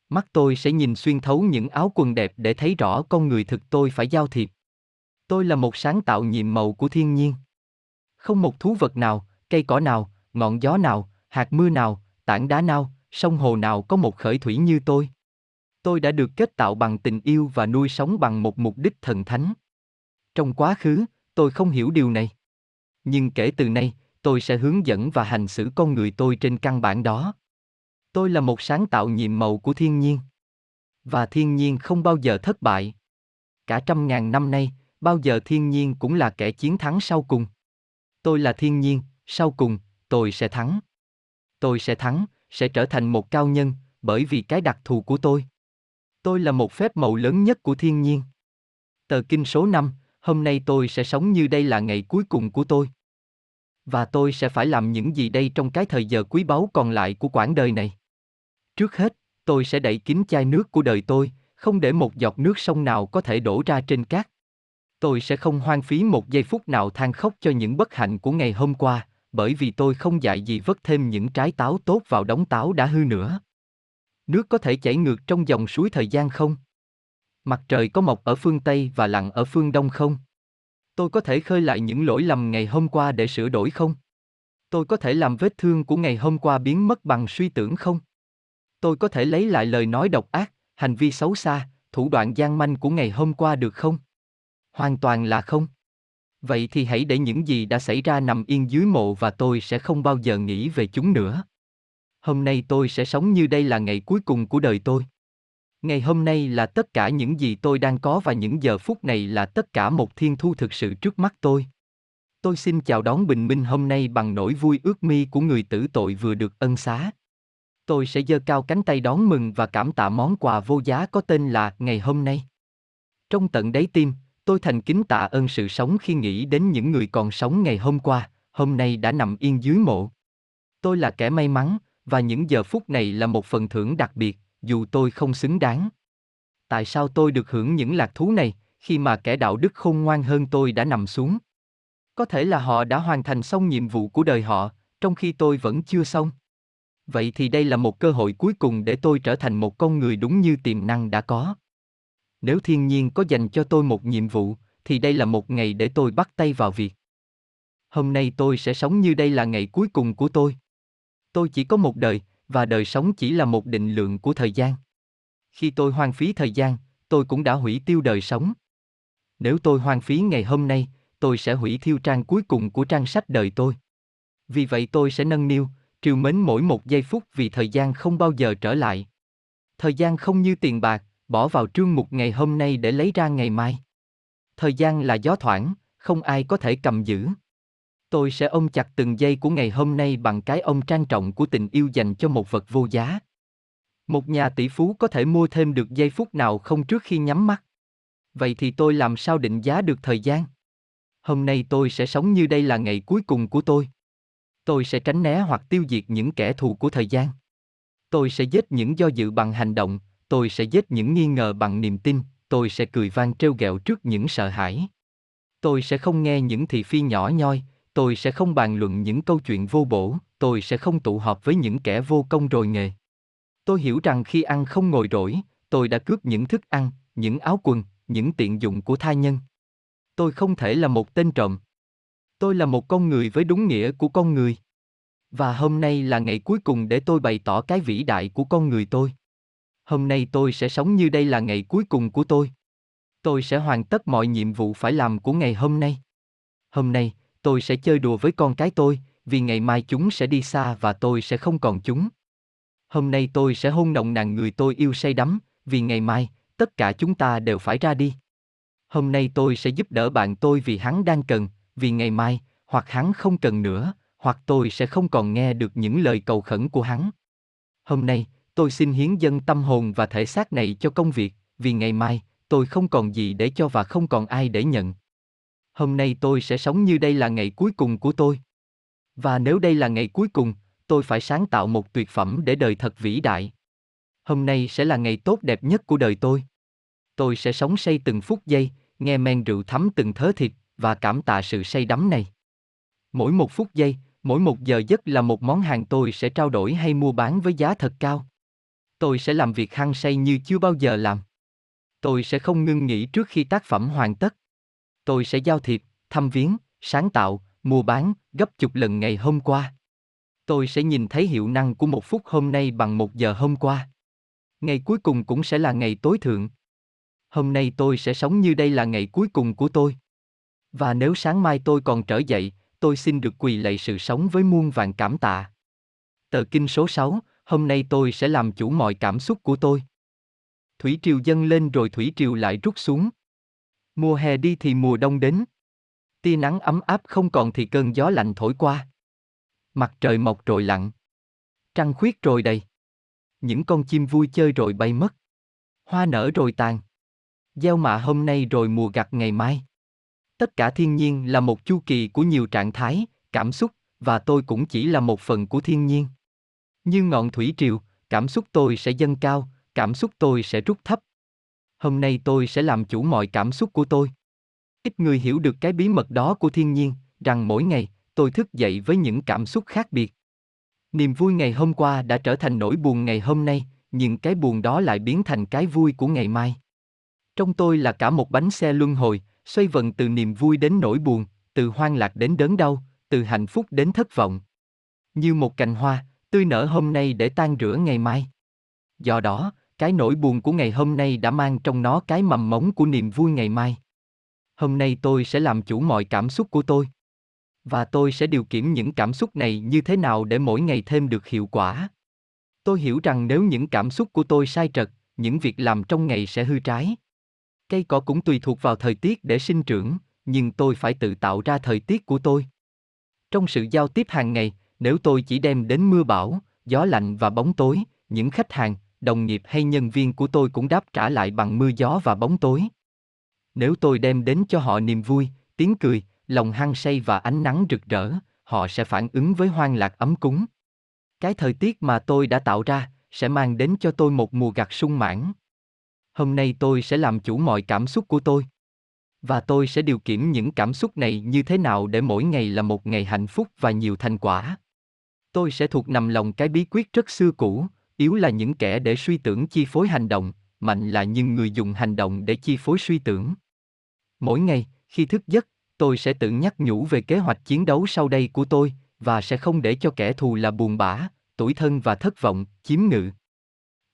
Mắt tôi sẽ nhìn xuyên thấu những áo quần đẹp để thấy rõ con người thực tôi phải giao thiệp. Tôi là một sáng tạo nhiệm màu của thiên nhiên. Không một thú vật nào, cây cỏ nào, ngọn gió nào, hạt mưa nào, tảng đá nào, sông hồ nào có một khởi thủy như tôi. Tôi đã được kết tạo bằng tình yêu và nuôi sống bằng một mục đích thần thánh. Trong quá khứ, tôi không hiểu điều này. Nhưng kể từ nay, tôi sẽ hướng dẫn và hành xử con người tôi trên căn bản đó. Tôi là một sáng tạo nhiệm màu của thiên nhiên. Và thiên nhiên không bao giờ thất bại. Cả trăm ngàn năm nay, bao giờ thiên nhiên cũng là kẻ chiến thắng sau cùng. Tôi là thiên nhiên, sau cùng, tôi sẽ thắng. Tôi sẽ thắng, sẽ trở thành một cao nhân, bởi vì cái đặc thù của tôi. Tôi là một phép màu lớn nhất của thiên nhiên. Tờ kinh số 5, hôm nay tôi sẽ sống như đây là ngày cuối cùng của tôi. Và tôi sẽ phải làm những gì đây trong cái thời giờ quý báu còn lại của quãng đời này. Trước hết, tôi sẽ đậy kín chai nước của đời tôi, không để một giọt nước sông nào có thể đổ ra trên cát. Tôi sẽ không hoang phí một giây phút nào than khóc cho những bất hạnh của ngày hôm qua, bởi vì tôi không dạy gì vất thêm những trái táo tốt vào đống táo đã hư nữa. Nước có thể chảy ngược trong dòng suối thời gian không? Mặt trời có mọc ở phương Tây và lặn ở phương Đông không? Tôi có thể khơi lại những lỗi lầm ngày hôm qua để sửa đổi không? Tôi có thể làm vết thương của ngày hôm qua biến mất bằng suy tưởng không? Tôi có thể lấy lại lời nói độc ác, hành vi xấu xa, thủ đoạn gian manh của ngày hôm qua được không? Hoàn toàn là không. Vậy thì hãy để những gì đã xảy ra nằm yên dưới mộ và tôi sẽ không bao giờ nghĩ về chúng nữa. Hôm nay tôi sẽ sống như đây là ngày cuối cùng của đời tôi. Ngày hôm nay là tất cả những gì tôi đang có và những giờ phút này là tất cả một thiên thu thực sự trước mắt tôi. Tôi xin chào đón bình minh hôm nay bằng nỗi vui ước mi của người tử tội vừa được ân xá. Tôi sẽ giơ cao cánh tay đón mừng và cảm tạ món quà vô giá có tên là ngày hôm nay. Trong tận đáy tim, tôi thành kính tạ ơn sự sống khi nghĩ đến những người còn sống ngày hôm qua, hôm nay đã nằm yên dưới mộ. Tôi là kẻ may mắn, và những giờ phút này là một phần thưởng đặc biệt, dù tôi không xứng đáng. Tại sao tôi được hưởng những lạc thú này, khi mà kẻ đạo đức khôn ngoan hơn tôi đã nằm xuống? Có thể là họ đã hoàn thành xong nhiệm vụ của đời họ, trong khi tôi vẫn chưa xong. Vậy thì đây là một cơ hội cuối cùng để tôi trở thành một con người đúng như tiềm năng đã có. Nếu thiên nhiên có dành cho tôi một nhiệm vụ, thì đây là một ngày để tôi bắt tay vào việc. Hôm nay tôi sẽ sống như đây là ngày cuối cùng của tôi. Tôi chỉ có một đời, và đời sống chỉ là một định lượng của thời gian. Khi tôi hoang phí thời gian, tôi cũng đã hủy tiêu đời sống. Nếu tôi hoang phí ngày hôm nay, tôi sẽ hủy thiêu trang cuối cùng của trang sách đời tôi. Vì vậy tôi sẽ nâng niu, triều mến mỗi một giây phút vì thời gian không bao giờ trở lại. Thời gian không như tiền bạc, bỏ vào trương mục ngày hôm nay để lấy ra ngày mai. Thời gian là gió thoảng, không ai có thể cầm giữ. Tôi sẽ ôm chặt từng giây của ngày hôm nay bằng cái ôm trang trọng của tình yêu dành cho một vật vô giá. Một nhà tỷ phú có thể mua thêm được giây phút nào không trước khi nhắm mắt. Vậy thì tôi làm sao định giá được thời gian? Hôm nay tôi sẽ sống như đây là ngày cuối cùng của tôi. Tôi sẽ tránh né hoặc tiêu diệt những kẻ thù của thời gian. Tôi sẽ giết những do dự bằng hành động, tôi sẽ giết những nghi ngờ bằng niềm tin, tôi sẽ cười vang trêu ghẹo trước những sợ hãi. Tôi sẽ không nghe những thị phi nhỏ nhoi, tôi sẽ không bàn luận những câu chuyện vô bổ, tôi sẽ không tụ họp với những kẻ vô công rồi nghề. Tôi hiểu rằng khi ăn không ngồi rỗi, tôi đã cướp những thức ăn, những áo quần, những tiện dụng của thai nhân. Tôi không thể là một tên trộm. Tôi là một con người với đúng nghĩa của con người. Và hôm nay là ngày cuối cùng để tôi bày tỏ cái vĩ đại của con người tôi. Hôm nay tôi sẽ sống như đây là ngày cuối cùng của tôi. Tôi sẽ hoàn tất mọi nhiệm vụ phải làm của ngày hôm nay. Hôm nay, tôi sẽ chơi đùa với con cái tôi, vì ngày mai chúng sẽ đi xa và tôi sẽ không còn chúng. Hôm nay tôi sẽ hôn nồng nàn người tôi yêu say đắm, vì ngày mai, tất cả chúng ta đều phải ra đi. Hôm nay tôi sẽ giúp đỡ bạn tôi vì hắn đang cần, vì ngày mai, hoặc hắn không cần nữa, hoặc tôi sẽ không còn nghe được những lời cầu khẩn của hắn. Hôm nay, tôi xin hiến dân tâm hồn và thể xác này cho công việc, vì ngày mai, tôi không còn gì để cho và không còn ai để nhận hôm nay tôi sẽ sống như đây là ngày cuối cùng của tôi. Và nếu đây là ngày cuối cùng, tôi phải sáng tạo một tuyệt phẩm để đời thật vĩ đại. Hôm nay sẽ là ngày tốt đẹp nhất của đời tôi. Tôi sẽ sống say từng phút giây, nghe men rượu thấm từng thớ thịt và cảm tạ sự say đắm này. Mỗi một phút giây, mỗi một giờ giấc là một món hàng tôi sẽ trao đổi hay mua bán với giá thật cao. Tôi sẽ làm việc hăng say như chưa bao giờ làm. Tôi sẽ không ngưng nghỉ trước khi tác phẩm hoàn tất. Tôi sẽ giao thiệp, thăm viếng, sáng tạo, mua bán, gấp chục lần ngày hôm qua. Tôi sẽ nhìn thấy hiệu năng của một phút hôm nay bằng một giờ hôm qua. Ngày cuối cùng cũng sẽ là ngày tối thượng. Hôm nay tôi sẽ sống như đây là ngày cuối cùng của tôi. Và nếu sáng mai tôi còn trở dậy, tôi xin được quỳ lạy sự sống với muôn vàng cảm tạ. Tờ kinh số 6, hôm nay tôi sẽ làm chủ mọi cảm xúc của tôi. Thủy triều dâng lên rồi thủy triều lại rút xuống. Mùa hè đi thì mùa đông đến. Tia nắng ấm áp không còn thì cơn gió lạnh thổi qua. Mặt trời mọc rồi lặn. Trăng khuyết rồi đầy. Những con chim vui chơi rồi bay mất. Hoa nở rồi tàn. Gieo mạ hôm nay rồi mùa gặt ngày mai. Tất cả thiên nhiên là một chu kỳ của nhiều trạng thái, cảm xúc, và tôi cũng chỉ là một phần của thiên nhiên. Như ngọn thủy triều, cảm xúc tôi sẽ dâng cao, cảm xúc tôi sẽ rút thấp. Hôm nay tôi sẽ làm chủ mọi cảm xúc của tôi. Ít người hiểu được cái bí mật đó của thiên nhiên, rằng mỗi ngày, tôi thức dậy với những cảm xúc khác biệt. Niềm vui ngày hôm qua đã trở thành nỗi buồn ngày hôm nay, nhưng cái buồn đó lại biến thành cái vui của ngày mai. Trong tôi là cả một bánh xe luân hồi, xoay vần từ niềm vui đến nỗi buồn, từ hoang lạc đến đớn đau, từ hạnh phúc đến thất vọng. Như một cành hoa, tươi nở hôm nay để tan rửa ngày mai. Do đó, cái nỗi buồn của ngày hôm nay đã mang trong nó cái mầm mống của niềm vui ngày mai. Hôm nay tôi sẽ làm chủ mọi cảm xúc của tôi. Và tôi sẽ điều khiển những cảm xúc này như thế nào để mỗi ngày thêm được hiệu quả. Tôi hiểu rằng nếu những cảm xúc của tôi sai trật, những việc làm trong ngày sẽ hư trái. Cây cỏ cũng tùy thuộc vào thời tiết để sinh trưởng, nhưng tôi phải tự tạo ra thời tiết của tôi. Trong sự giao tiếp hàng ngày, nếu tôi chỉ đem đến mưa bão, gió lạnh và bóng tối, những khách hàng, đồng nghiệp hay nhân viên của tôi cũng đáp trả lại bằng mưa gió và bóng tối. Nếu tôi đem đến cho họ niềm vui, tiếng cười, lòng hăng say và ánh nắng rực rỡ, họ sẽ phản ứng với hoang lạc ấm cúng. Cái thời tiết mà tôi đã tạo ra sẽ mang đến cho tôi một mùa gặt sung mãn. Hôm nay tôi sẽ làm chủ mọi cảm xúc của tôi. Và tôi sẽ điều khiển những cảm xúc này như thế nào để mỗi ngày là một ngày hạnh phúc và nhiều thành quả. Tôi sẽ thuộc nằm lòng cái bí quyết rất xưa cũ, yếu là những kẻ để suy tưởng chi phối hành động, mạnh là những người dùng hành động để chi phối suy tưởng. Mỗi ngày, khi thức giấc, tôi sẽ tự nhắc nhủ về kế hoạch chiến đấu sau đây của tôi, và sẽ không để cho kẻ thù là buồn bã, tủi thân và thất vọng, chiếm ngự.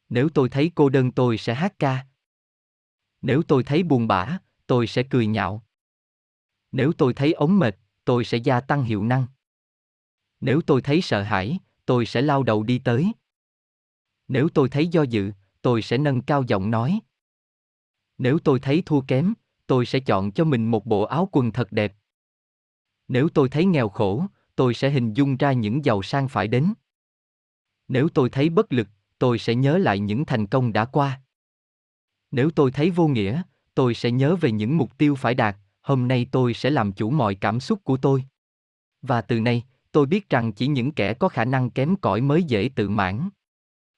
Nếu tôi thấy cô đơn tôi sẽ hát ca. Nếu tôi thấy buồn bã, tôi sẽ cười nhạo. Nếu tôi thấy ống mệt, tôi sẽ gia tăng hiệu năng. Nếu tôi thấy sợ hãi, tôi sẽ lao đầu đi tới. Nếu tôi thấy do dự, tôi sẽ nâng cao giọng nói. Nếu tôi thấy thua kém, tôi sẽ chọn cho mình một bộ áo quần thật đẹp. Nếu tôi thấy nghèo khổ, tôi sẽ hình dung ra những giàu sang phải đến. Nếu tôi thấy bất lực, tôi sẽ nhớ lại những thành công đã qua. Nếu tôi thấy vô nghĩa, tôi sẽ nhớ về những mục tiêu phải đạt, hôm nay tôi sẽ làm chủ mọi cảm xúc của tôi. Và từ nay, tôi biết rằng chỉ những kẻ có khả năng kém cỏi mới dễ tự mãn.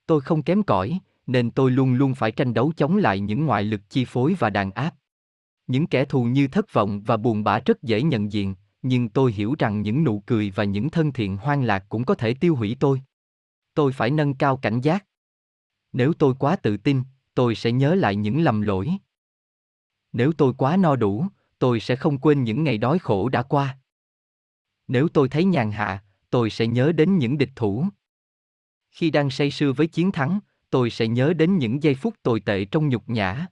Tôi không kém cỏi, nên tôi luôn luôn phải tranh đấu chống lại những ngoại lực chi phối và đàn áp. Những kẻ thù như thất vọng và buồn bã rất dễ nhận diện, nhưng tôi hiểu rằng những nụ cười và những thân thiện hoang lạc cũng có thể tiêu hủy tôi. Tôi phải nâng cao cảnh giác. Nếu tôi quá tự tin, tôi sẽ nhớ lại những lầm lỗi. Nếu tôi quá no đủ, tôi sẽ không quên những ngày đói khổ đã qua. Nếu tôi thấy nhàn hạ, tôi sẽ nhớ đến những địch thủ. Khi đang say sưa với chiến thắng, tôi sẽ nhớ đến những giây phút tồi tệ trong nhục nhã.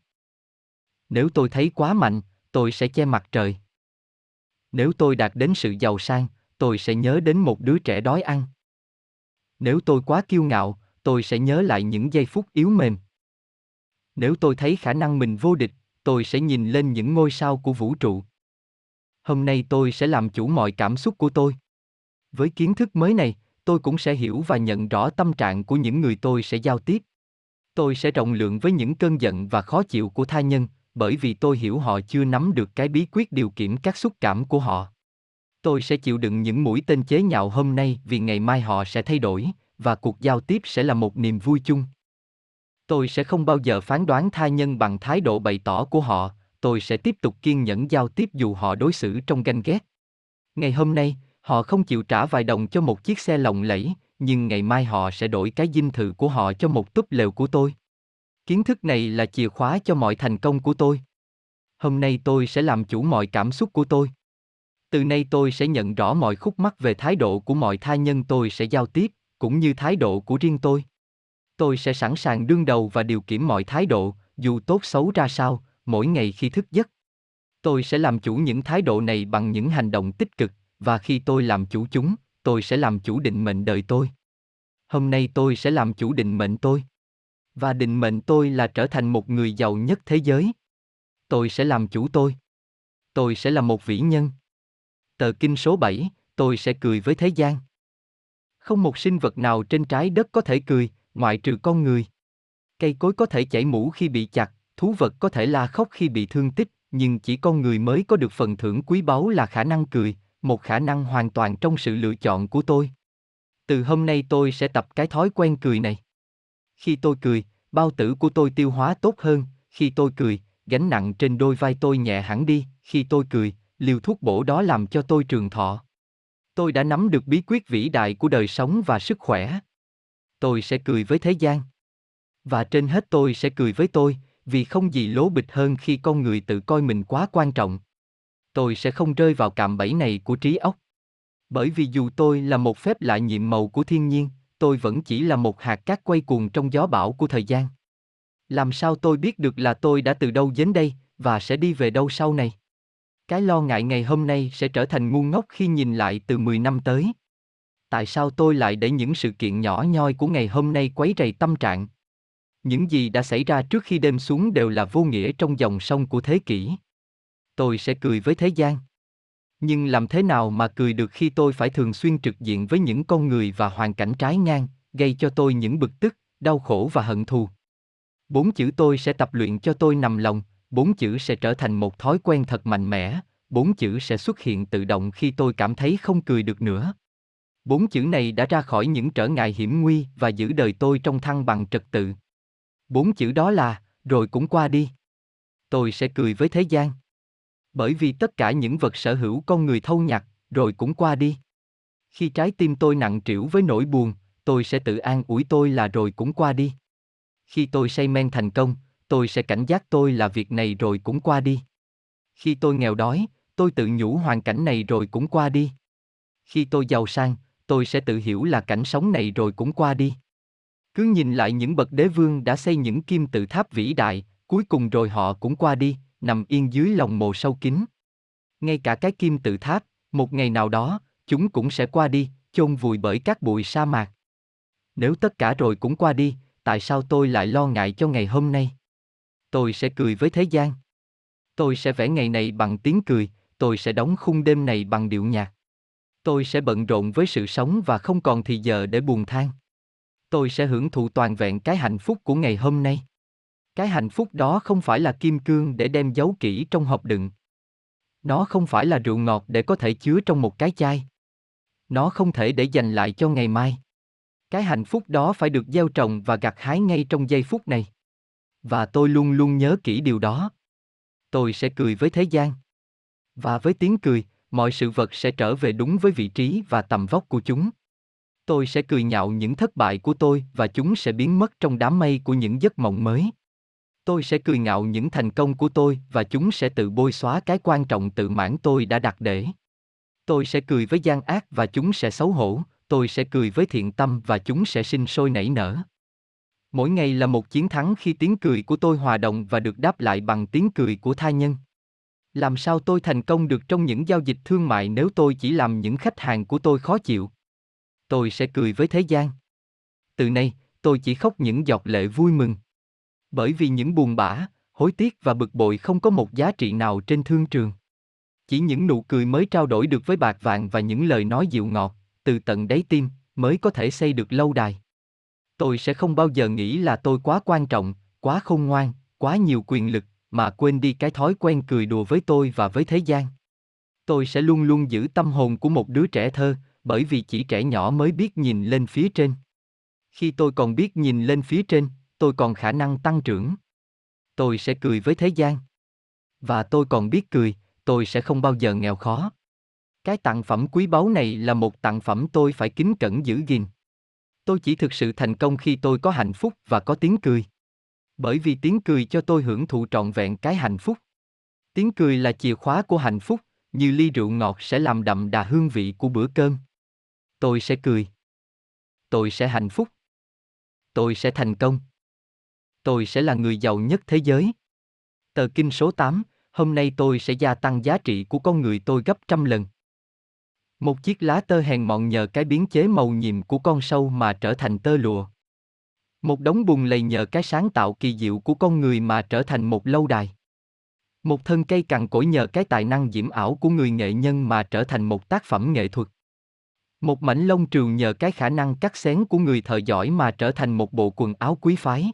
Nếu tôi thấy quá mạnh, tôi sẽ che mặt trời. Nếu tôi đạt đến sự giàu sang, tôi sẽ nhớ đến một đứa trẻ đói ăn. Nếu tôi quá kiêu ngạo, tôi sẽ nhớ lại những giây phút yếu mềm. Nếu tôi thấy khả năng mình vô địch, tôi sẽ nhìn lên những ngôi sao của vũ trụ. Hôm nay tôi sẽ làm chủ mọi cảm xúc của tôi. Với kiến thức mới này, tôi cũng sẽ hiểu và nhận rõ tâm trạng của những người tôi sẽ giao tiếp. Tôi sẽ rộng lượng với những cơn giận và khó chịu của tha nhân, bởi vì tôi hiểu họ chưa nắm được cái bí quyết điều khiển các xúc cảm của họ. Tôi sẽ chịu đựng những mũi tên chế nhạo hôm nay vì ngày mai họ sẽ thay đổi, và cuộc giao tiếp sẽ là một niềm vui chung. Tôi sẽ không bao giờ phán đoán tha nhân bằng thái độ bày tỏ của họ, tôi sẽ tiếp tục kiên nhẫn giao tiếp dù họ đối xử trong ganh ghét. Ngày hôm nay, họ không chịu trả vài đồng cho một chiếc xe lộng lẫy, nhưng ngày mai họ sẽ đổi cái dinh thự của họ cho một túp lều của tôi. Kiến thức này là chìa khóa cho mọi thành công của tôi. Hôm nay tôi sẽ làm chủ mọi cảm xúc của tôi. Từ nay tôi sẽ nhận rõ mọi khúc mắc về thái độ của mọi tha nhân tôi sẽ giao tiếp, cũng như thái độ của riêng tôi. Tôi sẽ sẵn sàng đương đầu và điều khiển mọi thái độ, dù tốt xấu ra sao, mỗi ngày khi thức giấc. Tôi sẽ làm chủ những thái độ này bằng những hành động tích cực, và khi tôi làm chủ chúng, tôi sẽ làm chủ định mệnh đời tôi. Hôm nay tôi sẽ làm chủ định mệnh tôi. Và định mệnh tôi là trở thành một người giàu nhất thế giới. Tôi sẽ làm chủ tôi. Tôi sẽ là một vĩ nhân. Tờ kinh số 7, tôi sẽ cười với thế gian. Không một sinh vật nào trên trái đất có thể cười, ngoại trừ con người. Cây cối có thể chảy mũ khi bị chặt, thú vật có thể la khóc khi bị thương tích, nhưng chỉ con người mới có được phần thưởng quý báu là khả năng cười, một khả năng hoàn toàn trong sự lựa chọn của tôi. Từ hôm nay tôi sẽ tập cái thói quen cười này. Khi tôi cười, bao tử của tôi tiêu hóa tốt hơn, khi tôi cười, gánh nặng trên đôi vai tôi nhẹ hẳn đi, khi tôi cười, liều thuốc bổ đó làm cho tôi trường thọ. Tôi đã nắm được bí quyết vĩ đại của đời sống và sức khỏe. Tôi sẽ cười với thế gian. Và trên hết tôi sẽ cười với tôi, vì không gì lố bịch hơn khi con người tự coi mình quá quan trọng. Tôi sẽ không rơi vào cạm bẫy này của trí óc. Bởi vì dù tôi là một phép lạ nhiệm màu của thiên nhiên, tôi vẫn chỉ là một hạt cát quay cuồng trong gió bão của thời gian. Làm sao tôi biết được là tôi đã từ đâu đến đây, và sẽ đi về đâu sau này? Cái lo ngại ngày hôm nay sẽ trở thành ngu ngốc khi nhìn lại từ 10 năm tới. Tại sao tôi lại để những sự kiện nhỏ nhoi của ngày hôm nay quấy rầy tâm trạng? Những gì đã xảy ra trước khi đêm xuống đều là vô nghĩa trong dòng sông của thế kỷ. Tôi sẽ cười với thế gian. Nhưng làm thế nào mà cười được khi tôi phải thường xuyên trực diện với những con người và hoàn cảnh trái ngang, gây cho tôi những bực tức, đau khổ và hận thù. Bốn chữ tôi sẽ tập luyện cho tôi nằm lòng, bốn chữ sẽ trở thành một thói quen thật mạnh mẽ, bốn chữ sẽ xuất hiện tự động khi tôi cảm thấy không cười được nữa. Bốn chữ này đã ra khỏi những trở ngại hiểm nguy và giữ đời tôi trong thăng bằng trật tự. Bốn chữ đó là, rồi cũng qua đi. Tôi sẽ cười với thế gian. Bởi vì tất cả những vật sở hữu con người thâu nhặt, rồi cũng qua đi. Khi trái tim tôi nặng trĩu với nỗi buồn, tôi sẽ tự an ủi tôi là rồi cũng qua đi. Khi tôi say men thành công, tôi sẽ cảnh giác tôi là việc này rồi cũng qua đi. Khi tôi nghèo đói, tôi tự nhủ hoàn cảnh này rồi cũng qua đi. Khi tôi giàu sang, tôi sẽ tự hiểu là cảnh sống này rồi cũng qua đi. Cứ nhìn lại những bậc đế vương đã xây những kim tự tháp vĩ đại, cuối cùng rồi họ cũng qua đi, nằm yên dưới lòng mồ sâu kín. Ngay cả cái kim tự tháp, một ngày nào đó, chúng cũng sẽ qua đi, chôn vùi bởi các bụi sa mạc. Nếu tất cả rồi cũng qua đi, tại sao tôi lại lo ngại cho ngày hôm nay? Tôi sẽ cười với thế gian. Tôi sẽ vẽ ngày này bằng tiếng cười, tôi sẽ đóng khung đêm này bằng điệu nhạc. Tôi sẽ bận rộn với sự sống và không còn thì giờ để buồn than. Tôi sẽ hưởng thụ toàn vẹn cái hạnh phúc của ngày hôm nay. Cái hạnh phúc đó không phải là kim cương để đem giấu kỹ trong hộp đựng. Nó không phải là rượu ngọt để có thể chứa trong một cái chai. Nó không thể để dành lại cho ngày mai. Cái hạnh phúc đó phải được gieo trồng và gặt hái ngay trong giây phút này. Và tôi luôn luôn nhớ kỹ điều đó. Tôi sẽ cười với thế gian. Và với tiếng cười, mọi sự vật sẽ trở về đúng với vị trí và tầm vóc của chúng. Tôi sẽ cười nhạo những thất bại của tôi và chúng sẽ biến mất trong đám mây của những giấc mộng mới. Tôi sẽ cười ngạo những thành công của tôi và chúng sẽ tự bôi xóa cái quan trọng tự mãn tôi đã đặt để. Tôi sẽ cười với gian ác và chúng sẽ xấu hổ, tôi sẽ cười với thiện tâm và chúng sẽ sinh sôi nảy nở. Mỗi ngày là một chiến thắng khi tiếng cười của tôi hòa đồng và được đáp lại bằng tiếng cười của tha nhân. Làm sao tôi thành công được trong những giao dịch thương mại nếu tôi chỉ làm những khách hàng của tôi khó chịu? Tôi sẽ cười với thế gian. Từ nay, tôi chỉ khóc những giọt lệ vui mừng. Bởi vì những buồn bã, hối tiếc và bực bội không có một giá trị nào trên thương trường. Chỉ những nụ cười mới trao đổi được với bạc vàng và những lời nói dịu ngọt, từ tận đáy tim, mới có thể xây được lâu đài. Tôi sẽ không bao giờ nghĩ là tôi quá quan trọng, quá khôn ngoan, quá nhiều quyền lực, mà quên đi cái thói quen cười đùa với tôi và với thế gian. Tôi sẽ luôn luôn giữ tâm hồn của một đứa trẻ thơ, bởi vì chỉ trẻ nhỏ mới biết nhìn lên phía trên. Khi tôi còn biết nhìn lên phía trên, tôi còn khả năng tăng trưởng. Tôi sẽ cười với thế gian. Và tôi còn biết cười, tôi sẽ không bao giờ nghèo khó. Cái tặng phẩm quý báu này là một tặng phẩm tôi phải kính cẩn giữ gìn. Tôi chỉ thực sự thành công khi tôi có hạnh phúc và có tiếng cười. Bởi vì tiếng cười cho tôi hưởng thụ trọn vẹn cái hạnh phúc. Tiếng cười là chìa khóa của hạnh phúc, như ly rượu ngọt sẽ làm đậm đà hương vị của bữa cơm. Tôi sẽ cười. Tôi sẽ hạnh phúc. Tôi sẽ thành công. Tôi sẽ là người giàu nhất thế giới. Tờ kinh số 8, hôm nay tôi sẽ gia tăng giá trị của con người tôi gấp trăm lần. Một chiếc lá tơ hèn mọn nhờ cái biến chế màu nhiệm của con sâu mà trở thành tơ lụa. Một đống bùn lầy nhờ cái sáng tạo kỳ diệu của con người mà trở thành một lâu đài. Một thân cây cằn cỗi nhờ cái tài năng diễm ảo của người nghệ nhân mà trở thành một tác phẩm nghệ thuật. Một mảnh lông trường nhờ cái khả năng cắt xén của người thợ giỏi mà trở thành một bộ quần áo quý phái.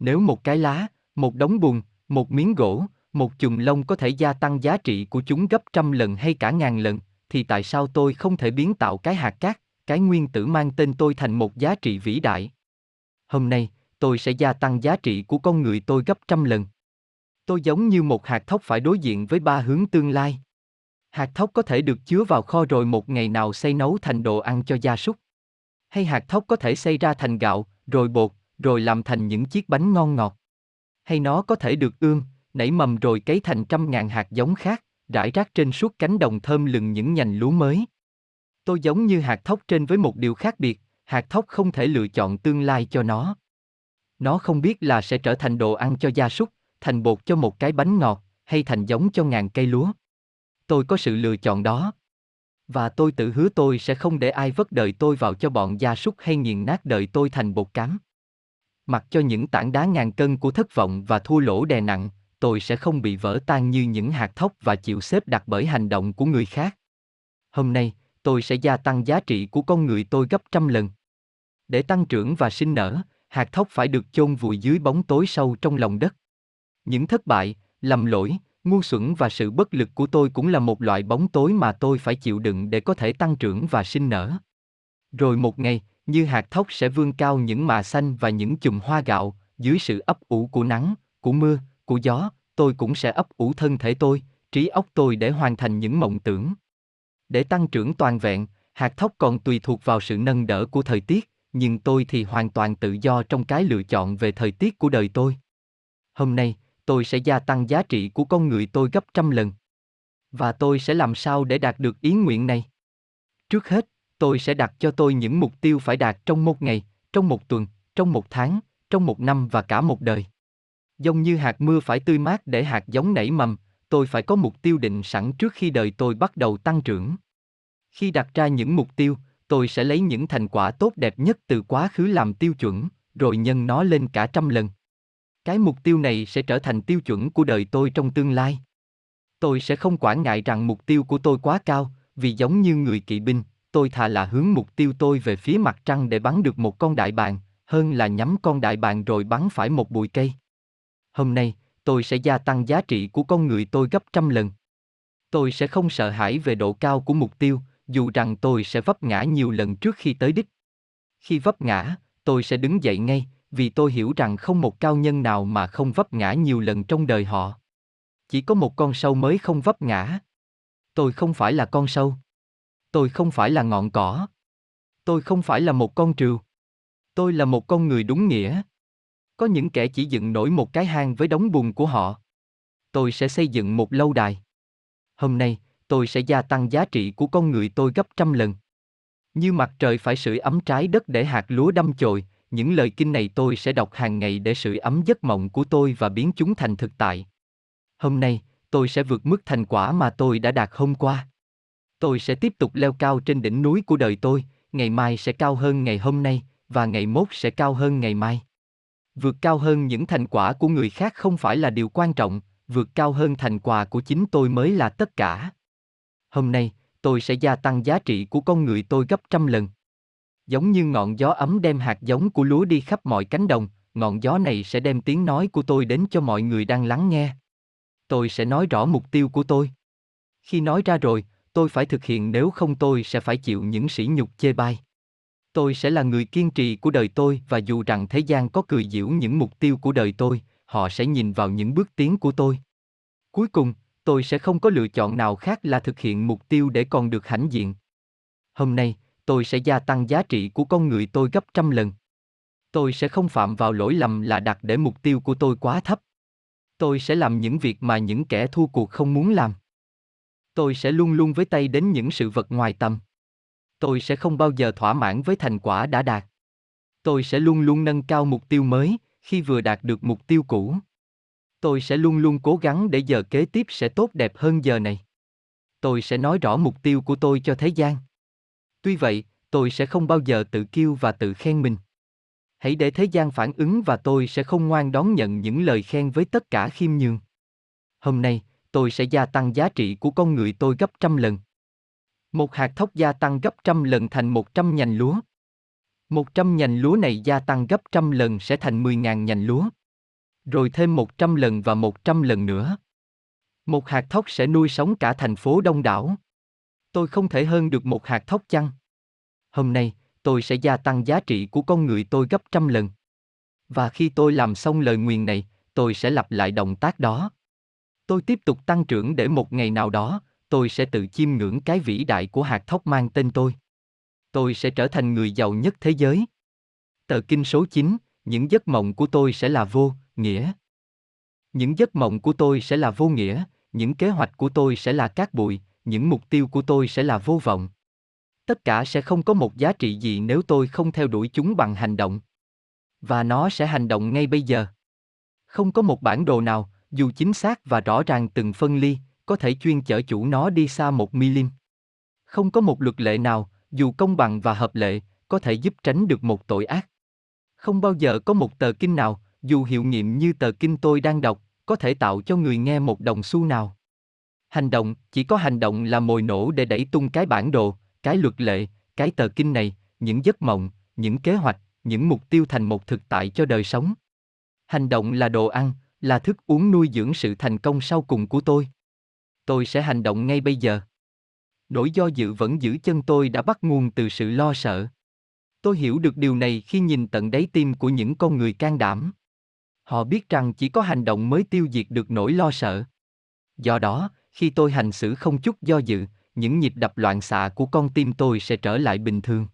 Nếu một cái lá, một đống bùn, một miếng gỗ, một chùm lông có thể gia tăng giá trị của chúng gấp trăm lần hay cả ngàn lần, thì tại sao tôi không thể biến tạo cái hạt cát, cái nguyên tử mang tên tôi thành một giá trị vĩ đại? Hôm nay, tôi sẽ gia tăng giá trị của con người tôi gấp trăm lần. Tôi giống như một hạt thóc phải đối diện với ba hướng tương lai. Hạt thóc có thể được chứa vào kho rồi một ngày nào xây nấu thành đồ ăn cho gia súc. Hay hạt thóc có thể xây ra thành gạo, rồi bột, rồi làm thành những chiếc bánh ngon ngọt. Hay nó có thể được ươm, nảy mầm rồi cấy thành trăm ngàn hạt giống khác, rải rác trên suốt cánh đồng thơm lừng những nhành lúa mới. Tôi giống như hạt thóc trên với một điều khác biệt, hạt thóc không thể lựa chọn tương lai cho nó. Nó không biết là sẽ trở thành đồ ăn cho gia súc, thành bột cho một cái bánh ngọt, hay thành giống cho ngàn cây lúa. Tôi có sự lựa chọn đó. Và tôi tự hứa tôi sẽ không để ai vất đời tôi vào cho bọn gia súc hay nghiền nát đời tôi thành bột cám. Mặc cho những tảng đá ngàn cân của thất vọng và thua lỗ đè nặng, tôi sẽ không bị vỡ tan như những hạt thóc và chịu xếp đặt bởi hành động của người khác. Hôm nay, tôi sẽ gia tăng giá trị của con người tôi gấp trăm lần. Để tăng trưởng và sinh nở, hạt thóc phải được chôn vùi dưới bóng tối sâu trong lòng đất. Những thất bại, lầm lỗi, ngu xuẩn và sự bất lực của tôi cũng là một loại bóng tối mà tôi phải chịu đựng để có thể tăng trưởng và sinh nở. Rồi một ngày, như hạt thóc sẽ vươn cao những mạ xanh và những chùm hoa gạo, dưới sự ấp ủ của nắng, của mưa, của gió, tôi cũng sẽ ấp ủ thân thể tôi, trí óc tôi để hoàn thành những mộng tưởng. Để tăng trưởng toàn vẹn, hạt thóc còn tùy thuộc vào sự nâng đỡ của thời tiết, nhưng tôi thì hoàn toàn tự do trong cái lựa chọn về thời tiết của đời tôi. Hôm nay, tôi sẽ gia tăng giá trị của con người tôi gấp trăm lần. Và tôi sẽ làm sao để đạt được ý nguyện này? Trước hết, tôi sẽ đặt cho tôi những mục tiêu phải đạt trong một ngày, trong một tuần, trong một tháng, trong một năm và cả một đời. Giống như hạt mưa phải tươi mát để hạt giống nảy mầm, tôi phải có mục tiêu định sẵn trước khi đời tôi bắt đầu tăng trưởng. Khi đặt ra những mục tiêu, tôi sẽ lấy những thành quả tốt đẹp nhất từ quá khứ làm tiêu chuẩn, rồi nhân nó lên cả trăm lần. Cái mục tiêu này sẽ trở thành tiêu chuẩn của đời tôi trong tương lai. Tôi sẽ không quản ngại rằng mục tiêu của tôi quá cao, vì giống như người kỵ binh, tôi thà là hướng mục tiêu tôi về phía mặt trăng để bắn được một con đại bàng, hơn là nhắm con đại bàng rồi bắn phải một bụi cây. Hôm nay, tôi sẽ gia tăng giá trị của con người tôi gấp trăm lần. Tôi sẽ không sợ hãi về độ cao của mục tiêu, dù rằng tôi sẽ vấp ngã nhiều lần trước khi tới đích. Khi vấp ngã, tôi sẽ đứng dậy ngay, vì tôi hiểu rằng không một cao nhân nào mà không vấp ngã nhiều lần trong đời họ. Chỉ có một con sâu mới không vấp ngã. Tôi không phải là con sâu. Tôi không phải là ngọn cỏ. Tôi không phải là một con trừu. Tôi là một con người đúng nghĩa. Có những kẻ chỉ dựng nổi một cái hang với đống bùn của họ. Tôi sẽ xây dựng một lâu đài. Hôm nay, tôi sẽ gia tăng giá trị của con người tôi gấp trăm lần. Như mặt trời phải sưởi ấm trái đất để hạt lúa đâm chồi, những lời kinh này tôi sẽ đọc hàng ngày để sưởi ấm giấc mộng của tôi và biến chúng thành thực tại. Hôm nay, tôi sẽ vượt mức thành quả mà tôi đã đạt hôm qua. Tôi sẽ tiếp tục leo cao trên đỉnh núi của đời tôi, ngày mai sẽ cao hơn ngày hôm nay, và ngày mốt sẽ cao hơn ngày mai. Vượt cao hơn những thành quả của người khác không phải là điều quan trọng, vượt cao hơn thành quả của chính tôi mới là tất cả. Hôm nay, tôi sẽ gia tăng giá trị của con người tôi gấp trăm lần. Giống như ngọn gió ấm đem hạt giống của lúa đi khắp mọi cánh đồng, ngọn gió này sẽ đem tiếng nói của tôi đến cho mọi người đang lắng nghe. Tôi sẽ nói rõ mục tiêu của tôi. Khi nói ra rồi, tôi phải thực hiện nếu không tôi sẽ phải chịu những sỉ nhục chê bai. Tôi sẽ là người kiên trì của đời tôi và dù rằng thế gian có cười giễu những mục tiêu của đời tôi, họ sẽ nhìn vào những bước tiến của tôi. Cuối cùng, tôi sẽ không có lựa chọn nào khác là thực hiện mục tiêu để còn được hãnh diện. Hôm nay, tôi sẽ gia tăng giá trị của con người tôi gấp trăm lần. Tôi sẽ không phạm vào lỗi lầm là đặt để mục tiêu của tôi quá thấp. Tôi sẽ làm những việc mà những kẻ thua cuộc không muốn làm. Tôi sẽ luôn luôn với tay đến những sự vật ngoài tầm. Tôi sẽ không bao giờ thỏa mãn với thành quả đã đạt. Tôi sẽ luôn luôn nâng cao mục tiêu mới khi vừa đạt được mục tiêu cũ. Tôi sẽ luôn luôn cố gắng để giờ kế tiếp sẽ tốt đẹp hơn giờ này. Tôi sẽ nói rõ mục tiêu của tôi cho thế gian. Tuy vậy, tôi sẽ không bao giờ tự kiêu và tự khen mình. Hãy để thế gian phản ứng và tôi sẽ không ngoan đón nhận những lời khen với tất cả khiêm nhường. Hôm nay, tôi sẽ gia tăng giá trị của con người tôi gấp trăm lần. Một hạt thóc gia tăng gấp trăm lần thành một trăm nhành lúa. Một trăm nhành lúa này gia tăng gấp trăm lần sẽ thành mười ngàn nhành lúa. Rồi thêm một trăm lần và một trăm lần nữa. Một hạt thóc sẽ nuôi sống cả thành phố đông đảo. Tôi không thể hơn được một hạt thóc chăng? Hôm nay, tôi sẽ gia tăng giá trị của con người tôi gấp trăm lần. Và khi tôi làm xong lời nguyền này, tôi sẽ lặp lại động tác đó. Tôi tiếp tục tăng trưởng để một ngày nào đó, tôi sẽ tự chiêm ngưỡng cái vĩ đại của hạt thóc mang tên tôi. Tôi sẽ trở thành người giàu nhất thế giới. Tờ kinh số 9, những giấc mộng của tôi sẽ là vô nghĩa. Những giấc mộng của tôi sẽ là vô nghĩa, những kế hoạch của tôi sẽ là cát bụi, những mục tiêu của tôi sẽ là vô vọng. Tất cả sẽ không có một giá trị gì nếu tôi không theo đuổi chúng bằng hành động. Và nó sẽ hành động ngay bây giờ. Không có một bản đồ nào, dù chính xác và rõ ràng từng phân ly, có thể chuyên chở chủ nó đi xa một milim. Không có một luật lệ nào, dù công bằng và hợp lệ, có thể giúp tránh được một tội ác. Không bao giờ có một tờ kinh nào, dù hiệu nghiệm như tờ kinh tôi đang đọc, có thể tạo cho người nghe một đồng xu nào. Hành động, chỉ có hành động là mồi nổ để đẩy tung cái bản đồ, cái luật lệ, cái tờ kinh này, những giấc mộng, những kế hoạch, những mục tiêu thành một thực tại cho đời sống. Hành động là đồ ăn, là thức uống nuôi dưỡng sự thành công sau cùng của tôi. Tôi sẽ hành động ngay bây giờ. Nỗi do dự vẫn giữ chân tôi đã bắt nguồn từ sự lo sợ. Tôi hiểu được điều này khi nhìn tận đáy tim của những con người can đảm. Họ biết rằng chỉ có hành động mới tiêu diệt được nỗi lo sợ. Do đó, khi tôi hành xử không chút do dự, những nhịp đập loạn xạ của con tim tôi sẽ trở lại bình thường.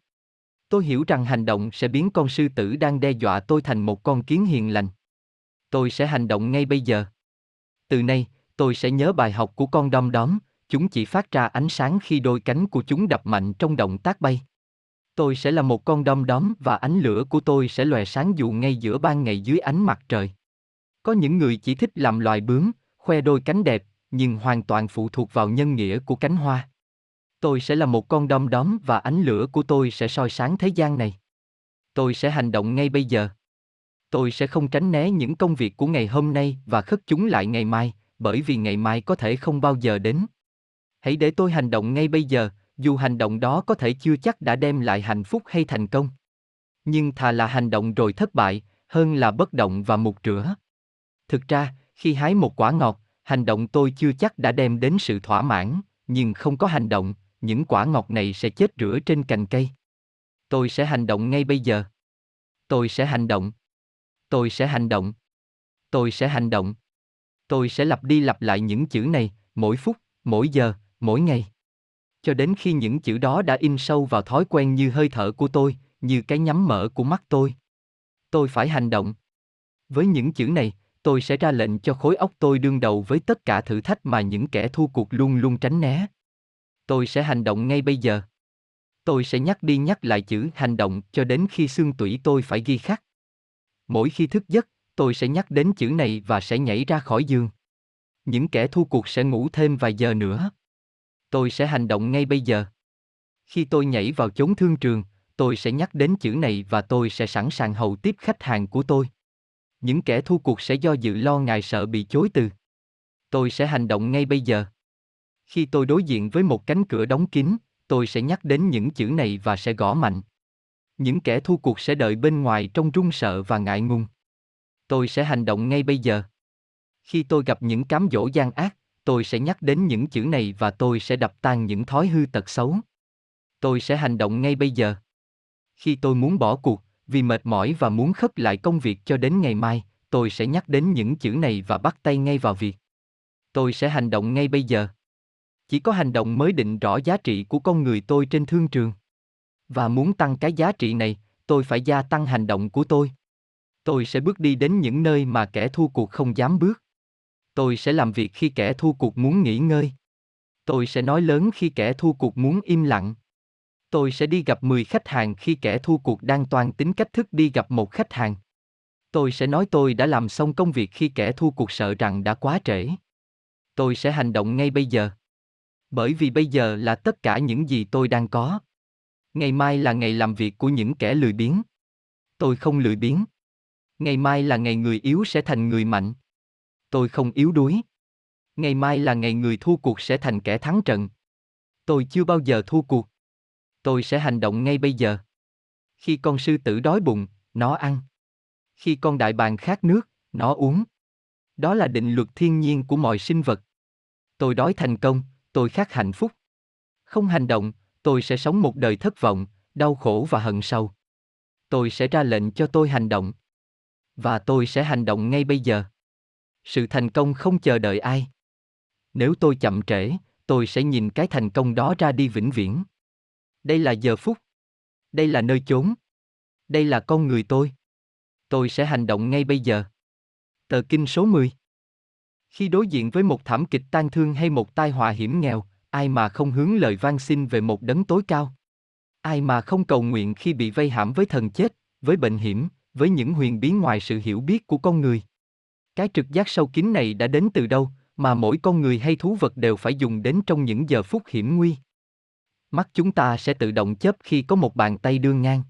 Tôi hiểu rằng hành động sẽ biến con sư tử đang đe dọa tôi thành một con kiến hiền lành. Tôi sẽ hành động ngay bây giờ. Từ nay, tôi sẽ nhớ bài học của con đom đóm, chúng chỉ phát ra ánh sáng khi đôi cánh của chúng đập mạnh trong động tác bay. Tôi sẽ là một con đom đóm và ánh lửa của tôi sẽ lòe sáng dù ngay giữa ban ngày dưới ánh mặt trời. Có những người chỉ thích làm loài bướm, khoe đôi cánh đẹp, nhưng hoàn toàn phụ thuộc vào nhân nghĩa của cánh hoa. Tôi sẽ là một con đom đóm và ánh lửa của tôi sẽ soi sáng thế gian này. Tôi sẽ hành động ngay bây giờ. Tôi sẽ không tránh né những công việc của ngày hôm nay và khất chúng lại ngày mai, bởi vì ngày mai có thể không bao giờ đến. Hãy để tôi hành động ngay bây giờ, dù hành động đó có thể chưa chắc đã đem lại hạnh phúc hay thành công. Nhưng thà là hành động rồi thất bại, hơn là bất động và mục rửa. Thực ra, khi hái một quả ngọt, hành động tôi chưa chắc đã đem đến sự thỏa mãn, nhưng không có hành động, những quả ngọt này sẽ chết rửa trên cành cây. Tôi sẽ hành động ngay bây giờ. Tôi sẽ hành động. Tôi sẽ hành động. Tôi sẽ hành động. Tôi sẽ lặp đi lặp lại những chữ này, mỗi phút, mỗi giờ, mỗi ngày. Cho đến khi những chữ đó đã in sâu vào thói quen như hơi thở của tôi, như cái nhắm mở của mắt tôi. Tôi phải hành động. Với những chữ này, tôi sẽ ra lệnh cho khối óc tôi đương đầu với tất cả thử thách mà những kẻ thua cuộc luôn luôn tránh né. Tôi sẽ hành động ngay bây giờ. Tôi sẽ nhắc đi nhắc lại chữ hành động cho đến khi xương tủy tôi phải ghi khắc. Mỗi khi thức giấc, tôi sẽ nhắc đến chữ này và sẽ nhảy ra khỏi giường. Những kẻ thua cuộc sẽ ngủ thêm vài giờ nữa. Tôi sẽ hành động ngay bây giờ. Khi tôi nhảy vào chốn thương trường, tôi sẽ nhắc đến chữ này và tôi sẽ sẵn sàng hầu tiếp khách hàng của tôi. Những kẻ thua cuộc sẽ do dự lo ngại sợ bị chối từ. Tôi sẽ hành động ngay bây giờ. Khi tôi đối diện với một cánh cửa đóng kín, tôi sẽ nhắc đến những chữ này và sẽ gõ mạnh. Những kẻ thua cuộc sẽ đợi bên ngoài trong run sợ và ngại ngùng. Tôi sẽ hành động ngay bây giờ. Khi tôi gặp những cám dỗ gian ác, tôi sẽ nhắc đến những chữ này và tôi sẽ đập tan những thói hư tật xấu. Tôi sẽ hành động ngay bây giờ. Khi tôi muốn bỏ cuộc, vì mệt mỏi và muốn khất lại công việc cho đến ngày mai, tôi sẽ nhắc đến những chữ này và bắt tay ngay vào việc. Tôi sẽ hành động ngay bây giờ. Chỉ có hành động mới định rõ giá trị của con người tôi trên thương trường. Và muốn tăng cái giá trị này, tôi phải gia tăng hành động của tôi. Tôi sẽ bước đi đến những nơi mà kẻ thua cuộc không dám bước. Tôi sẽ làm việc khi kẻ thua cuộc muốn nghỉ ngơi. Tôi sẽ nói lớn khi kẻ thua cuộc muốn im lặng. Tôi sẽ đi gặp 10 khách hàng khi kẻ thua cuộc đang toàn tính cách thức đi gặp một khách hàng. Tôi sẽ nói tôi đã làm xong công việc khi kẻ thua cuộc sợ rằng đã quá trễ. Tôi sẽ hành động ngay bây giờ. Bởi vì bây giờ là tất cả những gì tôi đang có. Ngày mai là ngày làm việc của những kẻ lười biếng. Tôi không lười biếng. Ngày mai là ngày người yếu sẽ thành người mạnh. Tôi không yếu đuối. Ngày mai là ngày người thua cuộc sẽ thành kẻ thắng trận. Tôi chưa bao giờ thua cuộc. Tôi sẽ hành động ngay bây giờ. Khi con sư tử đói bụng, nó ăn. Khi con đại bàng khát nước, nó uống. Đó là định luật thiên nhiên của mọi sinh vật. Tôi đói thành công, tôi khát hạnh phúc. Không hành động, tôi sẽ sống một đời thất vọng, đau khổ và hận sâu. Tôi sẽ ra lệnh cho tôi hành động. Và tôi sẽ hành động ngay bây giờ. Sự thành công không chờ đợi ai. Nếu tôi chậm trễ, tôi sẽ nhìn cái thành công đó ra đi vĩnh viễn. Đây là giờ phút. Đây là nơi chốn. Đây là con người tôi. Tôi sẽ hành động ngay bây giờ. Tờ kinh số 10 Khi đối diện với một thảm kịch tan thương hay một tai họa hiểm nghèo, ai mà không hướng lời van xin về một đấng tối cao? Ai mà không cầu nguyện khi bị vây hãm với thần chết, với bệnh hiểm, với những huyền bí ngoài sự hiểu biết của con người? Cái trực giác sâu kín này đã đến từ đâu, mà mỗi con người hay thú vật đều phải dùng đến trong những giờ phút hiểm nguy? Mắt chúng ta sẽ tự động chớp khi có một bàn tay đương ngang.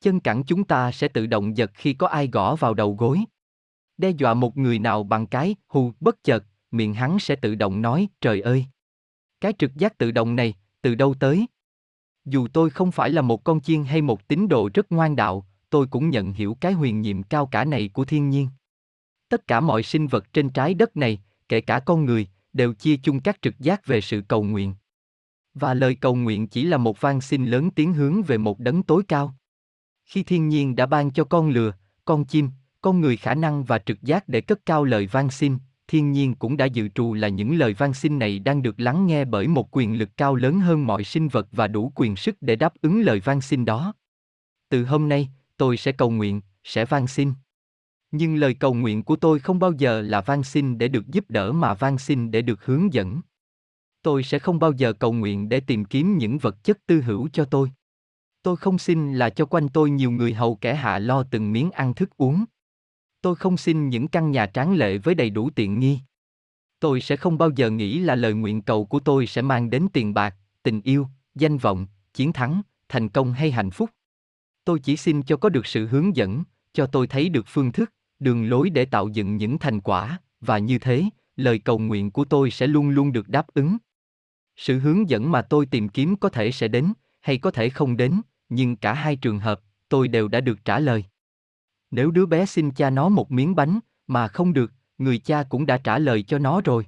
Chân cẳng chúng ta sẽ tự động giật khi có ai gõ vào đầu gối. Đe dọa một người nào bằng cái hù bất chợt, miệng hắn sẽ tự động nói, trời ơi! Cái trực giác tự động này, từ đâu tới? Dù tôi không phải là một con chiên hay một tín đồ rất ngoan đạo, tôi cũng nhận hiểu cái huyền nhiệm cao cả này của thiên nhiên. Tất cả mọi sinh vật trên trái đất này, kể cả con người, đều chia chung các trực giác về sự cầu nguyện. Và lời cầu nguyện chỉ là một van xin lớn tiếng hướng về một đấng tối cao. Khi thiên nhiên đã ban cho con lừa, con chim, con người khả năng và trực giác để cất cao lời van xin, thiên nhiên cũng đã dự trù là những lời van xin này đang được lắng nghe bởi một quyền lực cao lớn hơn mọi sinh vật và đủ quyền sức để đáp ứng lời van xin đó. Từ hôm nay, tôi sẽ cầu nguyện, sẽ van xin. Nhưng lời cầu nguyện của tôi không bao giờ là van xin để được giúp đỡ mà van xin để được hướng dẫn. Tôi sẽ không bao giờ cầu nguyện để tìm kiếm những vật chất tư hữu cho tôi. Tôi không xin là cho quanh tôi nhiều người hầu kẻ hạ lo từng miếng ăn thức uống. Tôi không xin những căn nhà tráng lệ với đầy đủ tiện nghi. Tôi sẽ không bao giờ nghĩ là lời nguyện cầu của tôi sẽ mang đến tiền bạc, tình yêu, danh vọng, chiến thắng, thành công hay hạnh phúc. Tôi chỉ xin cho có được sự hướng dẫn, cho tôi thấy được phương thức, đường lối để tạo dựng những thành quả, và như thế, lời cầu nguyện của tôi sẽ luôn luôn được đáp ứng. Sự hướng dẫn mà tôi tìm kiếm có thể sẽ đến, hay có thể không đến, nhưng cả hai trường hợp, tôi đều đã được trả lời. Nếu đứa bé xin cha nó một miếng bánh, mà không được, người cha cũng đã trả lời cho nó rồi.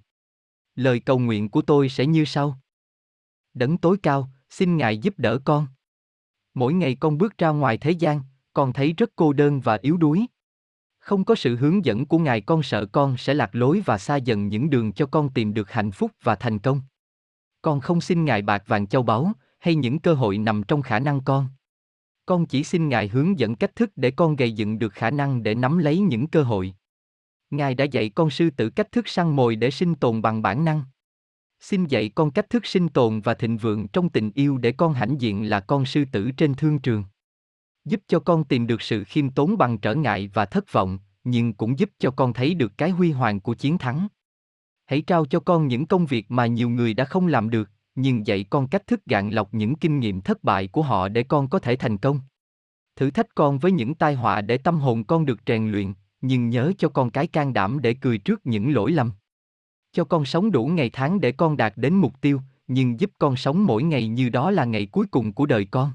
Lời cầu nguyện của tôi sẽ như sau. Đấng tối cao, xin Ngài giúp đỡ con. Mỗi ngày con bước ra ngoài thế gian, con thấy rất cô đơn và yếu đuối. Không có sự hướng dẫn của Ngài con sợ con sẽ lạc lối và xa dần những đường cho con tìm được hạnh phúc và thành công. Con không xin Ngài bạc vàng châu báu, hay những cơ hội nằm trong khả năng con. Con chỉ xin Ngài hướng dẫn cách thức để con gây dựng được khả năng để nắm lấy những cơ hội. Ngài đã dạy con sư tử cách thức săn mồi để sinh tồn bằng bản năng. Xin dạy con cách thức sinh tồn và thịnh vượng trong tình yêu để con hãnh diện là con sư tử trên thương trường. Giúp cho con tìm được sự khiêm tốn bằng trở ngại và thất vọng, nhưng cũng giúp cho con thấy được cái huy hoàng của chiến thắng. Hãy trao cho con những công việc mà nhiều người đã không làm được, nhưng dạy con cách thức gạn lọc những kinh nghiệm thất bại của họ để con có thể thành công. Thử thách con với những tai họa để tâm hồn con được rèn luyện, nhưng nhớ cho con cái can đảm để cười trước những lỗi lầm. Cho con sống đủ ngày tháng để con đạt đến mục tiêu, nhưng giúp con sống mỗi ngày như đó là ngày cuối cùng của đời con.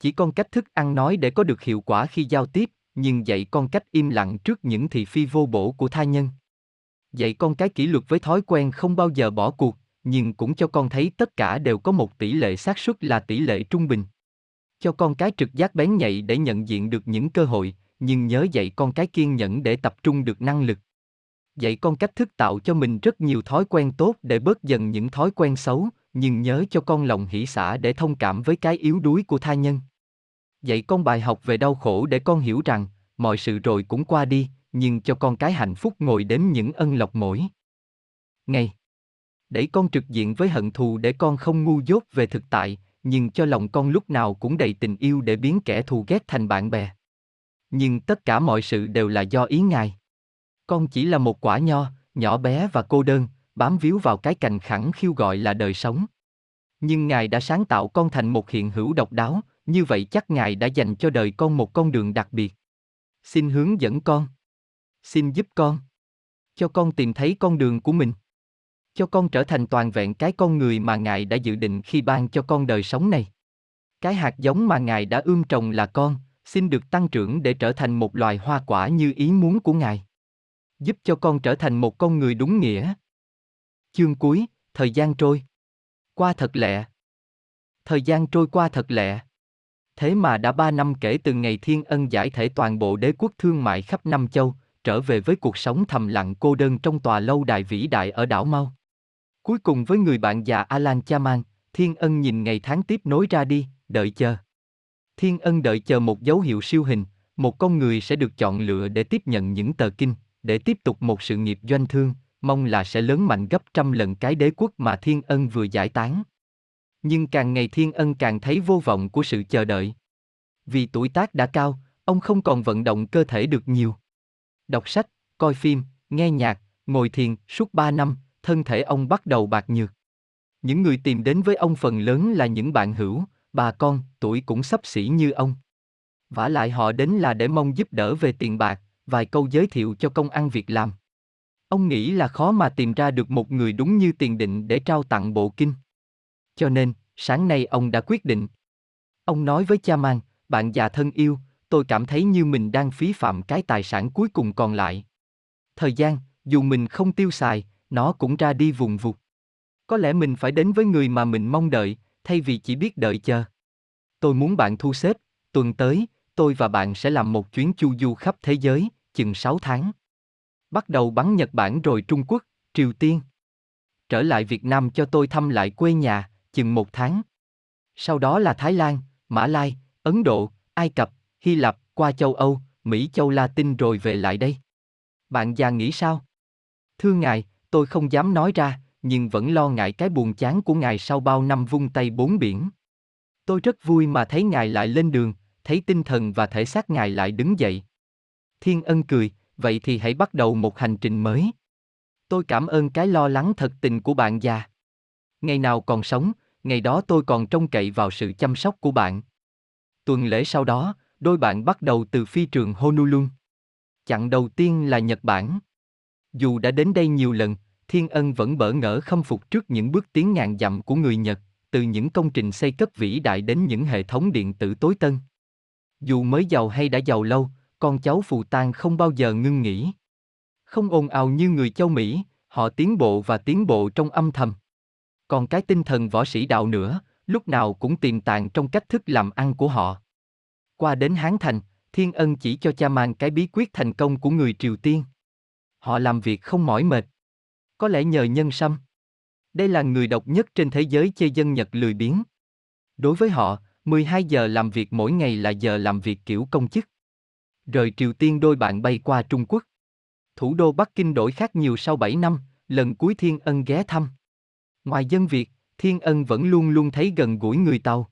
Chỉ con cách thức ăn nói để có được hiệu quả khi giao tiếp, nhưng dạy con cách im lặng trước những thị phi vô bổ của tha nhân. Dạy con cái kỷ luật với thói quen không bao giờ bỏ cuộc, nhưng cũng cho con thấy tất cả đều có một tỷ lệ xác suất là tỷ lệ trung bình. Cho con cái trực giác bén nhạy để nhận diện được những cơ hội, nhưng nhớ dạy con cái kiên nhẫn để tập trung được năng lực. Dạy con cách thức tạo cho mình rất nhiều thói quen tốt để bớt dần những thói quen xấu, nhưng nhớ cho con lòng hỷ xả để thông cảm với cái yếu đuối của tha nhân. Dạy con bài học về đau khổ để con hiểu rằng, mọi sự rồi cũng qua đi, nhưng cho con cái hạnh phúc ngồi đếm những ân lộc mỗi ngày. Đẩy con trực diện với hận thù để con không ngu dốt về thực tại, nhưng cho lòng con lúc nào cũng đầy tình yêu để biến kẻ thù ghét thành bạn bè. Nhưng tất cả mọi sự đều là do ý Ngài. Con chỉ là một quả nho, nhỏ bé và cô đơn, bám víu vào cái cành khẳng khiêu gọi là đời sống. Nhưng Ngài đã sáng tạo con thành một hiện hữu độc đáo, như vậy chắc Ngài đã dành cho đời con một con đường đặc biệt. Xin hướng dẫn con. Xin giúp con. Cho con tìm thấy con đường của mình cho con trở thành toàn vẹn cái con người mà Ngài đã dự định khi ban cho con đời sống này. Cái hạt giống mà Ngài đã ươm trồng là con, xin được tăng trưởng để trở thành một loài hoa quả như ý muốn của Ngài. Giúp cho con trở thành một con người đúng nghĩa. Chương cuối, thời gian trôi. Qua thật lẹ. Thời gian trôi qua thật lẹ. Thế mà đã ba năm kể từ ngày Thiên Ân giải thể toàn bộ đế quốc thương mại khắp năm châu, trở về với cuộc sống thầm lặng cô đơn trong tòa lâu đài vĩ đại ở đảo Mau. Cuối cùng với người bạn già Alan Chaman, Thiên Ân nhìn ngày tháng tiếp nối ra đi, đợi chờ. Thiên Ân đợi chờ một dấu hiệu siêu hình, một con người sẽ được chọn lựa để tiếp nhận những tờ kinh, để tiếp tục một sự nghiệp doanh thương, mong là sẽ lớn mạnh gấp trăm lần cái đế quốc mà Thiên Ân vừa giải tán. Nhưng càng ngày Thiên Ân càng thấy vô vọng của sự chờ đợi. Vì tuổi tác đã cao, ông không còn vận động cơ thể được nhiều. Đọc sách, coi phim, nghe nhạc, ngồi thiền suốt ba năm, thân thể ông bắt đầu bạc nhược. Những người tìm đến với ông phần lớn là những bạn hữu, bà con, tuổi cũng sắp xỉ như ông. vả lại họ đến là để mong giúp đỡ về tiền bạc, vài câu giới thiệu cho công ăn việc làm. Ông nghĩ là khó mà tìm ra được một người đúng như tiền định để trao tặng bộ kinh. Cho nên, sáng nay ông đã quyết định. Ông nói với cha mang, bạn già thân yêu, tôi cảm thấy như mình đang phí phạm cái tài sản cuối cùng còn lại. Thời gian, dù mình không tiêu xài, nó cũng ra đi vùng vụt. Có lẽ mình phải đến với người mà mình mong đợi, thay vì chỉ biết đợi chờ. Tôi muốn bạn thu xếp, tuần tới, tôi và bạn sẽ làm một chuyến chu du khắp thế giới, chừng 6 tháng. Bắt đầu bắn Nhật Bản rồi Trung Quốc, Triều Tiên. Trở lại Việt Nam cho tôi thăm lại quê nhà, chừng một tháng. Sau đó là Thái Lan, Mã Lai, Ấn Độ, Ai Cập, Hy Lạp, qua châu Âu, Mỹ châu Latin rồi về lại đây. Bạn già nghĩ sao? Thưa ngài, tôi không dám nói ra, nhưng vẫn lo ngại cái buồn chán của ngài sau bao năm vung tay bốn biển. Tôi rất vui mà thấy ngài lại lên đường, thấy tinh thần và thể xác ngài lại đứng dậy. Thiên ân cười, vậy thì hãy bắt đầu một hành trình mới. Tôi cảm ơn cái lo lắng thật tình của bạn già. Ngày nào còn sống, ngày đó tôi còn trông cậy vào sự chăm sóc của bạn. Tuần lễ sau đó, đôi bạn bắt đầu từ phi trường Honolulu. Chặng đầu tiên là Nhật Bản. Dù đã đến đây nhiều lần, Thiên Ân vẫn bỡ ngỡ khâm phục trước những bước tiến ngàn dặm của người Nhật, từ những công trình xây cất vĩ đại đến những hệ thống điện tử tối tân. Dù mới giàu hay đã giàu lâu, con cháu phù tang không bao giờ ngưng nghỉ. Không ồn ào như người châu Mỹ, họ tiến bộ và tiến bộ trong âm thầm. Còn cái tinh thần võ sĩ đạo nữa, lúc nào cũng tiềm tàng trong cách thức làm ăn của họ. Qua đến Hán Thành, Thiên Ân chỉ cho cha mang cái bí quyết thành công của người Triều Tiên. Họ làm việc không mỏi mệt. Có lẽ nhờ nhân sâm. Đây là người độc nhất trên thế giới chê dân Nhật lười biếng. Đối với họ, 12 giờ làm việc mỗi ngày là giờ làm việc kiểu công chức. Rời Triều Tiên đôi bạn bay qua Trung Quốc. Thủ đô Bắc Kinh đổi khác nhiều sau 7 năm, lần cuối Thiên Ân ghé thăm. Ngoài dân Việt, Thiên Ân vẫn luôn luôn thấy gần gũi người Tàu.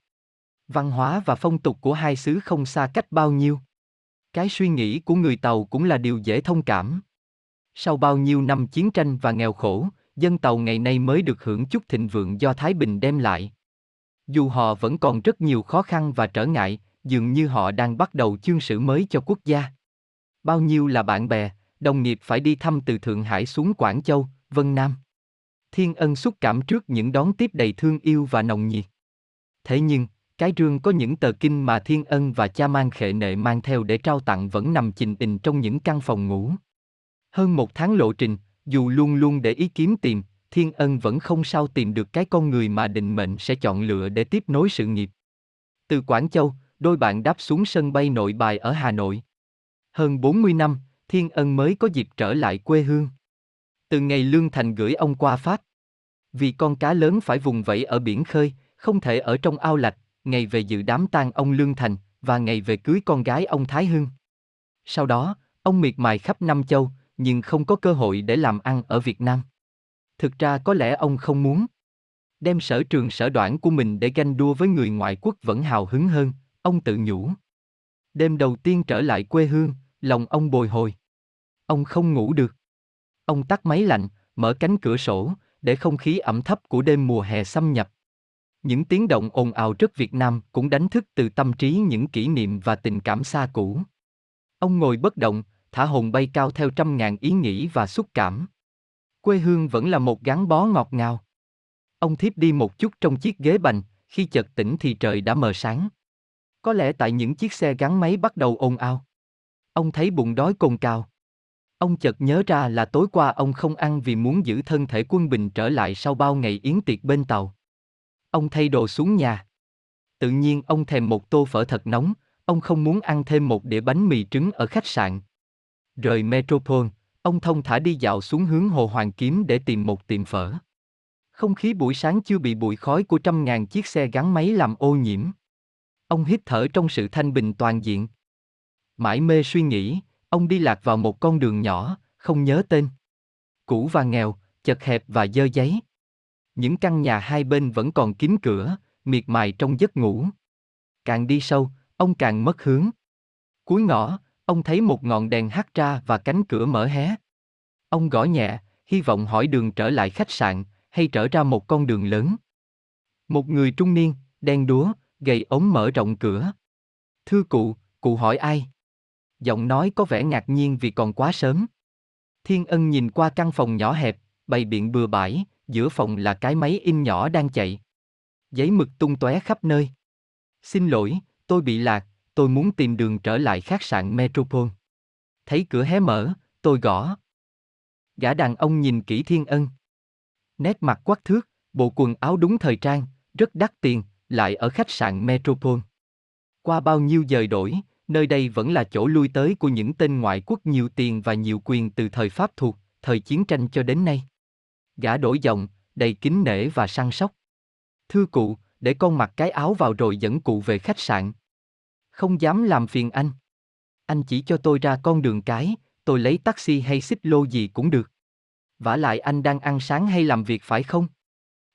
Văn hóa và phong tục của hai xứ không xa cách bao nhiêu. Cái suy nghĩ của người Tàu cũng là điều dễ thông cảm. Sau bao nhiêu năm chiến tranh và nghèo khổ, dân Tàu ngày nay mới được hưởng chút thịnh vượng do Thái Bình đem lại. Dù họ vẫn còn rất nhiều khó khăn và trở ngại, dường như họ đang bắt đầu chương sử mới cho quốc gia. Bao nhiêu là bạn bè, đồng nghiệp phải đi thăm từ Thượng Hải xuống Quảng Châu, Vân Nam. Thiên ân xúc cảm trước những đón tiếp đầy thương yêu và nồng nhiệt. Thế nhưng, cái rương có những tờ kinh mà Thiên Ân và cha mang khệ nệ mang theo để trao tặng vẫn nằm chình tình trong những căn phòng ngủ. Hơn một tháng lộ trình, dù luôn luôn để ý kiếm tìm, Thiên Ân vẫn không sao tìm được cái con người mà định mệnh sẽ chọn lựa để tiếp nối sự nghiệp. Từ Quảng Châu, đôi bạn đáp xuống sân bay nội bài ở Hà Nội. Hơn 40 năm, Thiên Ân mới có dịp trở lại quê hương. Từ ngày Lương Thành gửi ông qua Pháp. Vì con cá lớn phải vùng vẫy ở biển khơi, không thể ở trong ao lạch, ngày về dự đám tang ông Lương Thành, và ngày về cưới con gái ông Thái Hưng. Sau đó, ông miệt mài khắp năm châu, nhưng không có cơ hội để làm ăn ở Việt Nam. Thực ra có lẽ ông không muốn. Đem sở trường sở đoạn của mình để ganh đua với người ngoại quốc vẫn hào hứng hơn, ông tự nhủ. Đêm đầu tiên trở lại quê hương, lòng ông bồi hồi. Ông không ngủ được. Ông tắt máy lạnh, mở cánh cửa sổ, để không khí ẩm thấp của đêm mùa hè xâm nhập. Những tiếng động ồn ào rất Việt Nam cũng đánh thức từ tâm trí những kỷ niệm và tình cảm xa cũ. Ông ngồi bất động, thả hồn bay cao theo trăm ngàn ý nghĩ và xúc cảm. Quê hương vẫn là một gắn bó ngọt ngào. Ông thiếp đi một chút trong chiếc ghế bành, khi chợt tỉnh thì trời đã mờ sáng. Có lẽ tại những chiếc xe gắn máy bắt đầu ồn ào. Ông thấy bụng đói cồn cào. Ông chợt nhớ ra là tối qua ông không ăn vì muốn giữ thân thể quân bình trở lại sau bao ngày yến tiệc bên tàu. Ông thay đồ xuống nhà. tự nhiên ông thèm một tô phở thật nóng, ông không muốn ăn thêm một đĩa bánh mì trứng ở khách sạn. Rời Metropole, ông thông thả đi dạo xuống hướng Hồ Hoàng Kiếm để tìm một tiệm phở. Không khí buổi sáng chưa bị bụi khói của trăm ngàn chiếc xe gắn máy làm ô nhiễm. Ông hít thở trong sự thanh bình toàn diện. Mãi mê suy nghĩ, ông đi lạc vào một con đường nhỏ, không nhớ tên. Cũ và nghèo, chật hẹp và dơ giấy. Những căn nhà hai bên vẫn còn kín cửa, miệt mài trong giấc ngủ. Càng đi sâu, ông càng mất hướng. Cuối ngõ, ông thấy một ngọn đèn hắt ra và cánh cửa mở hé. Ông gõ nhẹ, hy vọng hỏi đường trở lại khách sạn, hay trở ra một con đường lớn. Một người trung niên, đen đúa, gầy ống mở rộng cửa. Thưa cụ, cụ hỏi ai? Giọng nói có vẻ ngạc nhiên vì còn quá sớm. Thiên ân nhìn qua căn phòng nhỏ hẹp, bày biện bừa bãi, giữa phòng là cái máy in nhỏ đang chạy. Giấy mực tung tóe khắp nơi. Xin lỗi, tôi bị lạc, tôi muốn tìm đường trở lại khách sạn Metropole. Thấy cửa hé mở, tôi gõ. Gã đàn ông nhìn kỹ Thiên Ân. Nét mặt quắc thước, bộ quần áo đúng thời trang, rất đắt tiền, lại ở khách sạn Metropole. Qua bao nhiêu giờ đổi, nơi đây vẫn là chỗ lui tới của những tên ngoại quốc nhiều tiền và nhiều quyền từ thời Pháp thuộc, thời chiến tranh cho đến nay. Gã đổi giọng, đầy kính nể và săn sóc. Thưa cụ, để con mặc cái áo vào rồi dẫn cụ về khách sạn. Không dám làm phiền anh. Anh chỉ cho tôi ra con đường cái, tôi lấy taxi hay xích lô gì cũng được. vả lại anh đang ăn sáng hay làm việc phải không?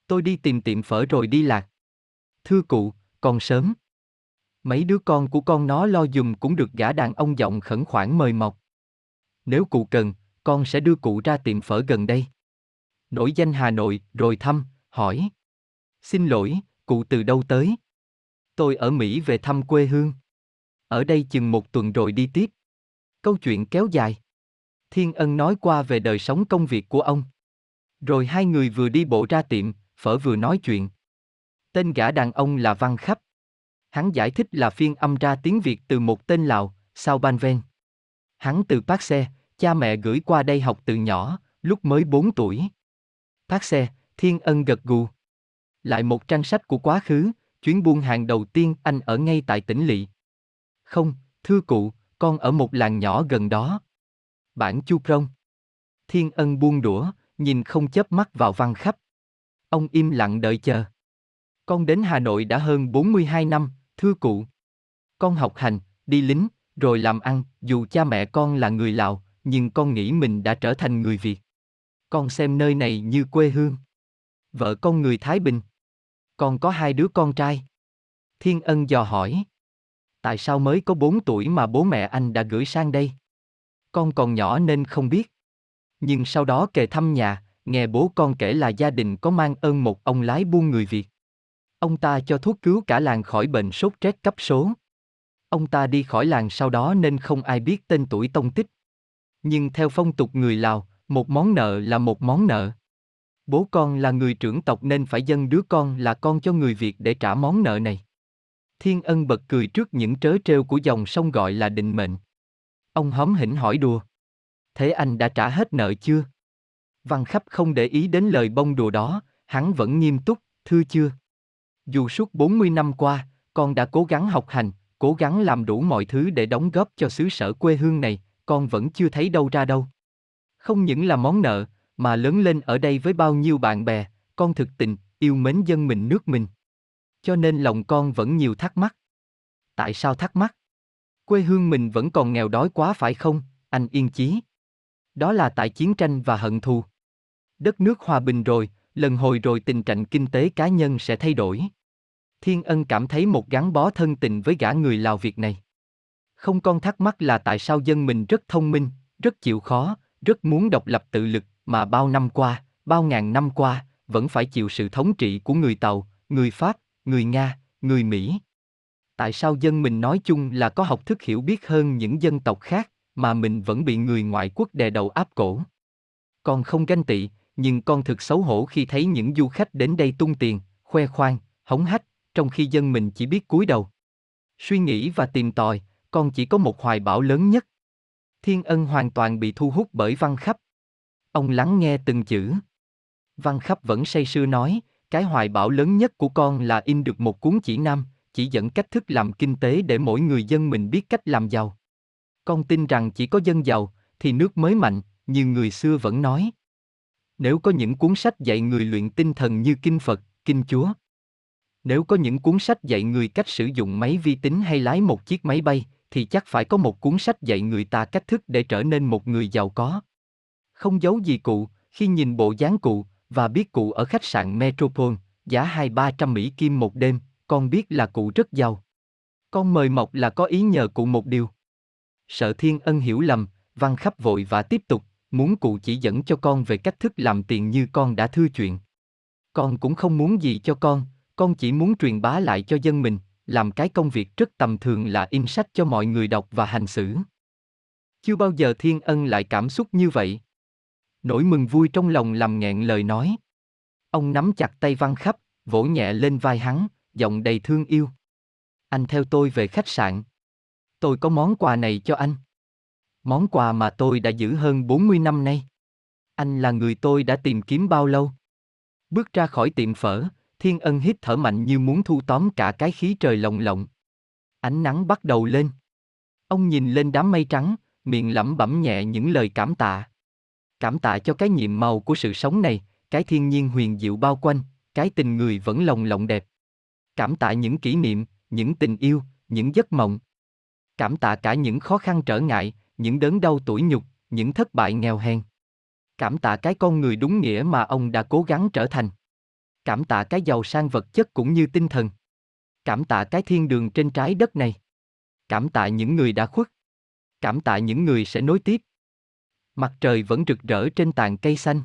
Tôi đi tìm tiệm phở rồi đi lạc. Thưa cụ, còn sớm. Mấy đứa con của con nó lo dùm cũng được gã đàn ông giọng khẩn khoản mời mọc. Nếu cụ cần, con sẽ đưa cụ ra tiệm phở gần đây. Nổi danh Hà Nội, rồi thăm, hỏi. Xin lỗi, cụ từ đâu tới? Tôi ở Mỹ về thăm quê hương. Ở đây chừng một tuần rồi đi tiếp. Câu chuyện kéo dài. Thiên Ân nói qua về đời sống công việc của ông. Rồi hai người vừa đi bộ ra tiệm, phở vừa nói chuyện. Tên gã đàn ông là Văn Khắp. Hắn giải thích là phiên âm ra tiếng Việt từ một tên Lào, Sao Ban Ven. Hắn từ Park xe, cha mẹ gửi qua đây học từ nhỏ, lúc mới 4 tuổi. Park xe, Thiên Ân gật gù. Lại một trang sách của quá khứ, chuyến buôn hàng đầu tiên anh ở ngay tại tỉnh Lỵ. Không, thưa cụ, con ở một làng nhỏ gần đó. Bản Chu Prong. Thiên Ân buông đũa, nhìn không chớp mắt vào văn khắp. Ông im lặng đợi chờ. Con đến Hà Nội đã hơn 42 năm, thưa cụ. Con học hành, đi lính, rồi làm ăn, dù cha mẹ con là người Lào, nhưng con nghĩ mình đã trở thành người Việt. Con xem nơi này như quê hương. Vợ con người Thái Bình. Con có hai đứa con trai. Thiên Ân dò hỏi. Tại sao mới có 4 tuổi mà bố mẹ anh đã gửi sang đây? Con còn nhỏ nên không biết. Nhưng sau đó kề thăm nhà, nghe bố con kể là gia đình có mang ơn một ông lái buôn người Việt. Ông ta cho thuốc cứu cả làng khỏi bệnh sốt rét cấp số. Ông ta đi khỏi làng sau đó nên không ai biết tên tuổi tông tích. Nhưng theo phong tục người Lào, một món nợ là một món nợ. Bố con là người trưởng tộc nên phải dâng đứa con là con cho người Việt để trả món nợ này. Thiên ân bật cười trước những trớ trêu của dòng sông gọi là định mệnh. Ông hóm hỉnh hỏi đùa. Thế anh đã trả hết nợ chưa? Văn khắp không để ý đến lời bông đùa đó, hắn vẫn nghiêm túc, thưa chưa? Dù suốt 40 năm qua, con đã cố gắng học hành, cố gắng làm đủ mọi thứ để đóng góp cho xứ sở quê hương này, con vẫn chưa thấy đâu ra đâu. Không những là món nợ, mà lớn lên ở đây với bao nhiêu bạn bè, con thực tình, yêu mến dân mình nước mình. Cho nên lòng con vẫn nhiều thắc mắc. Tại sao thắc mắc? Quê hương mình vẫn còn nghèo đói quá phải không, anh yên chí? Đó là tại chiến tranh và hận thù. Đất nước hòa bình rồi, lần hồi rồi tình trạng kinh tế cá nhân sẽ thay đổi. Thiên Ân cảm thấy một gắn bó thân tình với gã người Lào Việt này. Không con thắc mắc là tại sao dân mình rất thông minh, rất chịu khó, rất muốn độc lập tự lực, mà bao năm qua, bao ngàn năm qua, vẫn phải chịu sự thống trị của người Tàu, người Pháp, người Nga, người Mỹ. Tại sao dân mình nói chung là có học thức hiểu biết hơn những dân tộc khác, mà mình vẫn bị người ngoại quốc đè đầu áp cổ? Con không ganh tị, nhưng con thực xấu hổ khi thấy những du khách đến đây tung tiền, khoe khoang, hống hách, trong khi dân mình chỉ biết cúi đầu. Suy nghĩ và tìm tòi, con chỉ có một hoài bão lớn nhất. Thiên ân hoàn toàn bị thu hút bởi văn khắp. Ông lắng nghe từng chữ. Văn khắp vẫn say sưa nói, cái hoài bão lớn nhất của con là in được một cuốn chỉ nam, chỉ dẫn cách thức làm kinh tế để mỗi người dân mình biết cách làm giàu. Con tin rằng chỉ có dân giàu, thì nước mới mạnh, như người xưa vẫn nói. Nếu có những cuốn sách dạy người luyện tinh thần như Kinh Phật, Kinh Chúa. Nếu có những cuốn sách dạy người cách sử dụng máy vi tính hay lái một chiếc máy bay, thì chắc phải có một cuốn sách dạy người ta cách thức để trở nên một người giàu có. Không giấu gì cụ, khi nhìn bộ dáng cụ, và biết cụ ở khách sạn Metropole, giá hai ba trăm Mỹ Kim một đêm, con biết là cụ rất giàu. Con mời mọc là có ý nhờ cụ một điều. Sợ thiên ân hiểu lầm, văn khắp vội và tiếp tục, muốn cụ chỉ dẫn cho con về cách thức làm tiền như con đã thư chuyện. Con cũng không muốn gì cho con, con chỉ muốn truyền bá lại cho dân mình, làm cái công việc rất tầm thường là in sách cho mọi người đọc và hành xử. Chưa bao giờ thiên ân lại cảm xúc như vậy. Nỗi mừng vui trong lòng làm nghẹn lời nói. Ông nắm chặt tay văn khắp, vỗ nhẹ lên vai hắn, giọng đầy thương yêu. Anh theo tôi về khách sạn. Tôi có món quà này cho anh. Món quà mà tôi đã giữ hơn 40 năm nay. Anh là người tôi đã tìm kiếm bao lâu? Bước ra khỏi tiệm phở, Thiên Ân hít thở mạnh như muốn thu tóm cả cái khí trời lồng lộng. Ánh nắng bắt đầu lên. Ông nhìn lên đám mây trắng, miệng lẩm bẩm nhẹ những lời cảm tạ. Cảm tạ cho cái nhiệm màu của sự sống này, cái thiên nhiên huyền diệu bao quanh, cái tình người vẫn lồng lộng đẹp. Cảm tạ những kỷ niệm, những tình yêu, những giấc mộng. Cảm tạ cả những khó khăn trở ngại, những đớn đau tủi nhục, những thất bại nghèo hèn. Cảm tạ cái con người đúng nghĩa mà ông đã cố gắng trở thành. Cảm tạ cái giàu sang vật chất cũng như tinh thần. Cảm tạ cái thiên đường trên trái đất này. Cảm tạ những người đã khuất. Cảm tạ những người sẽ nối tiếp. Mặt trời vẫn rực rỡ trên tàn cây xanh.